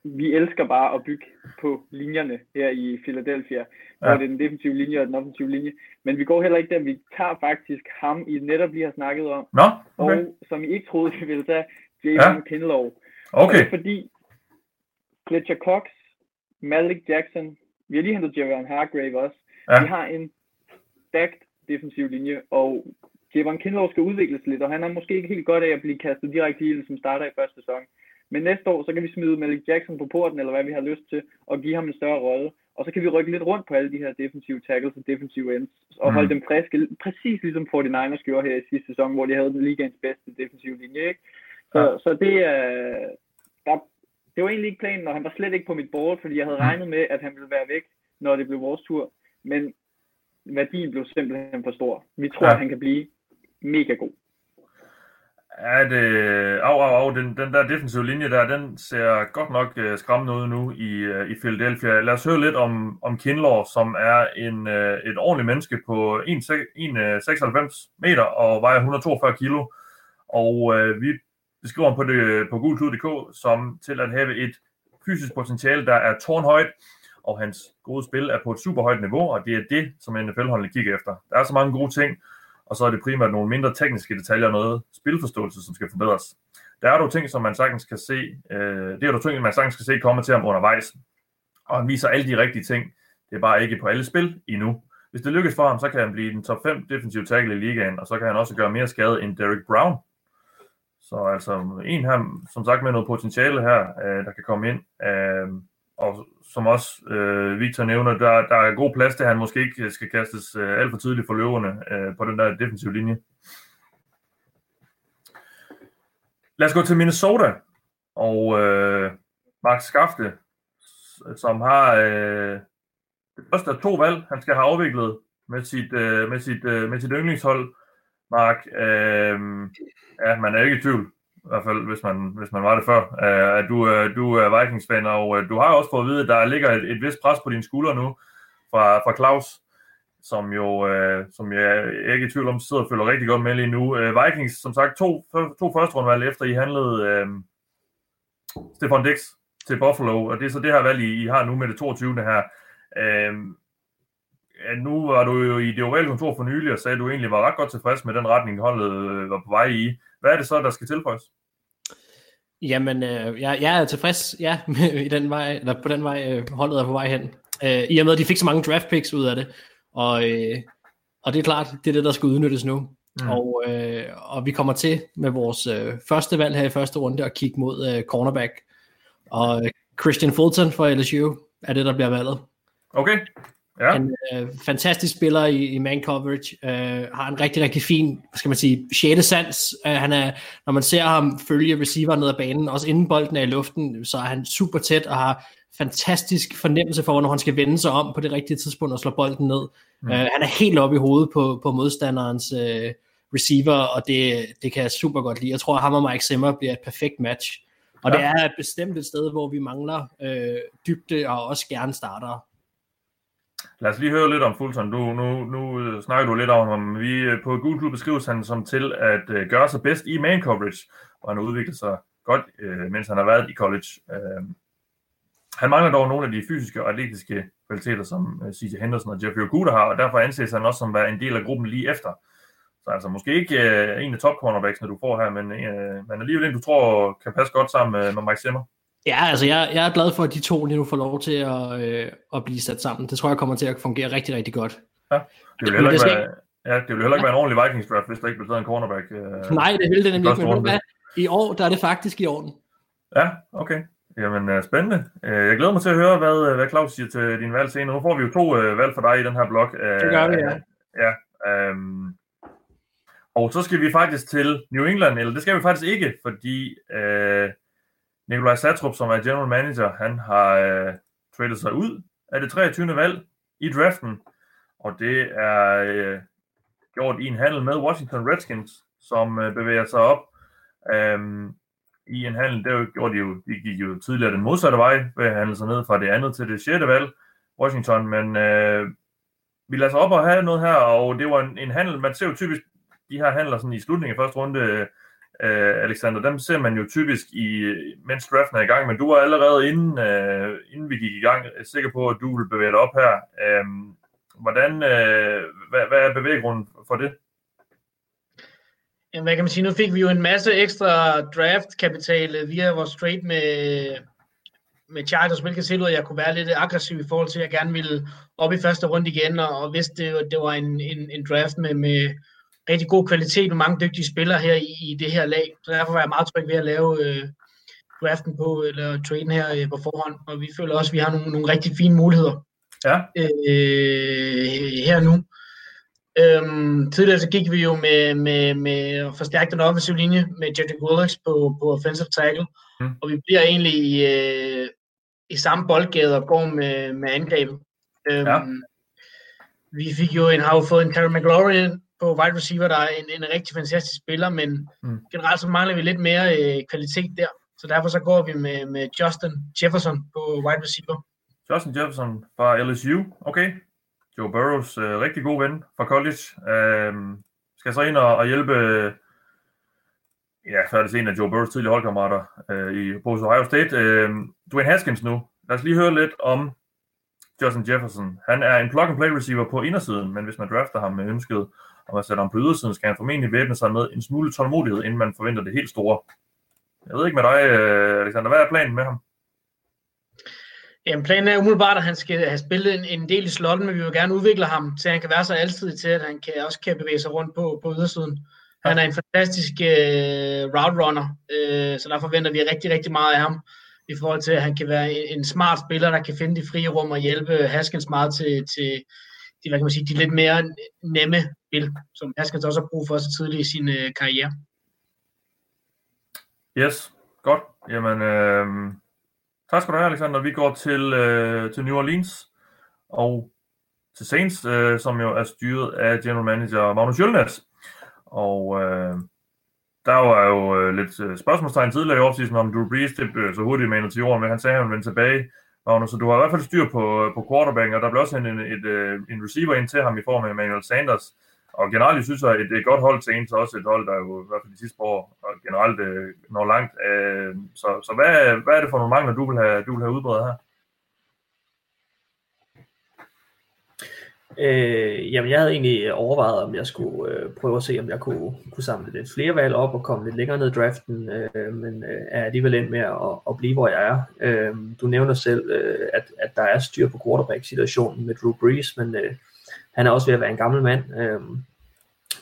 vi elsker bare at bygge på linjerne her i Philadelphia, hvor Ja. det er den defensive linje og den offensive linje. Men vi går heller ikke der, vi tager faktisk ham, I netop lige har snakket om, Nå, okay. og som I ikke troede, vi ville tage, Javon Ja. Kinlaw. Okay. Det er fordi Fletcher Cox, Malik Jackson, vi har lige hentet Javon Hargrave også. Ja. Vi har en stacked defensiv linje, og Javon Kinlaw skal udvikles lidt, og han er måske ikke helt godt af at blive kastet direkte i ilden, som starter i første sæson. Men næste år, så kan vi smide Malik Jackson på porten, eller hvad vi har lyst til, og give ham en større rolle. Og så kan vi rykke lidt rundt på alle de her defensive tackles og defensive ends, og Mm. holde dem friske, præcis ligesom 49ers gjorde her i sidste sæson, hvor de havde den ligaens bedste defensive linje. Ikke? Så, ja. så det, er, der, det var egentlig ikke planen, og han var slet ikke på mit board, fordi jeg havde regnet med, at han ville være væk, når det blev vores tur. Men værdien blev simpelthen for stor. Vi tror, Ja. at han kan blive mega god. Ja, det, au, au, au, den, den der defensive linje der, den ser godt nok uh, skræmmende ud nu i, uh, i Philadelphia. Lad os høre lidt om, om Kinlaw, som er en, uh, et ordentligt menneske på 1,96 meter og vejer 142 kilo. Og uh, vi det skriver han på, det, på gulklud.dk som til at have et fysisk potentiale, der er tårnhøjt, og hans gode spil er på et super højt niveau, og det er det, som NFL-holdene kigger efter. Der er så mange gode ting, og så er det primært nogle mindre tekniske detaljer og noget spilforståelse, som skal forbedres. Der er dog ting, som man sagtens kan se, øh, det er dog ting, man sagtens kan se komme til ham undervejs, og han viser alle de rigtige ting. Det er bare ikke på alle spil endnu. Hvis det lykkes for ham, så kan han blive den top 5 defensive tackle i ligaen, og så kan han også gøre mere skade end Derek Brown. Så altså en her, som sagt med noget potentiale her, øh, der kan komme ind. Øh, og som også øh, Victor nævner, der, der er god plads til, at han måske ikke skal kastes øh, alt for tidligt for løverne øh, på den der defensive linje. Lad os gå til Minnesota og øh, Mark Skafte, som har øh, det første af to valg, han skal have afviklet med sit, øh, med sit, øh, med sit yndlingshold. Mark, øh, ja, man er ikke i tvivl, i hvert fald hvis man, hvis man var det før, øh, at du, øh, du er Vikings-fan, og øh, du har også fået at vide, at der ligger et, et vist pres på dine skuldre nu fra, fra Claus, som jo, øh, som jeg er ikke i tvivl om, sidder og følger rigtig godt med lige nu. Øh, Vikings, som sagt, to, to første rundvalg efter I handlede øh, Stefan Dix til Buffalo, og det er så det her valg, I, I har nu med det 22. her. Øh, ja, nu var du jo i det ovale kontor for nylig og sagde, at du egentlig var ret godt tilfreds med den retning, holdet øh, var på vej i. Hvad er det så, der skal tilføjes? Jamen, øh, jeg, jeg er tilfreds ja, [laughs] i den vej, eller på den vej, øh, holdet er på vej hen. Øh, I og med, at de fik så mange draft picks ud af det. Og, øh, og det er klart, det er det, der skal udnyttes nu. Mm. Og, øh, og vi kommer til med vores øh, første valg her i første runde at kigge mod øh, cornerback. Og øh, Christian Fulton fra LSU er det, der bliver valget. Okay. Ja. En øh, fantastisk spiller i, i man coverage, øh, har en rigtig, rigtig fin, hvad skal man sige, sjette sans. Øh, han er, når man ser ham følge receiver ned ad banen, også inden bolden er i luften, så er han super tæt og har fantastisk fornemmelse for, når han skal vende sig om på det rigtige tidspunkt og slå bolden ned. Mm. Øh, han er helt oppe i hovedet på, på modstanderens øh, receiver, og det, det kan jeg super godt lide. Jeg tror, at ham og Mike Zimmer bliver et perfekt match. Og ja. det er bestemt et sted, hvor vi mangler øh, dybde og også gerne starter. Lad os lige høre lidt om Fulton. Du, nu, nu øh, snakker du lidt om ham. Vi, øh, på Google beskrives han som til at øh, gøre sig bedst i man coverage, og han har udviklet sig godt, øh, mens han har været i college. Øh, han mangler dog nogle af de fysiske og atletiske kvaliteter, som øh, C.J. Henderson og Jeffrey Okuda har, og derfor anses han også som at være en del af gruppen lige efter. Så altså måske ikke øh, en af top cornerbacks, du får her, men, øh, men alligevel en, du tror kan passe godt sammen med, med Mike Zimmer. Ja, altså jeg, jeg er glad for, at de to lige nu får lov til at, øh, at blive sat sammen. Det tror jeg kommer til at fungere rigtig, rigtig godt. Ja, det vil heller ikke, være, ja, det vil heller ikke være en ordentlig Vikings draft, hvis der ikke bliver taget en cornerback. Øh, [laughs] Nej, det vil det nemlig ikke, men i år der er det faktisk i orden. Ja, okay. Jamen, uh, spændende. Uh, jeg glæder mig til at høre, hvad, hvad Claus siger til din valg senere. Nu får vi jo to uh, valg for dig i den her blog. Uh, det gør vi, ja. Ja, um, og så skal vi faktisk til New England, eller det skal vi faktisk ikke, fordi uh, Nikolaj Satrup, som er general manager, han har øh, tradet sig ud af det 23. valg i draften, og det er øh, gjort i en handel med Washington Redskins, som øh, bevæger sig op øh, i en handel. Det gjorde de jo, de gik jo tidligere den modsatte vej, ved at handle sig ned fra det andet til det sjette valg, Washington, men øh, vi lader sig op og have noget her, og det var en, en handel, man ser jo typisk de her handler sådan i slutningen af første runde, øh, øh, Alexander, dem ser man jo typisk i, mens draften er i gang, men du var allerede inden, øh, inden vi gik i gang øh, sikker på, at du vil bevæge dig op her. Uh, hvordan, øh, hvad, hvad er bevæggrunden for det? Jamen, hvad kan man sige? Nu fik vi jo en masse ekstra draft-kapital øh, via vores trade med, med Chargers, hvilket til, at jeg kunne være lidt aggressiv i forhold til, at jeg gerne ville op i første runde igen, og, og hvis det, det var en, en, en draft med, med rigtig god kvalitet og mange dygtige spillere her i, i det her lag. Så derfor var jeg meget tryg ved at lave øh, draften på, eller traden her øh, på forhånd. Og vi føler også, at vi har nogle, nogle rigtig fine muligheder ja. øh, her nu. Øhm, tidligere så gik vi jo med, med, med at forstærke den offensive linje med Jedrick Willis på, på offensive tackle. Mm. Og vi bliver egentlig i, øh, i samme boldgade og går med, med angrebet. Øhm, ja. Vi fik jo en, har jo fået en Karen McLaurin på wide receiver, der er en, en rigtig fantastisk spiller, men mm. generelt så mangler vi lidt mere øh, kvalitet der. Så derfor så går vi med, med Justin Jefferson på wide receiver. Justin Jefferson fra LSU, okay. Joe Burrows øh, rigtig god ven fra college. Øh, skal så ind og, og hjælpe, ja, så er det en af Joe Burrows tidligere holdkammerater øh, i på Ohio State. Øh, Dwayne Haskins nu. Lad os lige høre lidt om Justin Jefferson. Han er en plug-and-play receiver på indersiden, men hvis man drafter ham med ønsket og man sætter ham på ydersiden, skal han formentlig væbne sig med en smule tålmodighed, inden man forventer det helt store. Jeg ved ikke med dig, øh, Alexander, hvad er planen med ham? Jamen, planen er umiddelbart, at han skal have spillet en, en del i slotten, men vi vil gerne udvikle ham, så han kan være så altid til, at han kan, også kan bevæge sig rundt på, på ydersiden. Ja. Han er en fantastisk øh, route runner, øh, så der forventer vi rigtig, rigtig meget af ham i forhold til, at han kan være en, en smart spiller, der kan finde de frie rum og hjælpe Haskins meget til, til de, hvad kan man sige, de lidt mere nemme spil, som Haskins også har brug for så tidligt i sin øh, karriere. Yes, godt. Jamen, øh, tak skal du have, Alexander. Vi går til, øh, til New Orleans og til Saints, øh, som jo er styret af general manager Magnus Jølnes. Og øh, der var jo øh, lidt øh, spørgsmålstegn tidligere i offseason om Drew Brees, det blev så hurtigt manet til jorden, men han sagde, at han vendte tilbage. Magnus, så du har i hvert fald styr på, øh, på quarterback, og der blev også en, en, et, øh, en receiver ind til ham i form af Emmanuel Sanders. Og generelt synes jeg, at et, et godt hold til Saints også et hold, der jo i hvert fald de sidste år og generelt øh, når langt. Øh, så så hvad, hvad er det for nogle mangler, du vil have, du vil have udbredt her? Øh, jamen, jeg havde egentlig overvejet, om jeg skulle øh, prøve at se, om jeg kunne, kunne samle lidt flere valg op og komme lidt længere ned i draften, øh, men øh, er alligevel ind med at, at blive, hvor jeg er. Øh, du nævner selv, øh, at, at der er styr på quarterback-situationen med Drew Brees, men øh, han er også ved at være en gammel mand. Øh,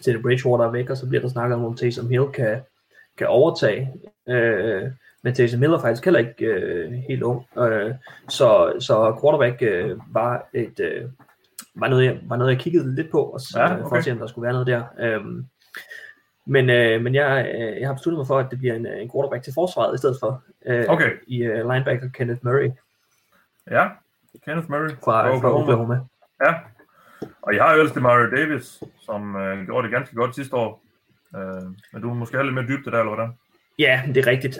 til Bridgewater er væk, og så bliver der snakket om, om Taysom Hill kan, kan overtage. Øh, men Taysom Hill er faktisk heller ikke øh, helt ung. Øh, så, så quarterback øh, var et... Øh, var noget, jeg, var noget, jeg kiggede lidt på, og så, ja, okay. for at se, om der skulle være noget der. Øhm, men øh, men jeg, øh, jeg har besluttet mig for, at det bliver en, en quarterback til forsvaret i stedet for. Øh, okay. I uh, linebacker Kenneth Murray. Ja, Kenneth Murray fra, fra Oklahoma. Oklahoma. Ja, og jeg har jo ellers Mario Davis, som øh, gjorde det ganske godt sidste år. Øh, men du må måske have lidt mere dybde der, eller hvordan? Ja, det er rigtigt.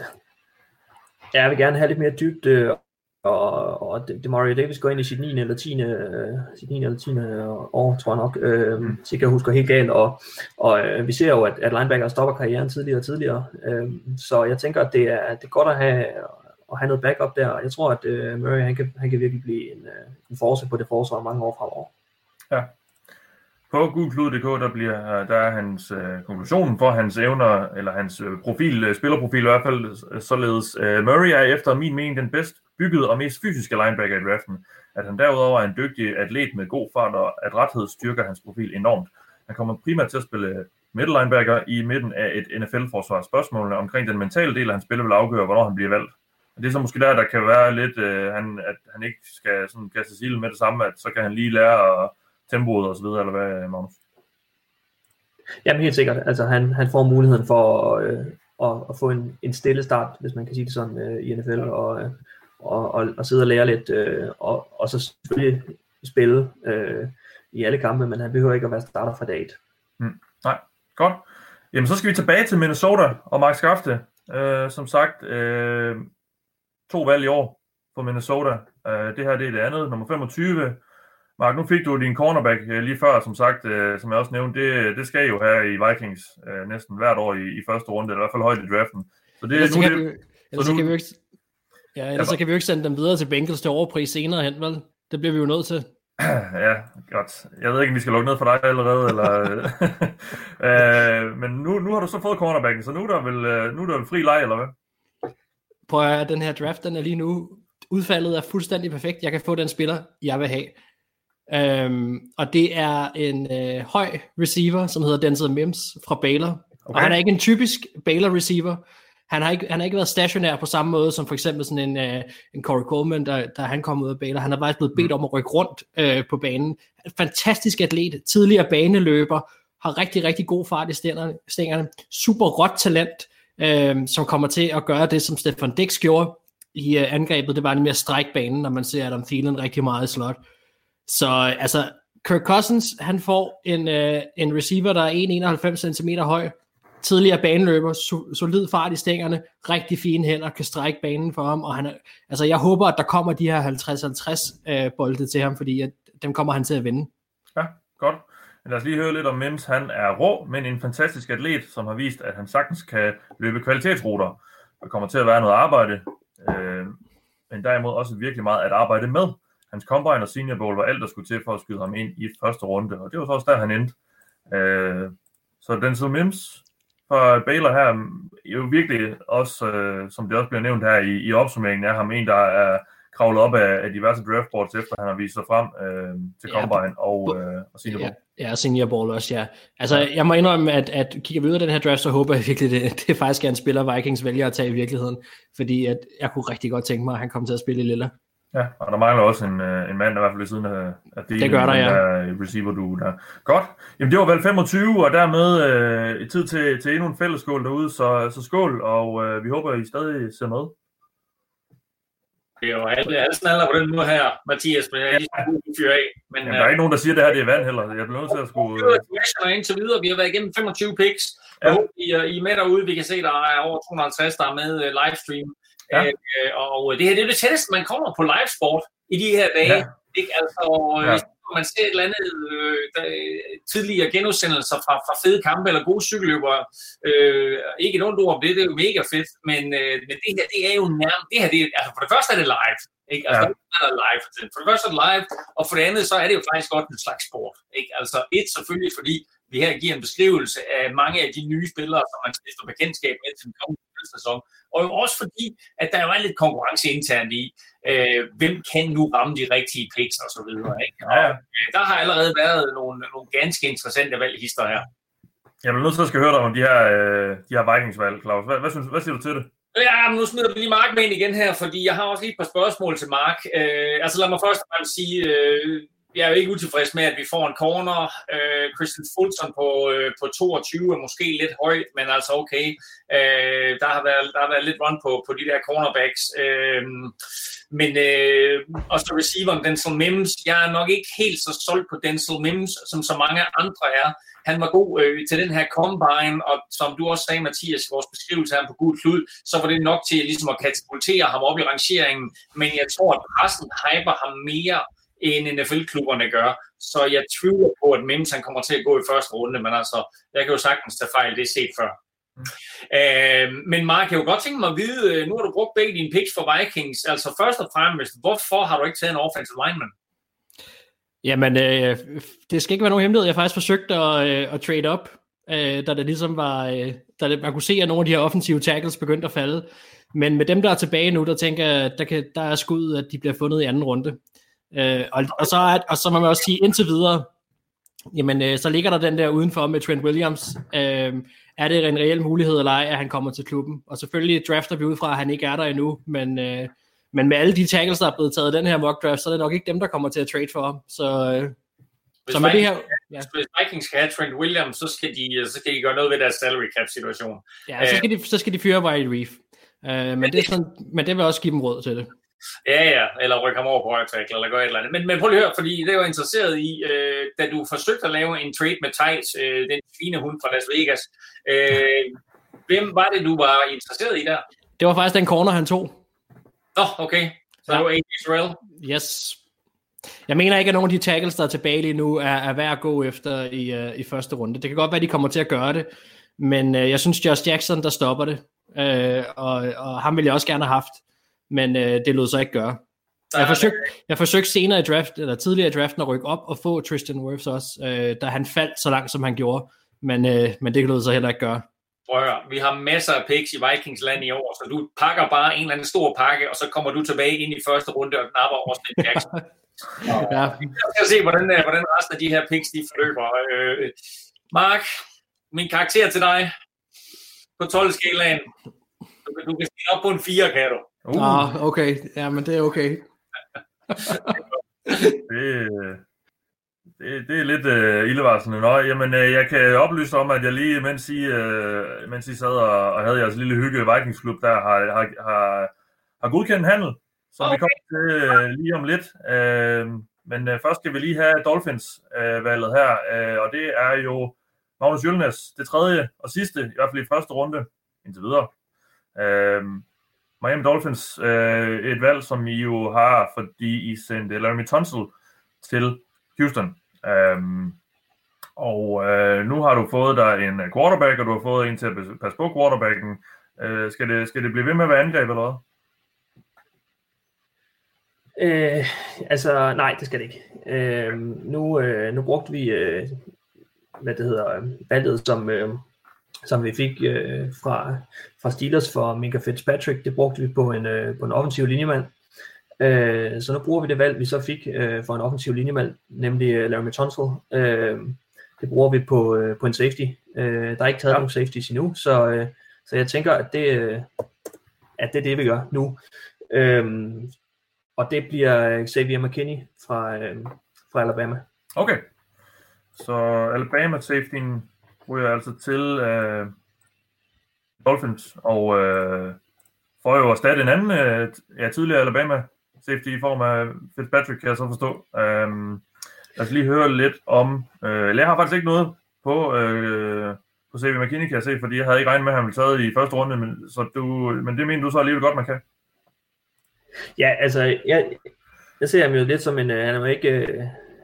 Jeg vil gerne have lidt mere dybde, og, og Demario Davis går ind i sit 9. eller 10. Øh, sit 9. eller 10. år, tror jeg nok, øh, så jeg husker helt galt, og, og øh, vi ser jo, at, at linebacker stopper karrieren tidligere og tidligere, øh, så jeg tænker, at det er, det er godt at have, at have noget backup der, jeg tror, at øh, Murray, han kan, han kan virkelig blive en, øh, en force på det forsvar mange år fremover. Ja. På gulklud.dk, der, bliver, øh, der er hans øh, konklusionen for hans evner, eller hans øh, profil, øh, spillerprofil i hvert fald, øh, således øh, Murray er efter min mening den bedst byggede og mest fysiske linebacker i draften. At han derudover er en dygtig atlet med god fart, og at rethed styrker hans profil enormt. Han kommer primært til at spille middle linebacker i midten af et NFL-forsvar. Spørgsmålene omkring den mentale del af hans spil vil afgøre, hvornår han bliver valgt. Og det er så måske der, der kan være lidt, øh, han, at han ikke skal sådan kaste sig med det samme, at så kan han lige lære at tempoet og så videre, eller hvad, Magnus? Jamen helt sikkert. Altså han, han får muligheden for øh, at, at få en, en stille start, hvis man kan sige det sådan, øh, i NFL, og, øh, og, og, og sidde og lære lidt, øh, og, og så selvfølgelig spille øh, i alle kampe, men han behøver ikke at være starter fra dag 1. Mm, nej, godt. Jamen så skal vi tilbage til Minnesota og Mark Skafte. Øh, som sagt, øh, to valg i år for Minnesota. Øh, det her det er det andet, nummer 25. Mark, nu fik du din cornerback øh, lige før, som sagt, øh, som jeg også nævnte, det, det skal jo her i Vikings øh, næsten hvert år i, i første runde, eller i hvert fald højt i draften. Så det, ellers nu, kan, det, vi, ellers så nu, kan vi jo ikke, ja, ellers ja, så kan vi jo ikke sende dem videre til Bengals til overpris senere hen, vel? Det bliver vi jo nødt til. [clears throat] Ja, godt. Jeg ved ikke, om vi skal lukke ned for dig allerede, eller... [laughs] øh, men nu, nu har du så fået cornerbacken, så nu er der vel, nu er der vel fri leg, eller hvad? Prøv at den her draft, den er lige nu udfaldet er fuldstændig perfekt. Jeg kan få den spiller, jeg vil have. Um, og det er en uh, høj receiver, som hedder Denzel Mims fra Baylor. Okay. Og han er ikke en typisk Baylor receiver. Han har, ikke, han har ikke været stationær på samme måde som for eksempel sådan en, uh, en Corey Coleman, der, der han kom ud af Baylor. Han har faktisk blevet bedt mm. om at rykke rundt uh, på banen. Fantastisk atlet, tidligere baneløber, har rigtig, rigtig god fart i stængerne. Super råt talent, uh, som kommer til at gøre det, som Stefan Dix gjorde i uh, angrebet. Det var nemlig at strække banen, når man ser Adam Thielen rigtig meget i slot. Så altså, Kirk Cousins, han får en, øh, en receiver, der er 1,91 cm høj, tidligere baneløber, so, solid fart i stængerne, rigtig fine hænder, kan strække banen for ham, og han er, altså jeg håber, at der kommer de her 50-50 øh, bolde til ham, fordi at dem kommer han til at vinde. Ja, godt. Lad os lige høre lidt om Mims. Han er rå, men en fantastisk atlet, som har vist, at han sagtens kan løbe kvalitetsruter. Der kommer til at være noget arbejde, øh, men derimod også virkelig meget at arbejde med. Hans Combine og Senior Bowl var alt, der skulle til for at skyde ham ind i første runde, og det var så også der, han endte. Øh, så Denzel Mims fra Baylor her, er jo virkelig også, øh, som det også bliver nævnt her i, i opsummeringen, er ham en, der er kravlet op af, af diverse draftboards, efter han har vist sig frem øh, til Combine ja, og, øh, og Senior Bowl. Ja, ja, Senior Bowl også, ja. Altså, jeg må indrømme, at, at kigger vi ud af den her draft, så håber jeg virkelig, det, det faktisk er en spiller, Vikings vælger at tage i virkeligheden, fordi at jeg kunne rigtig godt tænke mig, at han kom til at spille i Lilla. Ja, og der mangler også en, øh, en mand, der i hvert fald ved siden af, af Det gør der, ja. der receiver du der. Godt. Jamen det var vel 25, og dermed øh, tid til, til endnu en fællesskål derude, så, så skål, og øh, vi håber, I stadig ser med. Det er jo alle, alle snaller på den måde her, Mathias, men jeg er lige fyre af. Men, Jamen, der er ikke nogen, der siger, at det her det er vand heller. Jeg bliver nødt til at skulle... Øh, questioner indtil videre. Vi har været igennem 25 picks. Jeg håber, I, er- I er med derude. Vi kan se, der er over 250, der er med øh, livestream. Ja. Øh, og det her det er det tætteste, man kommer på livesport i de her dage. Ja. Ikke? Altså, Ja. ja. hvis man ser et eller andet øh, der, tidligere genudsendelser fra, fra fede kampe eller gode cykelløbere, øh, ikke ondt ord om det, det er jo mega fedt, men, øh, men det her, det er jo nærmest, det her, det altså for det første er det live, ikke? Altså, Ja. ja. er live. For det første er det live, og for det andet, så er det jo faktisk godt en slags sport. Ikke? Altså et selvfølgelig, fordi vi her giver en beskrivelse af mange af de nye spillere, som man stifter bekendtskab med til den kommende sæson. Og jo også fordi, at der jo er lidt konkurrence internt i, øh, hvem kan nu ramme de rigtige picks og så videre. Ikke? Og, Ja, øh, der har allerede været nogle, nogle ganske interessante valghister her. Jeg nødt til at skal høre dig om de her, øh, de her Vikings-valg, Claus. Hvad, hvad, synes, hvad siger du til det? Ja, men nu smider vi lige Mark med ind igen her, fordi jeg har også lige et par spørgsmål til Mark. Øh, altså lad mig først og fremmest sige, øh, jeg er jo ikke utilfreds med, at vi får en corner. Øh, Christian Fulton på, øh, på 22 er måske lidt højt, men altså okay. Øh, der, har været, der har været lidt run på, på de der cornerbacks. Øh, men øh, også receiveren Denzel Mims, jeg er nok ikke helt så solgt på Denzel Mims, som så mange andre er. Han var god øh, til den her combine, og som du også sagde, Mathias, vores beskrivelse her på god Klud, så var det nok til ligesom at katapultere ham op i rangeringen, men jeg tror, at pressen hyper ham mere, end NFL-klubberne gør. Så jeg tvivler på, at Mims han kommer til at gå i første runde, men altså, jeg kan jo sagtens tage fejl, det er set før. Øh, men Mark, jeg kunne godt tænke mig at vide, øh, nu har du brugt begge dine picks for Vikings, altså først og fremmest, hvorfor har du ikke taget en offensive lineman? Jamen, øh, det skal ikke være nogen hemmelighed. Jeg har faktisk forsøgt at, øh, at trade op, øh, da det ligesom var, øh, da det, man kunne se, at nogle af de her offensive tackles begyndte at falde. Men med dem, der er tilbage nu, der tænker jeg, der, kan, der er skud, at de bliver fundet i anden runde. Øh, og, og, så er, og så må man også sige, indtil videre, jamen, øh, så ligger der den der udenfor med Trent Williams. Øh, er det en reel mulighed eller ej, at han kommer til klubben? Og selvfølgelig drafter vi ud fra, at han ikke er der endnu, men, øh, men med alle de tackles, der er blevet taget i den her mock draft, så er det nok ikke dem, der kommer til at trade for ham. Så, øh, Hvis, så med det her... ja. hvis Vikings skal have Trent Williams, så skal, de, så skal de gøre noget ved deres salary cap situation. Ja, så skal, de, så skal de fyre Wyatt Reef. Uh, men, det er sådan, men det vil også give dem råd til det. Ja, ja, eller rykke ham over på højre tackle, eller gøre et eller andet. Men, men prøv lige at høre, fordi det jo interesseret i, øh, da du forsøgte at lave en trade med Thijs, øh, den fine hund fra Las Vegas. Øh, hvem var det, du var interesseret i der? Det var faktisk den corner, han tog. Nå, okay. Så ja. det var Terrell. Yes. Jeg mener ikke, at nogen af de tackles, der er tilbage lige nu, er, er værd at gå efter i, uh, i første runde. Det kan godt være, at de kommer til at gøre det, men uh, jeg synes, Josh Jackson, der stopper det, uh, og, og ham ville jeg også gerne have haft, men uh, det lod sig ikke gøre. Jeg forsøgte, jeg forsøgte senere i draft, eller tidligere i draften at rykke op og få Tristan Wirfs også, uh, da han faldt så langt, som han gjorde, men, uh, men det lod sig heller ikke gøre. Prøv at høre, vi har masser af picks i Vikings land i år, så du pakker bare en eller anden stor pakke, og så kommer du tilbage ind i første runde og knapper Austin Jackson. [laughs] ja. Vi skal se, hvordan, øh, hvordan resten af de her picks de forløber. Øh, Mark, min karakter til dig på 12-skalaen. Du, kan- du kan stille op på en 4, kan du. Uh. Ah, okay. Ja, men det er okay. [laughs] Det, det, det er lidt øh, ildevarslende. Nå, jamen, øh, jeg kan oplyse om, at jeg lige, mens I, øh, mens I sad og, og havde jeres lille hygge Vikingsklub, der har, har, har, har godkendt en handel, som okay. vi kommer til øh, lige om lidt. Øh, men øh, først skal vi lige have Dolphins-valget øh, her, øh, og det er jo Magnus Jølnes, det tredje og sidste, i hvert fald i første runde, indtil videre. Øh, Miami Dolphins, øh, et valg, som I jo har, fordi I sendte Laramie Tunsil til Houston. Øhm, og øh, nu har du fået dig en quarterback, og du har fået en til at passe på quarterbacken. Øh, skal, det, skal det blive ved med at være angreb eller hvad? Øh, altså, nej, det skal det ikke. Øh, nu, øh, nu brugte vi, øh, hvad det hedder, valget, som, øh, som vi fik øh, fra, fra Steelers for Minka Fitzpatrick. Det brugte vi på en, øh, på en offensiv linjemand. Øh, så nu bruger vi det valg, vi så fik øh, for en offensiv linjemand, nemlig øh, Laramie Tunsil. Øh, det bruger vi på, øh, på en safety. Øh, der er ikke taget ja. nogen safeties endnu, så, øh, så jeg tænker, at det, øh, at det er det, vi gør nu. Øh, og det bliver Xavier McKinney fra, øh, fra Alabama. Okay. Så Alabama safetyen ryger altså til øh, Dolphins, og øh, får jo erstatte en anden øh, ja, tidligere Alabama safety i form af Fitzpatrick, kan jeg så forstå. Øh, lad os lige høre lidt om... Øh, jeg har faktisk ikke noget på, øh, på CV McKinney, kan jeg se, fordi jeg havde ikke regnet med, at han ville taget i første runde, men, så du, men det mener du så alligevel godt, man kan? Ja, altså, jeg, jeg ser ham jo lidt som en, øh, han er jo ikke, øh,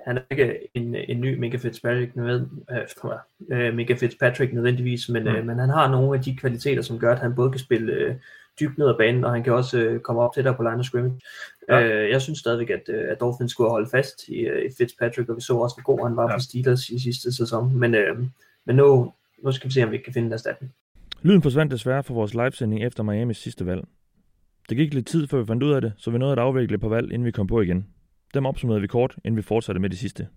han er ikke en, en ny Mika Fitzpatrick, nød, øh, Mika Fitzpatrick nødvendigvis, men, mm. øh, men han har nogle af de kvaliteter, som gør, at han både kan spille øh, dybt ned ad banen, og han kan også øh, komme op til der på line of scrimmage. Ja. Øh, jeg synes stadigvæk, at, øh, at Dolphins skulle holde fast i, øh, i Fitzpatrick, og vi så også, hvor god han var ja. på Steelers i sidste sæson. Men, øh, men nu, nu skal vi se, om vi kan finde en erstatning. Lyden forsvandt desværre fra vores livesending efter Miamis sidste valg. Det gik lidt tid, før vi fandt ud af det, så vi nåede at afvikle på valg, inden vi kom på igen. Dem opsummerede vi kort, inden vi fortsatte med det sidste.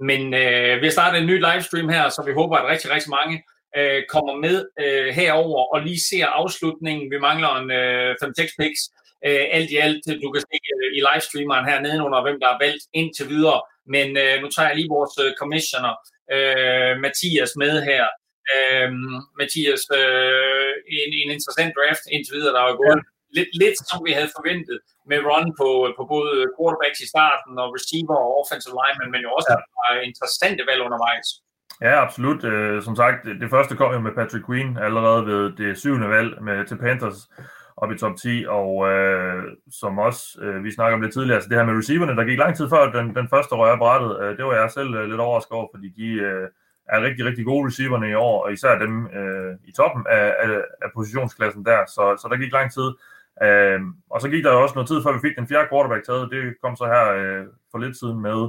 Men øh, vi har startet en ny livestream her, så vi håber, at rigtig, rigtig mange øh, kommer med øh, herover og lige ser afslutningen. Vi mangler en øh, 5-6 picks. Øh, alt i alt, du kan se øh, i livestreameren her nedenunder, hvem der er valgt indtil videre. Men øh, nu tager jeg lige vores øh, commissioner, øh, Mathias, med her. Øh, Mathias, øh, en, en interessant draft indtil videre, der er gået. Ja lidt, lidt som vi havde forventet med run på, på både quarterbacks i starten og receiver og offensive linemen, men jo også ja. interessante valg undervejs. Ja, absolut. Øh, som sagt, det første kom jo med Patrick Queen allerede ved det syvende valg med, til Panthers op i top 10, og øh, som også øh, vi snakker om det tidligere, altså det her med receiverne, der gik lang tid før den, den første rører brættet, øh, det var jeg selv øh, lidt overrasket over, fordi de øh, er rigtig, rigtig gode receiverne i år, og især dem øh, i toppen af, af, af positionsklassen der, så, så der gik lang tid. Øh, og så gik der jo også noget tid, før vi fik den fjerde quarterback taget, det kom så her øh, for lidt siden med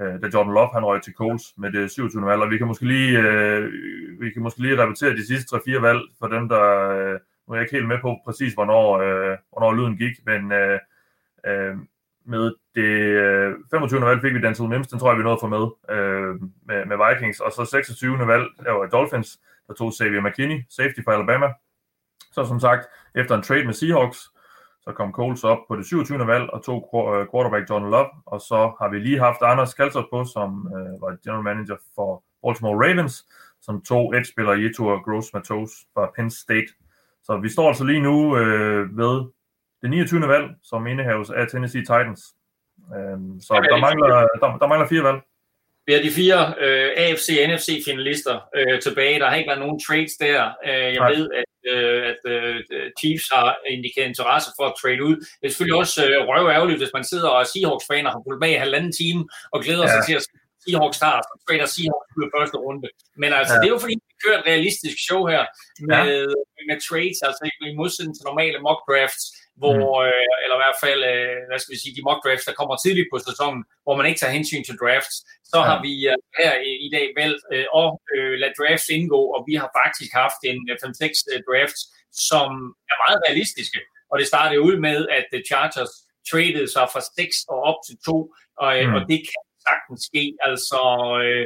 øh, da Jordan Love han røg til Coles med det 27. valg, og vi kan måske lige, øh, vi kan måske lige repetere de sidste 3-4 valg for dem, der, øh, nu er jeg ikke helt med på præcis, hvornår, øh, hvornår lyden gik, men øh, øh, med det øh, 25. valg fik vi Denzel Mims, den tror jeg, vi nåede at få med, øh, med, med Vikings, og så 26. valg, der var Dolphins, der tog Xavier McKinney, safety for Alabama. Så som sagt, efter en trade med Seahawks, så kom Coles op på det 27. valg og tog øh, quarterback John Love, og så har vi lige haft Anders Kalsov på, som øh, var general manager for Baltimore Ravens, som tog spiller Yetur Gross Matos fra Penn State. Så vi står altså lige nu øh, ved det 29. valg, som indehaves af Tennessee Titans. Øhm, så der mangler, der, der mangler fire valg. Vi har de fire øh, AFC og NFC finalister øh, tilbage. Der har ikke været nogen trades der. Øh, jeg Nej. ved, at, øh, at øh, Chiefs har indikeret interesse for at trade ud. Det er selvfølgelig også øh, røv ærgerligt, hvis man sidder og Seahawks-faner har fulgt med i halvanden time og glæder ja. sig til at Seahawks start, og trader Seahawks ud i første runde. Men altså, ja. det er jo fordi, vi kører et realistisk show her med, ja. med trades, altså i modsætning til normale mock drafts, hvor, mm. øh, eller i hvert fald, øh, hvad skal vi sige, de mock drafts, der kommer tidligt på sæsonen, hvor man ikke tager hensyn til drafts, så ja. har vi øh, her i, dag valgt øh, at øh, lade drafts indgå, og vi har faktisk haft en 5-6 øh, øh, drafts, som er meget realistiske. Og det startede ud med, at The Chargers traded sig fra 6 og op til 2, og, øh, mm. og det kan sagtens ske. Altså, øh,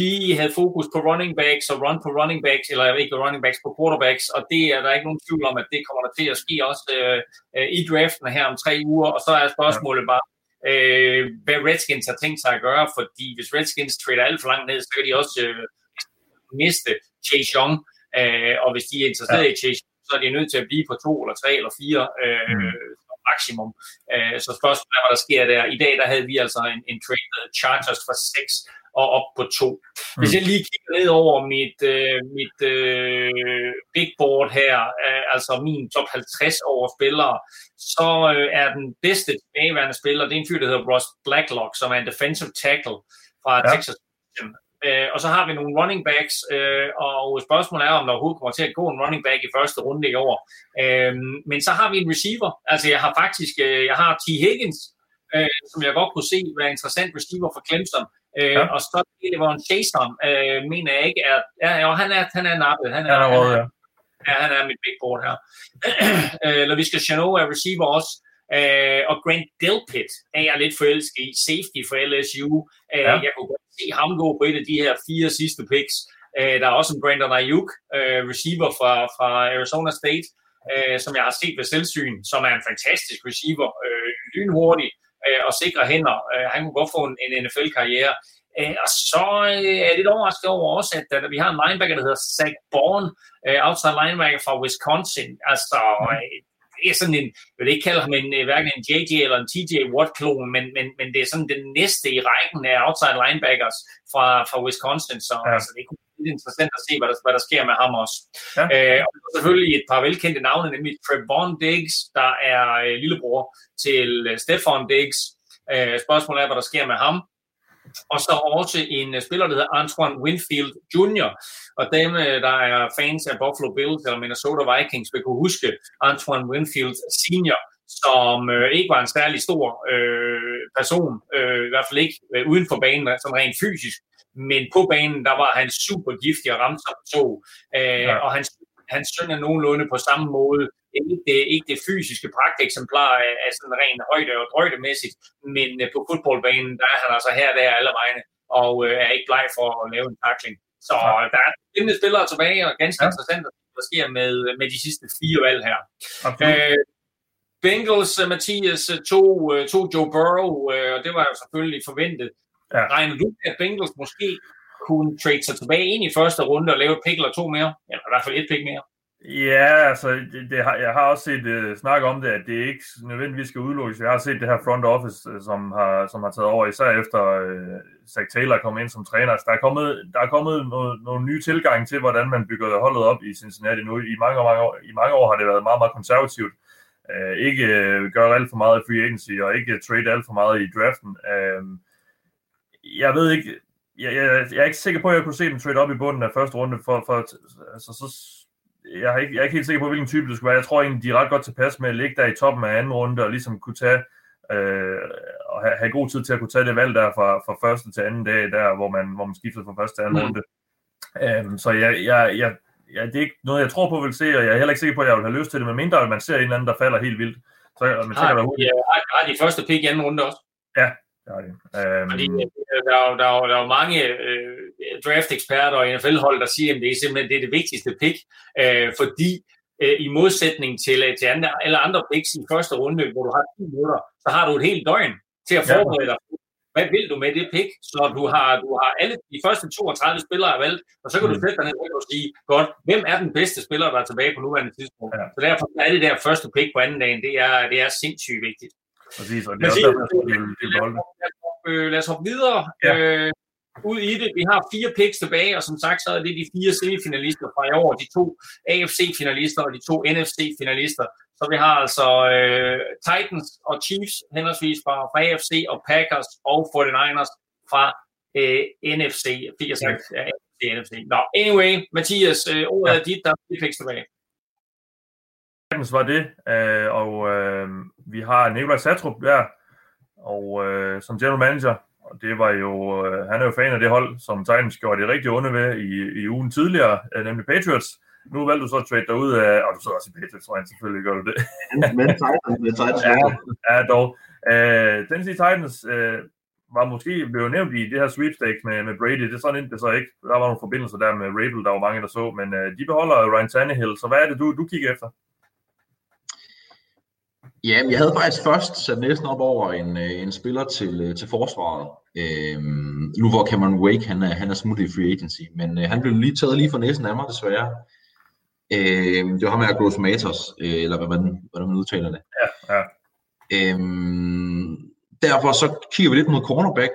vi havde fokus på running backs og run på running backs, eller jeg ved ikke, running backs på quarterbacks, og det er der ikke nogen tvivl om, at det kommer der til at ske også øh, øh, i draften her om tre uger, og så er spørgsmålet bare, øh, hvad Redskins har tænkt sig at gøre, fordi hvis Redskins trader alt for langt ned, så kan de også øh, miste Chase Young, øh, og hvis de er interesseret ja. i Chase Young, så er de nødt til at blive på to eller tre eller fire øh, mm. maksimum. Øh, så spørgsmålet er, hvad der sker der. I dag der havde vi altså en, en trade Chargers for 6 og op på to. Hvis mm. jeg lige kigger ned over mit, øh, mit øh, big board her, øh, altså min top 50 over spillere, så øh, er den bedste tilbageværende spiller, det er en fyr, der hedder Ross Blacklock, som er en defensive tackle fra ja. Texas. Øh, og så har vi nogle running backs, øh, og spørgsmålet er, om der overhovedet kommer til at gå en running back i første runde i år. Øh, men så har vi en receiver. Altså jeg har faktisk, øh, jeg har T. Higgins, øh, som jeg godt kunne se være interessant receiver for Clemson. Øh, ja. Og så det var en Jason, øh, mener jeg ikke, er, ja, jo, han er, han er nappet. Han er, han er, han er, ja. han er mit big board her. [clears throat] øh, eller vi skal Chano er receiver også. Øh, og Grant Delpit er jeg lidt forelsket i. Safety for LSU. Øh, ja. Jeg kunne godt se ham gå på et af de her fire sidste picks. Øh, der er også en Brandon Ayuk, øh, receiver fra, fra Arizona State. øh, som jeg har set ved selvsyn, som er en fantastisk receiver, øh, lynhurtig øh, og sikre hænder. Øh, han kunne godt få en, en NFL-karriere. Øh, og så øh, er jeg lidt overrasket over også, at, at vi har en linebacker, der hedder Zach Bourne, øh, outside linebacker fra Wisconsin. Altså, øh, det er sådan en, jeg vil ikke kalde ham en, øh, hverken en JJ eller en TJ Watt-klon, men, men, men det er sådan den næste i rækken af outside linebackers fra, fra Wisconsin, så ja. altså, det kunne lidt interessant at se, hvad der, hvad der sker med ham også. Ja. Øh, og selvfølgelig et par velkendte navne, nemlig Trevon Diggs, der er øh, lillebror til øh, Stefan Diggs. Øh, spørgsmålet er, hvad der sker med ham. Og så også en uh, spiller, der hedder Antoine Winfield Jr. Og dem, uh, der er fans af Buffalo Bills eller Minnesota Vikings, vil kunne huske Antoine Winfield Senior, som uh, ikke var en særlig stor uh, person, uh, i hvert fald ikke uh, uden for banen, som rent fysisk, men på banen, der var han super giftig og ramte sig på to. Uh, ja. Og hans, hans søn er nogenlunde på samme måde ikke det, ikke det fysiske pragteksemplar af, af sådan ren højde og drøjdemæssigt, men øh, på fodboldbanen, der er han altså her der alle vegne, og øh, er ikke bleg for at lave en takling. Så ja. der er spændende spillere tilbage, og ganske ja. interessant, hvad sker med, med de sidste fire valg her. Øh, Bengals, uh, Mathias, tog, uh, tog Joe Burrow, og det var jo selvfølgelig forventet. Ja. Regner du at Bengals måske kunne trade sig tilbage ind i første runde og lave et pick eller to mere? Eller i hvert fald et pick mere? Ja, altså, det, det har, jeg har også set uh, snak om det, at det ikke nødvendigvis skal udelukkes. Jeg har set det her front office, uh, som, har, som har taget over, især efter uh, Zach Taylor kom ind som træner. Altså, der er kommet, der er kommet noget, nogle nye tilgang til, hvordan man bygger holdet op i Cincinnati nu. I mange, mange, år, I mange år har det været meget, meget konservativt. Uh, ikke uh, gøre alt for meget i free agency, og ikke trade alt for meget i draften. Uh, jeg ved ikke, jeg, jeg, jeg er ikke sikker på, at jeg kunne se dem trade op i bunden af første runde, for, for altså, så jeg er, ikke, jeg er ikke helt sikker på, hvilken type det skulle være. Jeg tror egentlig, de er ret godt tilpas med at ligge der i toppen af anden runde og ligesom kunne tage øh, og have, have god tid til at kunne tage det valg der fra, fra første til anden dag, der hvor man, hvor man skifter fra første til anden mm. runde. Um, så jeg, jeg, jeg, jeg, det er ikke noget, jeg tror på, vil se, og jeg er heller ikke sikker på, at jeg vil have lyst til det, men mindre at man ser en eller anden, der falder helt vildt. Så, men har, de, ja, har de første pick i anden runde også? Ja, det har de. Um, Fordi øh, der er, der, er, der er mange øh, draft-eksperter og NFL-hold, der siger, at det er simpelthen det, er det vigtigste pick, øh, fordi øh, i modsætning til, øh, til andre, alle andre picks i første runde, hvor du har 10 minutter, så har du et helt døgn til at forberede dig. Hvad vil du med det pick? Så du har, du har alle de første 32 spillere valgt, og så kan du mm. sætte dig ned og sige, godt, hvem er den bedste spiller, der er tilbage på nuværende tidspunkt? Ja. Så derfor er det der første pick på anden dagen, det er, det er sindssygt vigtigt. Præcis, og det er også derfor, lad os hoppe videre. Ja. Øh, ud i det. Vi har fire picks tilbage, og som sagt, så er det de fire semifinalister fra i år, de to AFC-finalister og de to NFC-finalister. Så vi har altså øh, Titans og Chiefs henholdsvis fra, fra AFC og Packers og 49ers fra øh, NFC. Fik jeg sagt ja. AFC, NFC. Nå, anyway, Mathias, øh, ordet ja. er dit, der er fire picks tilbage. Titans var det, øh, og øh, vi har Nikolaj Satrup der, og øh, som general manager, og det var jo, øh, han er jo fan af det hold, som Titans gjorde det rigtig onde ved i, i ugen tidligere, øh, nemlig Patriots. Nu valgte du så at trade dig ud af, og du sidder også i Patriots, tror jeg selvfølgelig gør du det. Men Titans, men Titans. [laughs] ja, ja, dog. Uh, Tennessee Titans uh, var måske blevet nævnt i det her sweepstakes med, med Brady. Det er sådan det så ikke. Der var nogle forbindelser der med Rabel, der var mange, der så, men uh, de beholder Ryan Tannehill. Så hvad er det, du, du kigger efter? Ja, jeg havde faktisk først sat næsten op over en, øh, en spiller til, øh, til forsvaret. Øhm, nu hvor Cameron Wake, han er, han er smuttet i free agency, men øh, han blev lige taget lige for næsen af mig, desværre. Øhm, det var ham med Gross Matos, øh, eller hvad man, hvordan man udtaler det. Ja, ja. Øhm, derfor så kigger vi lidt mod cornerback.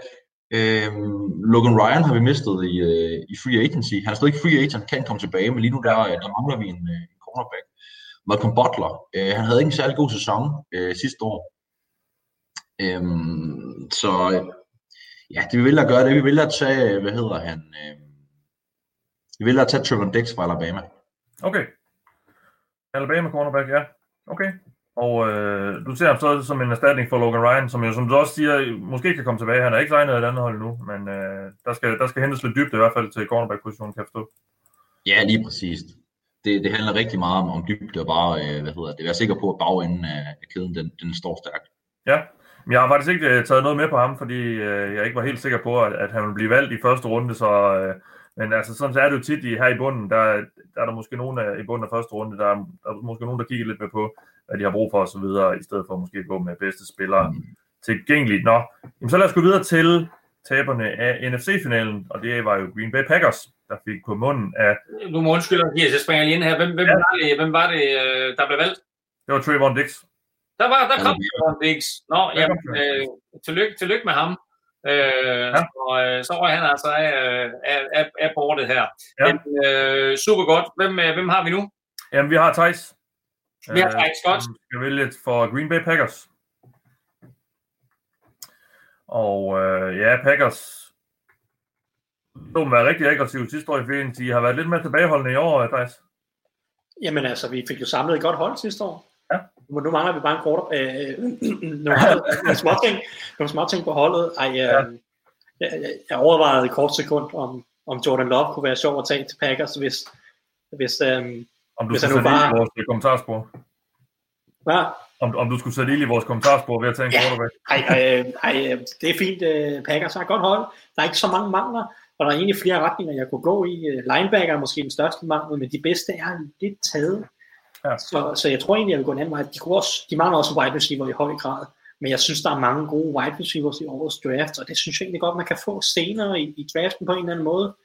Øhm, Logan Ryan har vi mistet i, øh, i free agency. Han er stadig ikke free agent, kan komme tilbage, men lige nu der, der mangler vi en, en cornerback. Malcolm Butler, øh, han havde ikke en særlig god sæson øh, sidste år. Øhm, så ja, det vi vil at gøre det, vi vil at tage, hvad hedder han, øh, vi vil at tage Trevor Dix fra Alabama. Okay. Alabama cornerback, ja. Okay. Og øh, du ser ham så som en erstatning for Logan Ryan, som jo, som du også siger, måske kan komme tilbage. Han er ikke signet af et andet hold nu, men øh, der, skal, der skal hentes lidt dybt i hvert fald til cornerback-positionen, kan jeg forstå. Ja, lige præcis det, det handler rigtig meget om, om dybde og bare, øh, hvad hedder det, være sikker på, at bagenden af, kæden, den, den står stærkt. Ja, men jeg har faktisk ikke uh, taget noget med på ham, fordi uh, jeg ikke var helt sikker på, at, at han ville blive valgt i første runde, så uh, Men altså, sådan så er det jo tit i, her i bunden, der, der er der måske nogen af, i bunden af første runde, der er, der er måske nogen, der kigger lidt mere på, hvad de har brug for videre, i stedet for måske at gå med bedste spillere tilgængeligt. Nå, jamen, så lad os gå videre til taberne af NFC-finalen, og det var jo Green Bay Packers, der fik på munden af... Du må undskylde, Mathias, jeg springer lige ind her. Hvem, hvem, Ja. ja. var, det, hvem var det, øh, der blev valgt? Det var Trayvon Dix. Der, var, der kom Trevor Diggs. Nå, Der jamen, øh, tillykke, tillykke med ham. Øh, ja. Og øh, så var han altså af, af, af, af bordet her. Ja. Men, øh, super godt. Hvem, øh, hvem har vi nu? Jamen, vi har Thijs. Vi har øh, Thijs, godt. som skal vælge for Green Bay Packers. Og øh, ja, Packers de var rigtig aggressive sidste år i ferien. De har været lidt mere tilbageholdende i år, øh, Thijs. Jamen altså, vi fik jo samlet et godt hold sidste år. Ja. Nu, nu mangler vi bare en quarter, øh, [clears throat] nogle, småting, nogle småting på holdet. Ej, øh, ja. jeg, jeg, overvejede et kort sekund, om, om Jordan Love kunne være sjov at tage til Packers, hvis, hvis, øh, Om du hvis han nu bare... i vores kommentarspor. Hvad? Om, om du skulle sætte ild i vores kommentarspor ved at tage en Ja. quarterback. Ej, ej, ej, øh, det er fint. øh, Packers har godt hold. Der er ikke så mange mangler, og der er egentlig flere retninger, jeg kunne gå i. Øh, Linebacker er måske den største mangel, men de bedste er lidt taget. Ja. Så, så jeg tror egentlig, jeg vil gå en anden vej. De, kunne også, de mangler også wide receiver i høj grad, men jeg synes, der er mange gode wide receivers i årets draft, og det synes jeg egentlig godt, man kan få senere i, i draften på en eller anden måde.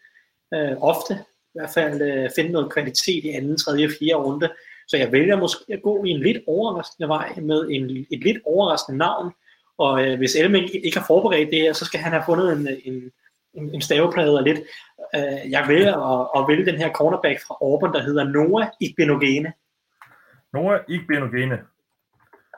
Øh, ofte i hvert fald øh, finde noget kvalitet i anden, tredje, fjerde runde. Så jeg vælger måske at gå i en lidt overraskende vej med en, et lidt overraskende navn. Og øh, hvis Elming ikke har forberedt det her, så skal han have fundet en, en, en, en staveplade og lidt. Øh, jeg vælger at, at vælge den her cornerback fra Auburn, der hedder Noah Igbenogene. Noah Igbenogene.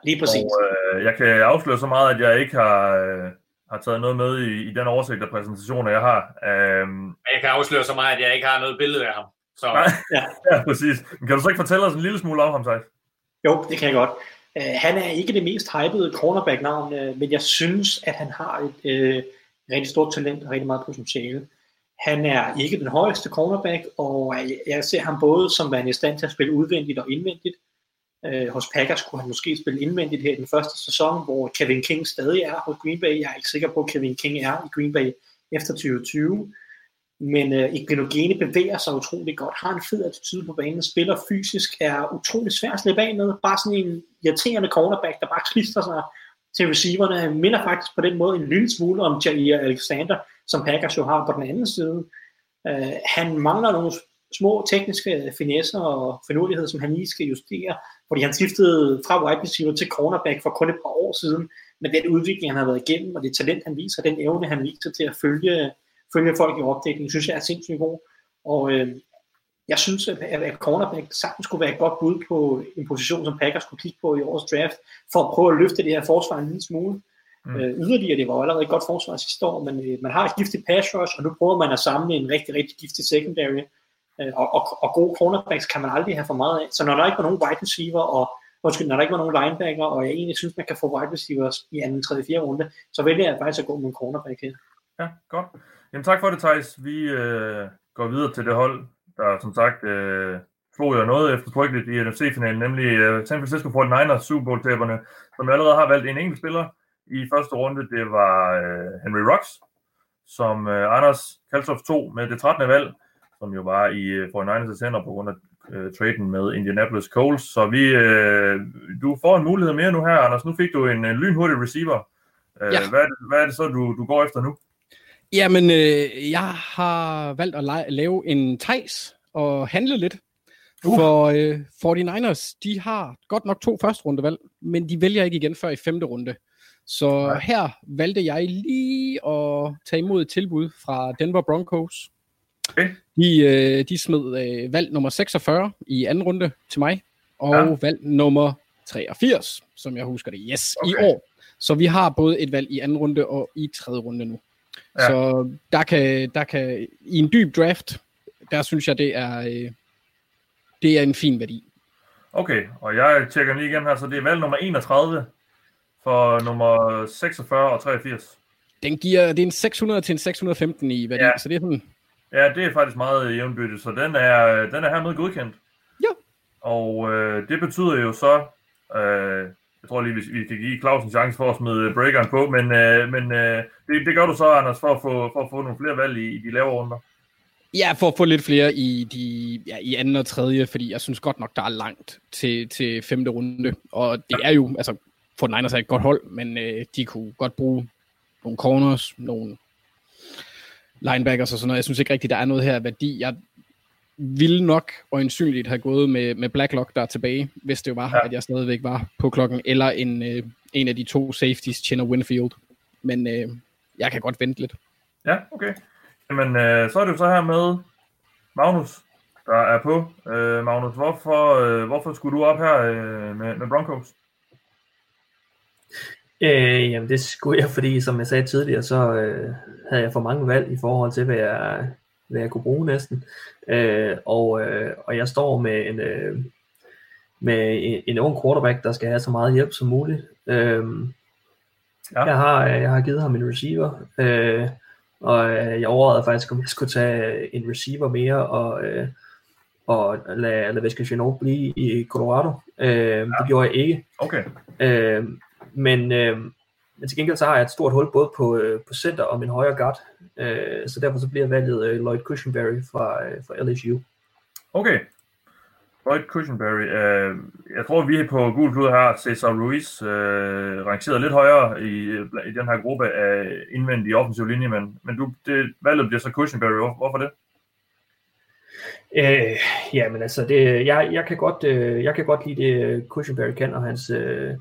Lige præcis. Og øh, jeg kan afsløre så meget, at jeg ikke har, øh, har taget noget med i, i den oversigt af præsentationer, jeg har. Øhm, Jeg kan afsløre så meget, at jeg ikke har noget billede af ham. Så, Nej. [laughs] Ja. ja, præcis. Men kan du så ikke fortælle os en lille smule om ham, Thijs? Jo, det kan jeg godt. Uh, han er ikke det mest hypede cornerback-navn, uh, men jeg synes, at han har et uh, rigtig stort talent og rigtig meget potentiale. Han er ikke den højeste cornerback, og jeg, ser ham både som værende i stand til at spille udvendigt og indvendigt. Uh, hos Packers kunne han måske spille indvendigt her i den første sæson, hvor Kevin King stadig er hos Green Bay. Jeg er ikke sikker på, at Kevin King er i Green Bay efter 2020. Men øh, Igbenogene bevæger sig utrolig godt, har en fed attitude på banen, spiller fysisk, er utrolig svær at slippe af med. Bare sådan en irriterende cornerback, der bare klister sig til receiverne. Han minder faktisk på den måde en lille smule om Jair Alexander, som Packers jo har på den anden side. Øh, han mangler nogle små tekniske finesser og finurligheder, som han lige skal justere, fordi han skiftede fra wide receiver til cornerback for kun et par år siden, men den udvikling, han har været igennem, og det talent, han viser, den evne, han viser til at følge følge folk i opdækning, synes jeg er sindssygt god. Og øh, jeg synes, at, at cornerback sagtens skulle være et godt bud på en position, som Packers skulle kigge på i årets draft, for at prøve at løfte det her forsvar en lille smule. Mm. Øh, yderligere, det var allerede et godt forsvar sidste år, men øh, man har et giftigt pass rush, og nu prøver man at samle en rigtig, rigtig giftig secondary. Øh, og, og, og gode cornerbacks kan man aldrig have for meget af. Så når der ikke var nogen wide receiver, og undskyld, når der ikke var nogen linebacker, og jeg egentlig synes, man kan få wide receivers i anden, tredje, fjerde runde, så vælger jeg faktisk at gå med en cornerback her. Ja, godt. Jamen tak for det, Thijs. Vi øh, går videre til det hold, der som sagt øh, slog jo noget efter frygteligt i NFC-finalen, nemlig øh, San Francisco 49ers Super Bowl-taberne, som allerede har valgt en enkelt spiller i første runde. Det var øh, Henry Rocks, som øh, Anders Kaltoff tog med det 13. valg, som jo var i øh, 49ers hænder på grund af øh, traden med Indianapolis Colts. Så vi, øh, du får en mulighed mere nu her, Anders. Nu fik du en, en lynhurtig receiver. Øh, Ja. hvad, er det, hvad er det så, du, du går efter nu? Jamen, øh, jeg har valgt at la- lave en Thijs og handle lidt. Uh. For øh, 49ers, de har godt nok to første rundevalg, men de vælger ikke igen før i femte runde. Så Nej. her valgte jeg lige at tage imod et tilbud fra Denver Broncos. Okay. De, øh, de smed øh, valg nummer 46 i anden runde til mig, og ja. Ja. valg nummer 83, som jeg husker det, yes, okay. i år. Så vi har både et valg i anden runde og i tredje runde nu. Ja. Så der kan, der kan, i en dyb draft, der synes jeg, det er, øh, det er en fin værdi. Okay, og jeg tjekker lige igen her, så det er valg nummer 31 for nummer 46 og 83. Den giver, det er en 600 til en 615 i værdi, ja. så det er sådan, Ja, det er faktisk meget jævnbyttet, så den er, den er hermed godkendt. Ja. Og øh, det betyder jo så, øh, jeg tror lige, vi, vi kan give Claus en chance for at smide øh, breakeren på, men, øh, men øh, det, det gør du så, Anders, for at få, for at få nogle flere valg i, i de lavere runder. Ja, for at få lidt flere i, de, ja, i anden og tredje, fordi jeg synes godt nok, der er langt til, til femte runde. Og det er jo, altså, for Niners er et godt hold, men øh, de kunne godt bruge nogle corners, nogle linebackers og sådan noget. Jeg synes ikke rigtigt, der er noget her værdi. Jeg ville nok og ensynligt have gået med, med Blacklock der er tilbage, hvis det var, ja. at jeg stadigvæk var på klokken, eller en, øh, en af de to safeties, Chinner Winfield. Men øh, jeg kan godt vente lidt. Ja, okay. Jamen, øh, så er det jo så her med Magnus, der er på. Øh, Magnus, hvorfor, øh, hvorfor skulle du op her øh, med, med Broncos? Øh, jamen det skulle jeg, fordi som jeg sagde tidligere, så øh, havde jeg for mange valg i forhold til, hvad jeg, hvad jeg kunne bruge næsten. Øh, og, øh, og jeg står med en, øh, med en, en ung quarterback, der skal have så meget hjælp som muligt. Øh, ja. jeg, har, jeg har givet ham en receiver, øh, og øh, jeg overvejede faktisk, om jeg skulle tage en receiver mere, og, øh, og lade, lade Chenot blive i Colorado. Øh, ja. Det gjorde jeg ikke. Okay. Øh, men, øh, men til gengæld så har jeg et stort hul både på, øh, på center og min højre guard, øh, så derfor så bliver valget øh, Lloyd Cushenberry fra, øh, fra LSU. Okay. Lloyd Cushenberry. Øh, jeg tror, vi på Google Klud har Cesar Ruiz øh, rangeret lidt højere i, i den her gruppe af indvendige offensive linje, men, men du, det, valget bliver så Cushenberry. Hvorfor det? Øh, ja, men altså, det, jeg, jeg, kan godt, øh, jeg kan godt lide det, Cushenberry kan, og hans, øh,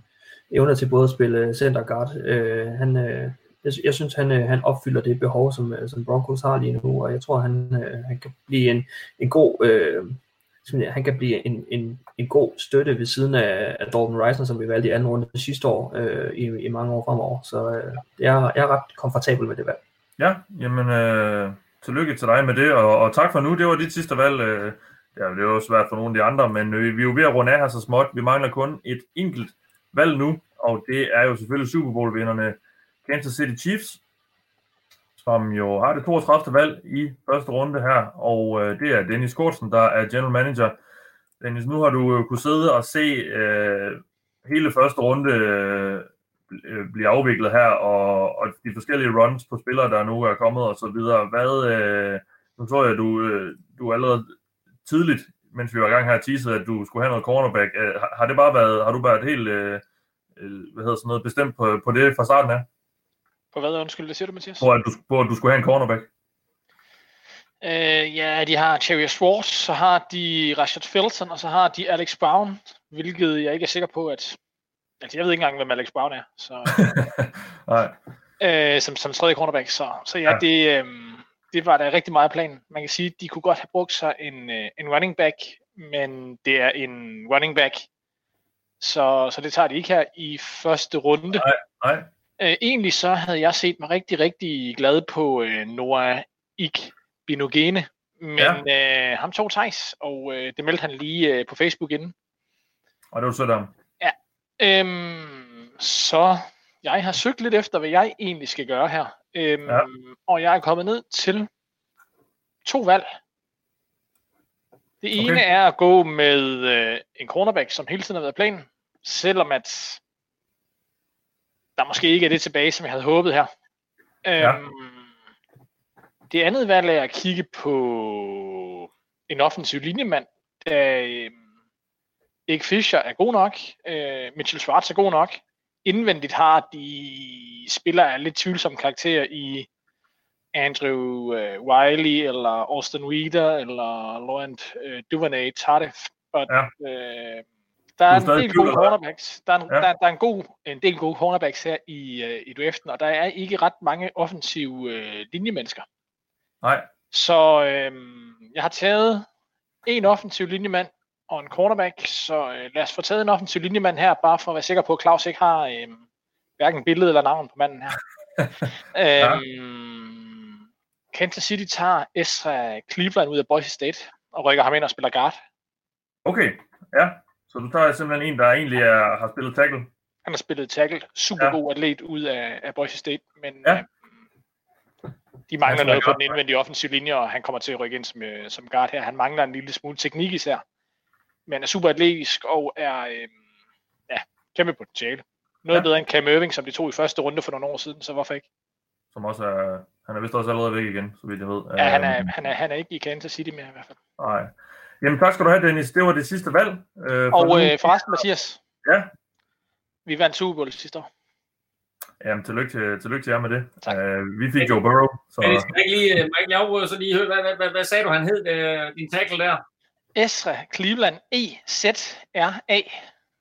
evner til både at spille center guard. Øh, han, øh, jeg, jeg synes, han, øh, han opfylder det behov, som, øh, som Broncos har lige nu, og jeg tror, han, øh, han kan blive en, en god... Øh, han kan blive en, en, en god støtte ved siden af, af Dalton Reisner, som vi valgte i anden runde sidste år, øh, i, i mange år fremover. Så øh, jeg, jeg er ret komfortabel med det valg. Ja, jamen øh, tillykke til dig med det, og, og tak for nu. Det var dit sidste valg. Øh, ja, det var svært for nogle af de andre, men øh, vi er jo ved at runde af her så småt. Vi mangler kun et enkelt valg nu, og det er jo selvfølgelig Super Bowl-vinderne Kansas City Chiefs, som jo har det 32. valg i første runde her, og øh, det er Dennis Kortsen, der er general manager. Dennis, nu har du øh, kunne sidde og se øh, hele første runde øh, blive afviklet her, og, og de forskellige runs på spillere, der nu er kommet og så videre. Hvad, øh, nu tror jeg, du, øh, du allerede tidligt mens vi var i gang her teaset, at du skulle have noget cornerback. Øh, har det bare været, har du været helt, øh, øh, hvad hedder sådan noget, bestemt på, på det fra starten af? På hvad, undskyld, det siger du, Mathias? På at du, på, at du skulle have en cornerback. Øh, ja, de har Cherry Swartz, så har de Rashad Felton, og så har de Alex Brown, hvilket jeg ikke er sikker på, at... Altså, jeg ved ikke engang, hvem Alex Brown er, så... [laughs] Nej. Øh, som, som tredje cornerback, så, så ja, ja. det... Øh, det var da rigtig meget plan. Man kan sige, at de kunne godt have brugt sig en, øh, en running back, men det er en running back, så, så det tager de ikke her i første runde. Nej, nej. Øh, egentlig så havde jeg set mig rigtig, rigtig glad på øh, Noah Ik Binogene, men ja. øh, ham tog Thijs, og øh, det meldte han lige øh, på Facebook inden. Og det var sådan. Ja. Øhm, så jeg har søgt lidt efter, hvad jeg egentlig skal gøre her. Øhm, ja. Og jeg er kommet ned til to valg. Det ene okay. er at gå med øh, en cornerback, som hele tiden har været planen, selvom at der måske ikke er det tilbage, som jeg havde håbet her. Ja. Øhm, det andet valg er at kigge på en offensiv linjemand, da øh, Erik Fischer er god nok, øh, Mitchell Schwartz er god nok, indvendigt har de spillere af lidt tvivlsomme karakterer i Andrew uh, Wiley, eller Austin Weeder, eller Laurent uh, Duvernay Tardif. Og, ja. uh, der er, en del gode cornerbacks. Der er, en, ja. der, der er en, god, en del gode cornerbacks her i, uh, i draften, og der er ikke ret mange offensive uh, linjemennesker. Nej. Så uh, jeg har taget en offensiv linjemand, og en cornerback, så øh, lad os få taget en offensiv linjemand her, bare for at være sikker på, at Claus ikke har øh, hverken billede eller navn på manden her. [laughs] øhm, Kansas City tager Ezra Cleveland ud af Boise State og rykker ham ind og spiller guard. Okay, ja. Så du tager simpelthen en, der egentlig er, har spillet tackle? Han har spillet tackle. Super ja. god atlet ud af, af Boise State, men ja. øh, de mangler noget på den indvendige offensive linje, og han kommer til at rykke ind som, øh, som guard her. Han mangler en lille smule teknik især men er super atletisk og er øh, ja, kæmpe potentiale. Noget ja. bedre end Cam Irving, som de tog i første runde for nogle år siden, så hvorfor ikke? som også er, han er vist også allerede væk igen, så vidt jeg ved. Ja, han er, Øhm, han, er, han er ikke i Kansas City mere i hvert fald. Nej. Jamen tak skal du have, Dennis. Det var det sidste valg. Øh, for Og øh, forresten, Mathias, Ja, vi vandt Super Bowl sidste år. jamen tillykke til, tillykke til jer med det. Øh, vi fik Joe Burrow, så Men jeg skal ikke lige, må jeg ikke lige afbryde, så lige høre, hvad, hvad, hvad, hvad sagde du, han hed, øh, din tackle der? Ezra Cleveland E E-Z-R-A.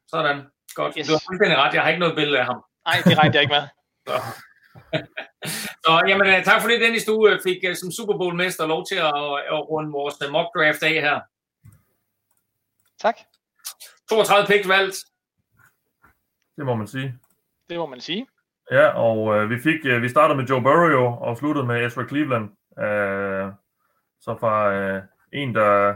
Sådan. Godt. Yes. Du har fuldstændig ret. Jeg har ikke noget billede af ham. Nej, det regnede jeg ikke med. [laughs] Så, så jamen, øh, tak for det, Dennis. Du øh, fik øh, som Super Bowl-mester lov til at, at runde vores mock draft af her. Tak. 32 picks valgt. det må man sige. Det må man sige. Ja, og øh, vi fik øh, vi startede med Joe Burrow og sluttede med Ezra Cleveland. Øh, så fra øh, en, der,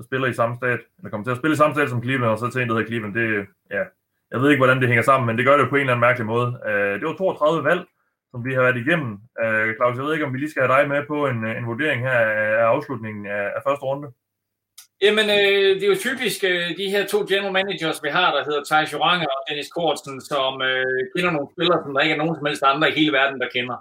der spiller i samme stat, eller kommer til at spille i samme stat som Cleveland, og så til en, der hedder Cleveland. Det, ja, jeg ved ikke, hvordan det hænger sammen, men det gør det jo på en eller anden mærkelig måde. Øh, det var 32 valg, som vi har været igennem. Øh, Claus, jeg ved ikke, om vi lige skal have dig med på en, en vurdering her af, af afslutningen af, af første runde. Jamen, øh, det er jo typisk øh, de her to general managers, vi har, der hedder Thijs Joranger og Dennis Kortsen, som øh, kender nogle spillere, som der ikke er nogen som helst andre i hele verden, der kender.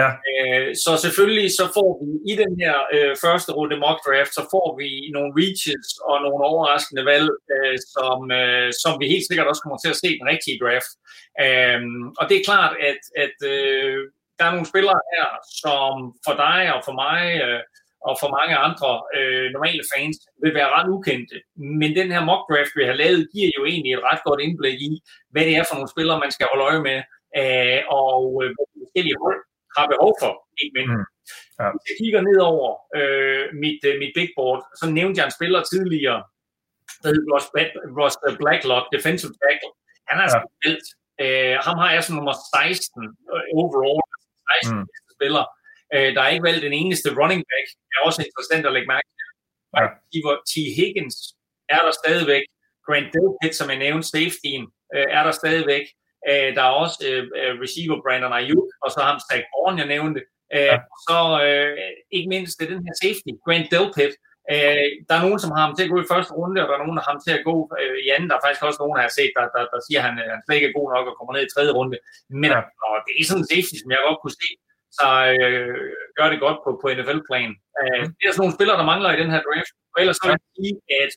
Ja. Øh, så selvfølgelig så får vi i den her øh, første runde mock draft, så får vi nogle reaches og nogle overraskende valg, øh, som, øh, som vi helt sikkert også kommer til at se i den rigtige draft. Øh, og det er klart, at, at øh, der er nogle spillere her, som for dig og for mig øh, og for mange andre øh, normale fans vil være ret ukendte. Men den her mock draft, vi har lavet, giver jo egentlig et ret godt indblik i, hvad det er for nogle spillere, man skal holde øje med, øh, og øh, hvad de forskellige hold har behov for, ikke mindst. Mm. Ja. Hvis jeg kigger ned over øh, mit, øh, mit big board, så nævnte jeg en spiller tidligere, der hedder Ross, Ross Blacklock, defensive tackle. Han er Ja. spillet. Øh, ham har jeg som nummer 16 øh, overall, 16 Mm. mm. spiller. Øh, der er ikke valgt den eneste running back. Det er også interessant at lægge mærke til. Ja. T. Higgins er der stadigvæk. Grant Delpit, som jeg nævnte, safetyen, øh, er der stadigvæk. Øh, der er også øh, øh, receiver Brandon Ayuk, og så ham Zach Bourne, jeg nævnte. Øh, Ja. Så øh, ikke mindst det er den her safety, Grant Delpit. Øh, der er nogen, som har ham til at gå i første runde, og der er nogen, der har ham til at gå øh, i anden. Der er faktisk også nogen, der har set, der, der, der siger, at han, øh, han slet ikke er god nok og kommer ned i tredje runde. Men ja. og det er sådan en safety, som jeg godt kunne se, så øh, gør det godt på, på NFL-plan. Øh, Mm. det er sådan nogle spillere, der mangler i den her draft. Og ellers så vil jeg sige, at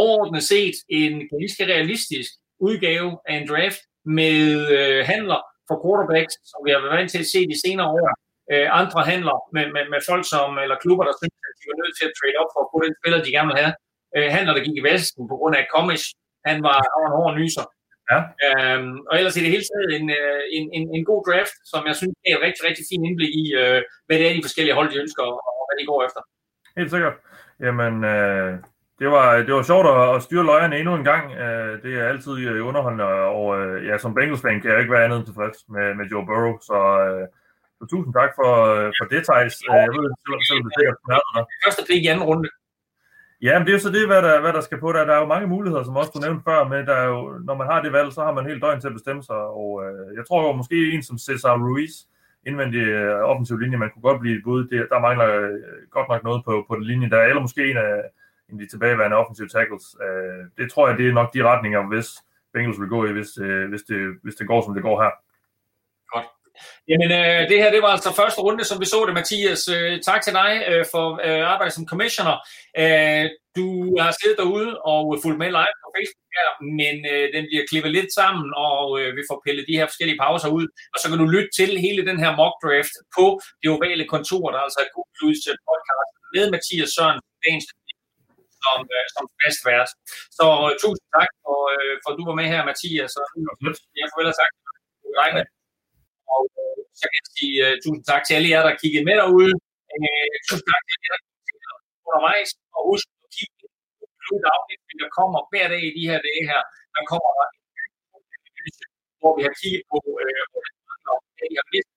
overordnet set en ganske realistisk udgave af en draft med øh, handler for quarterbacks, som vi har været vant til at se de senere år. Øh, andre handler med, med, med folk som, eller klubber, der synes, at de var nødt til at trade op for at få den spiller, de gerne vil have. Øh, handler, der gik i vasken på grund af Komish. Han var, han var en hård nyser. Ja. Øhm, og ellers i det hele taget en, øh, en, en, en god draft, som jeg synes er et rigtig, rigtig fint indblik i, øh, hvad det er, de forskellige hold, de ønsker, og hvad de går efter. Helt sikkert. Jamen, øh, det, var, det var sjovt at, at styre løjerne endnu en gang. Øh, det er altid øh, underholdende, og øh, ja, som Bengals-fan kan jeg ikke være andet end tilfreds med, med Joe Burrow, så, øh, så tusind tak for, øh, for det, Thijs. Jeg ved, selvom det sikkert smerter dig. Første pick i anden runde. Ja, men det er jo så det, hvad der, hvad der skal på der. Der er jo mange muligheder, som også du nævnte før, men der er jo, når man har det valg, så har man helt døgn til at bestemme sig, og øh, jeg tror jo måske en som Cesar Ruiz, indvendig øh, offensiv linje, man kunne godt blive et bud. Det, der mangler øh, godt nok noget på, på den linje der, eller måske en af, en af de tilbageværende offensive tackles. Øh, det tror jeg, det er nok de retninger, hvis Bengals vil gå i, hvis, øh, hvis, det, hvis det går, som det går her. Jamen, øh, det her, det var altså første runde, som vi så det, Mathias. Øh, tak til dig øh, for øh, arbejdet som commissioner. Øh, du har siddet derude og fulgt med live på Facebook her, men øh, den bliver klippet lidt sammen, og øh, vi får pillet de her forskellige pauser ud. Og så kan du lytte til hele den her mock draft på det ovale kontor, der er altså et Google Plus podcast med Mathias Søren, dagens som, øh, som fast vært. Så øh, tusind tak for, øh, for, at du var med her, Mathias. Og jeg får vel sagt, regner og øh, så kan jeg sige øh, tusind tak til alle jer, der kiggede med derude. Øh, tusind tak til jer, der kiggede undervejs. Og husk at kigge på Blue Dagligt, der kommer hver dag i de her dage her. Der kommer der en analyse, hvor vi har kigget på, øh, hvad de har mistet,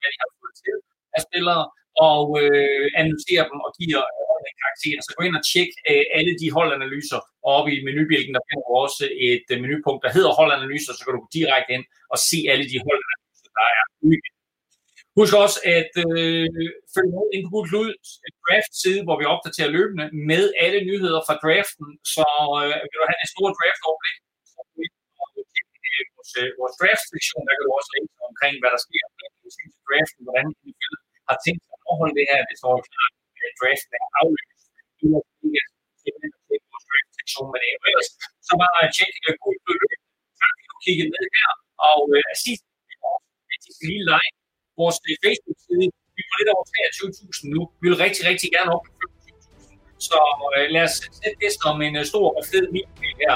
hvad de har fået til af spillere, og øh, analysere dem og giver øh, en karakter. Så gå ind og tjek øh, alle de holdanalyser, og oppe i menubjælken, der finder du også et øh, menupunkt, der hedder holdanalyser, så kan du gå direkte ind og se alle de holdanalyser, der er ude. Husk også at øh, følge med ind på Google Klud øh, draft-side, hvor vi opdaterer løbende med alle nyheder fra draften. Så øh, vil du have det store draft-overblik, så kan du øh, vores, vores draft-sektion, der kan du også læse omkring, hvad der sker med draften, hvordan NFL har tænkt sig at overholde det her, hvis det står klart, at øh, draften er aflyst. I må ikke simpelthen til vores draft-sektion, men øh, ellers så bare tjek Google god. Så kan du kigge ned her, og øh, sidst, lille leg, vores øh, Facebook-side, vi er på lidt over 23.000 nu. Vi vil rigtig, rigtig gerne op på 25.000. Så øh, lad os sætte det som en øh, stor og fed milepæl her.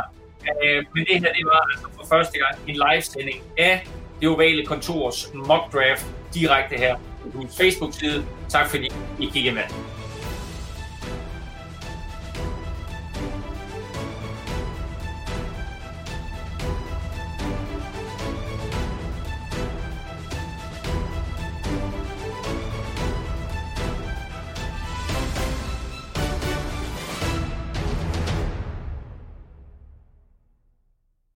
Øh, men det her, det var altså for første gang en livesending af det ovale kontors mock draft direkte her på Facebook-side. Tak fordi I kiggede med.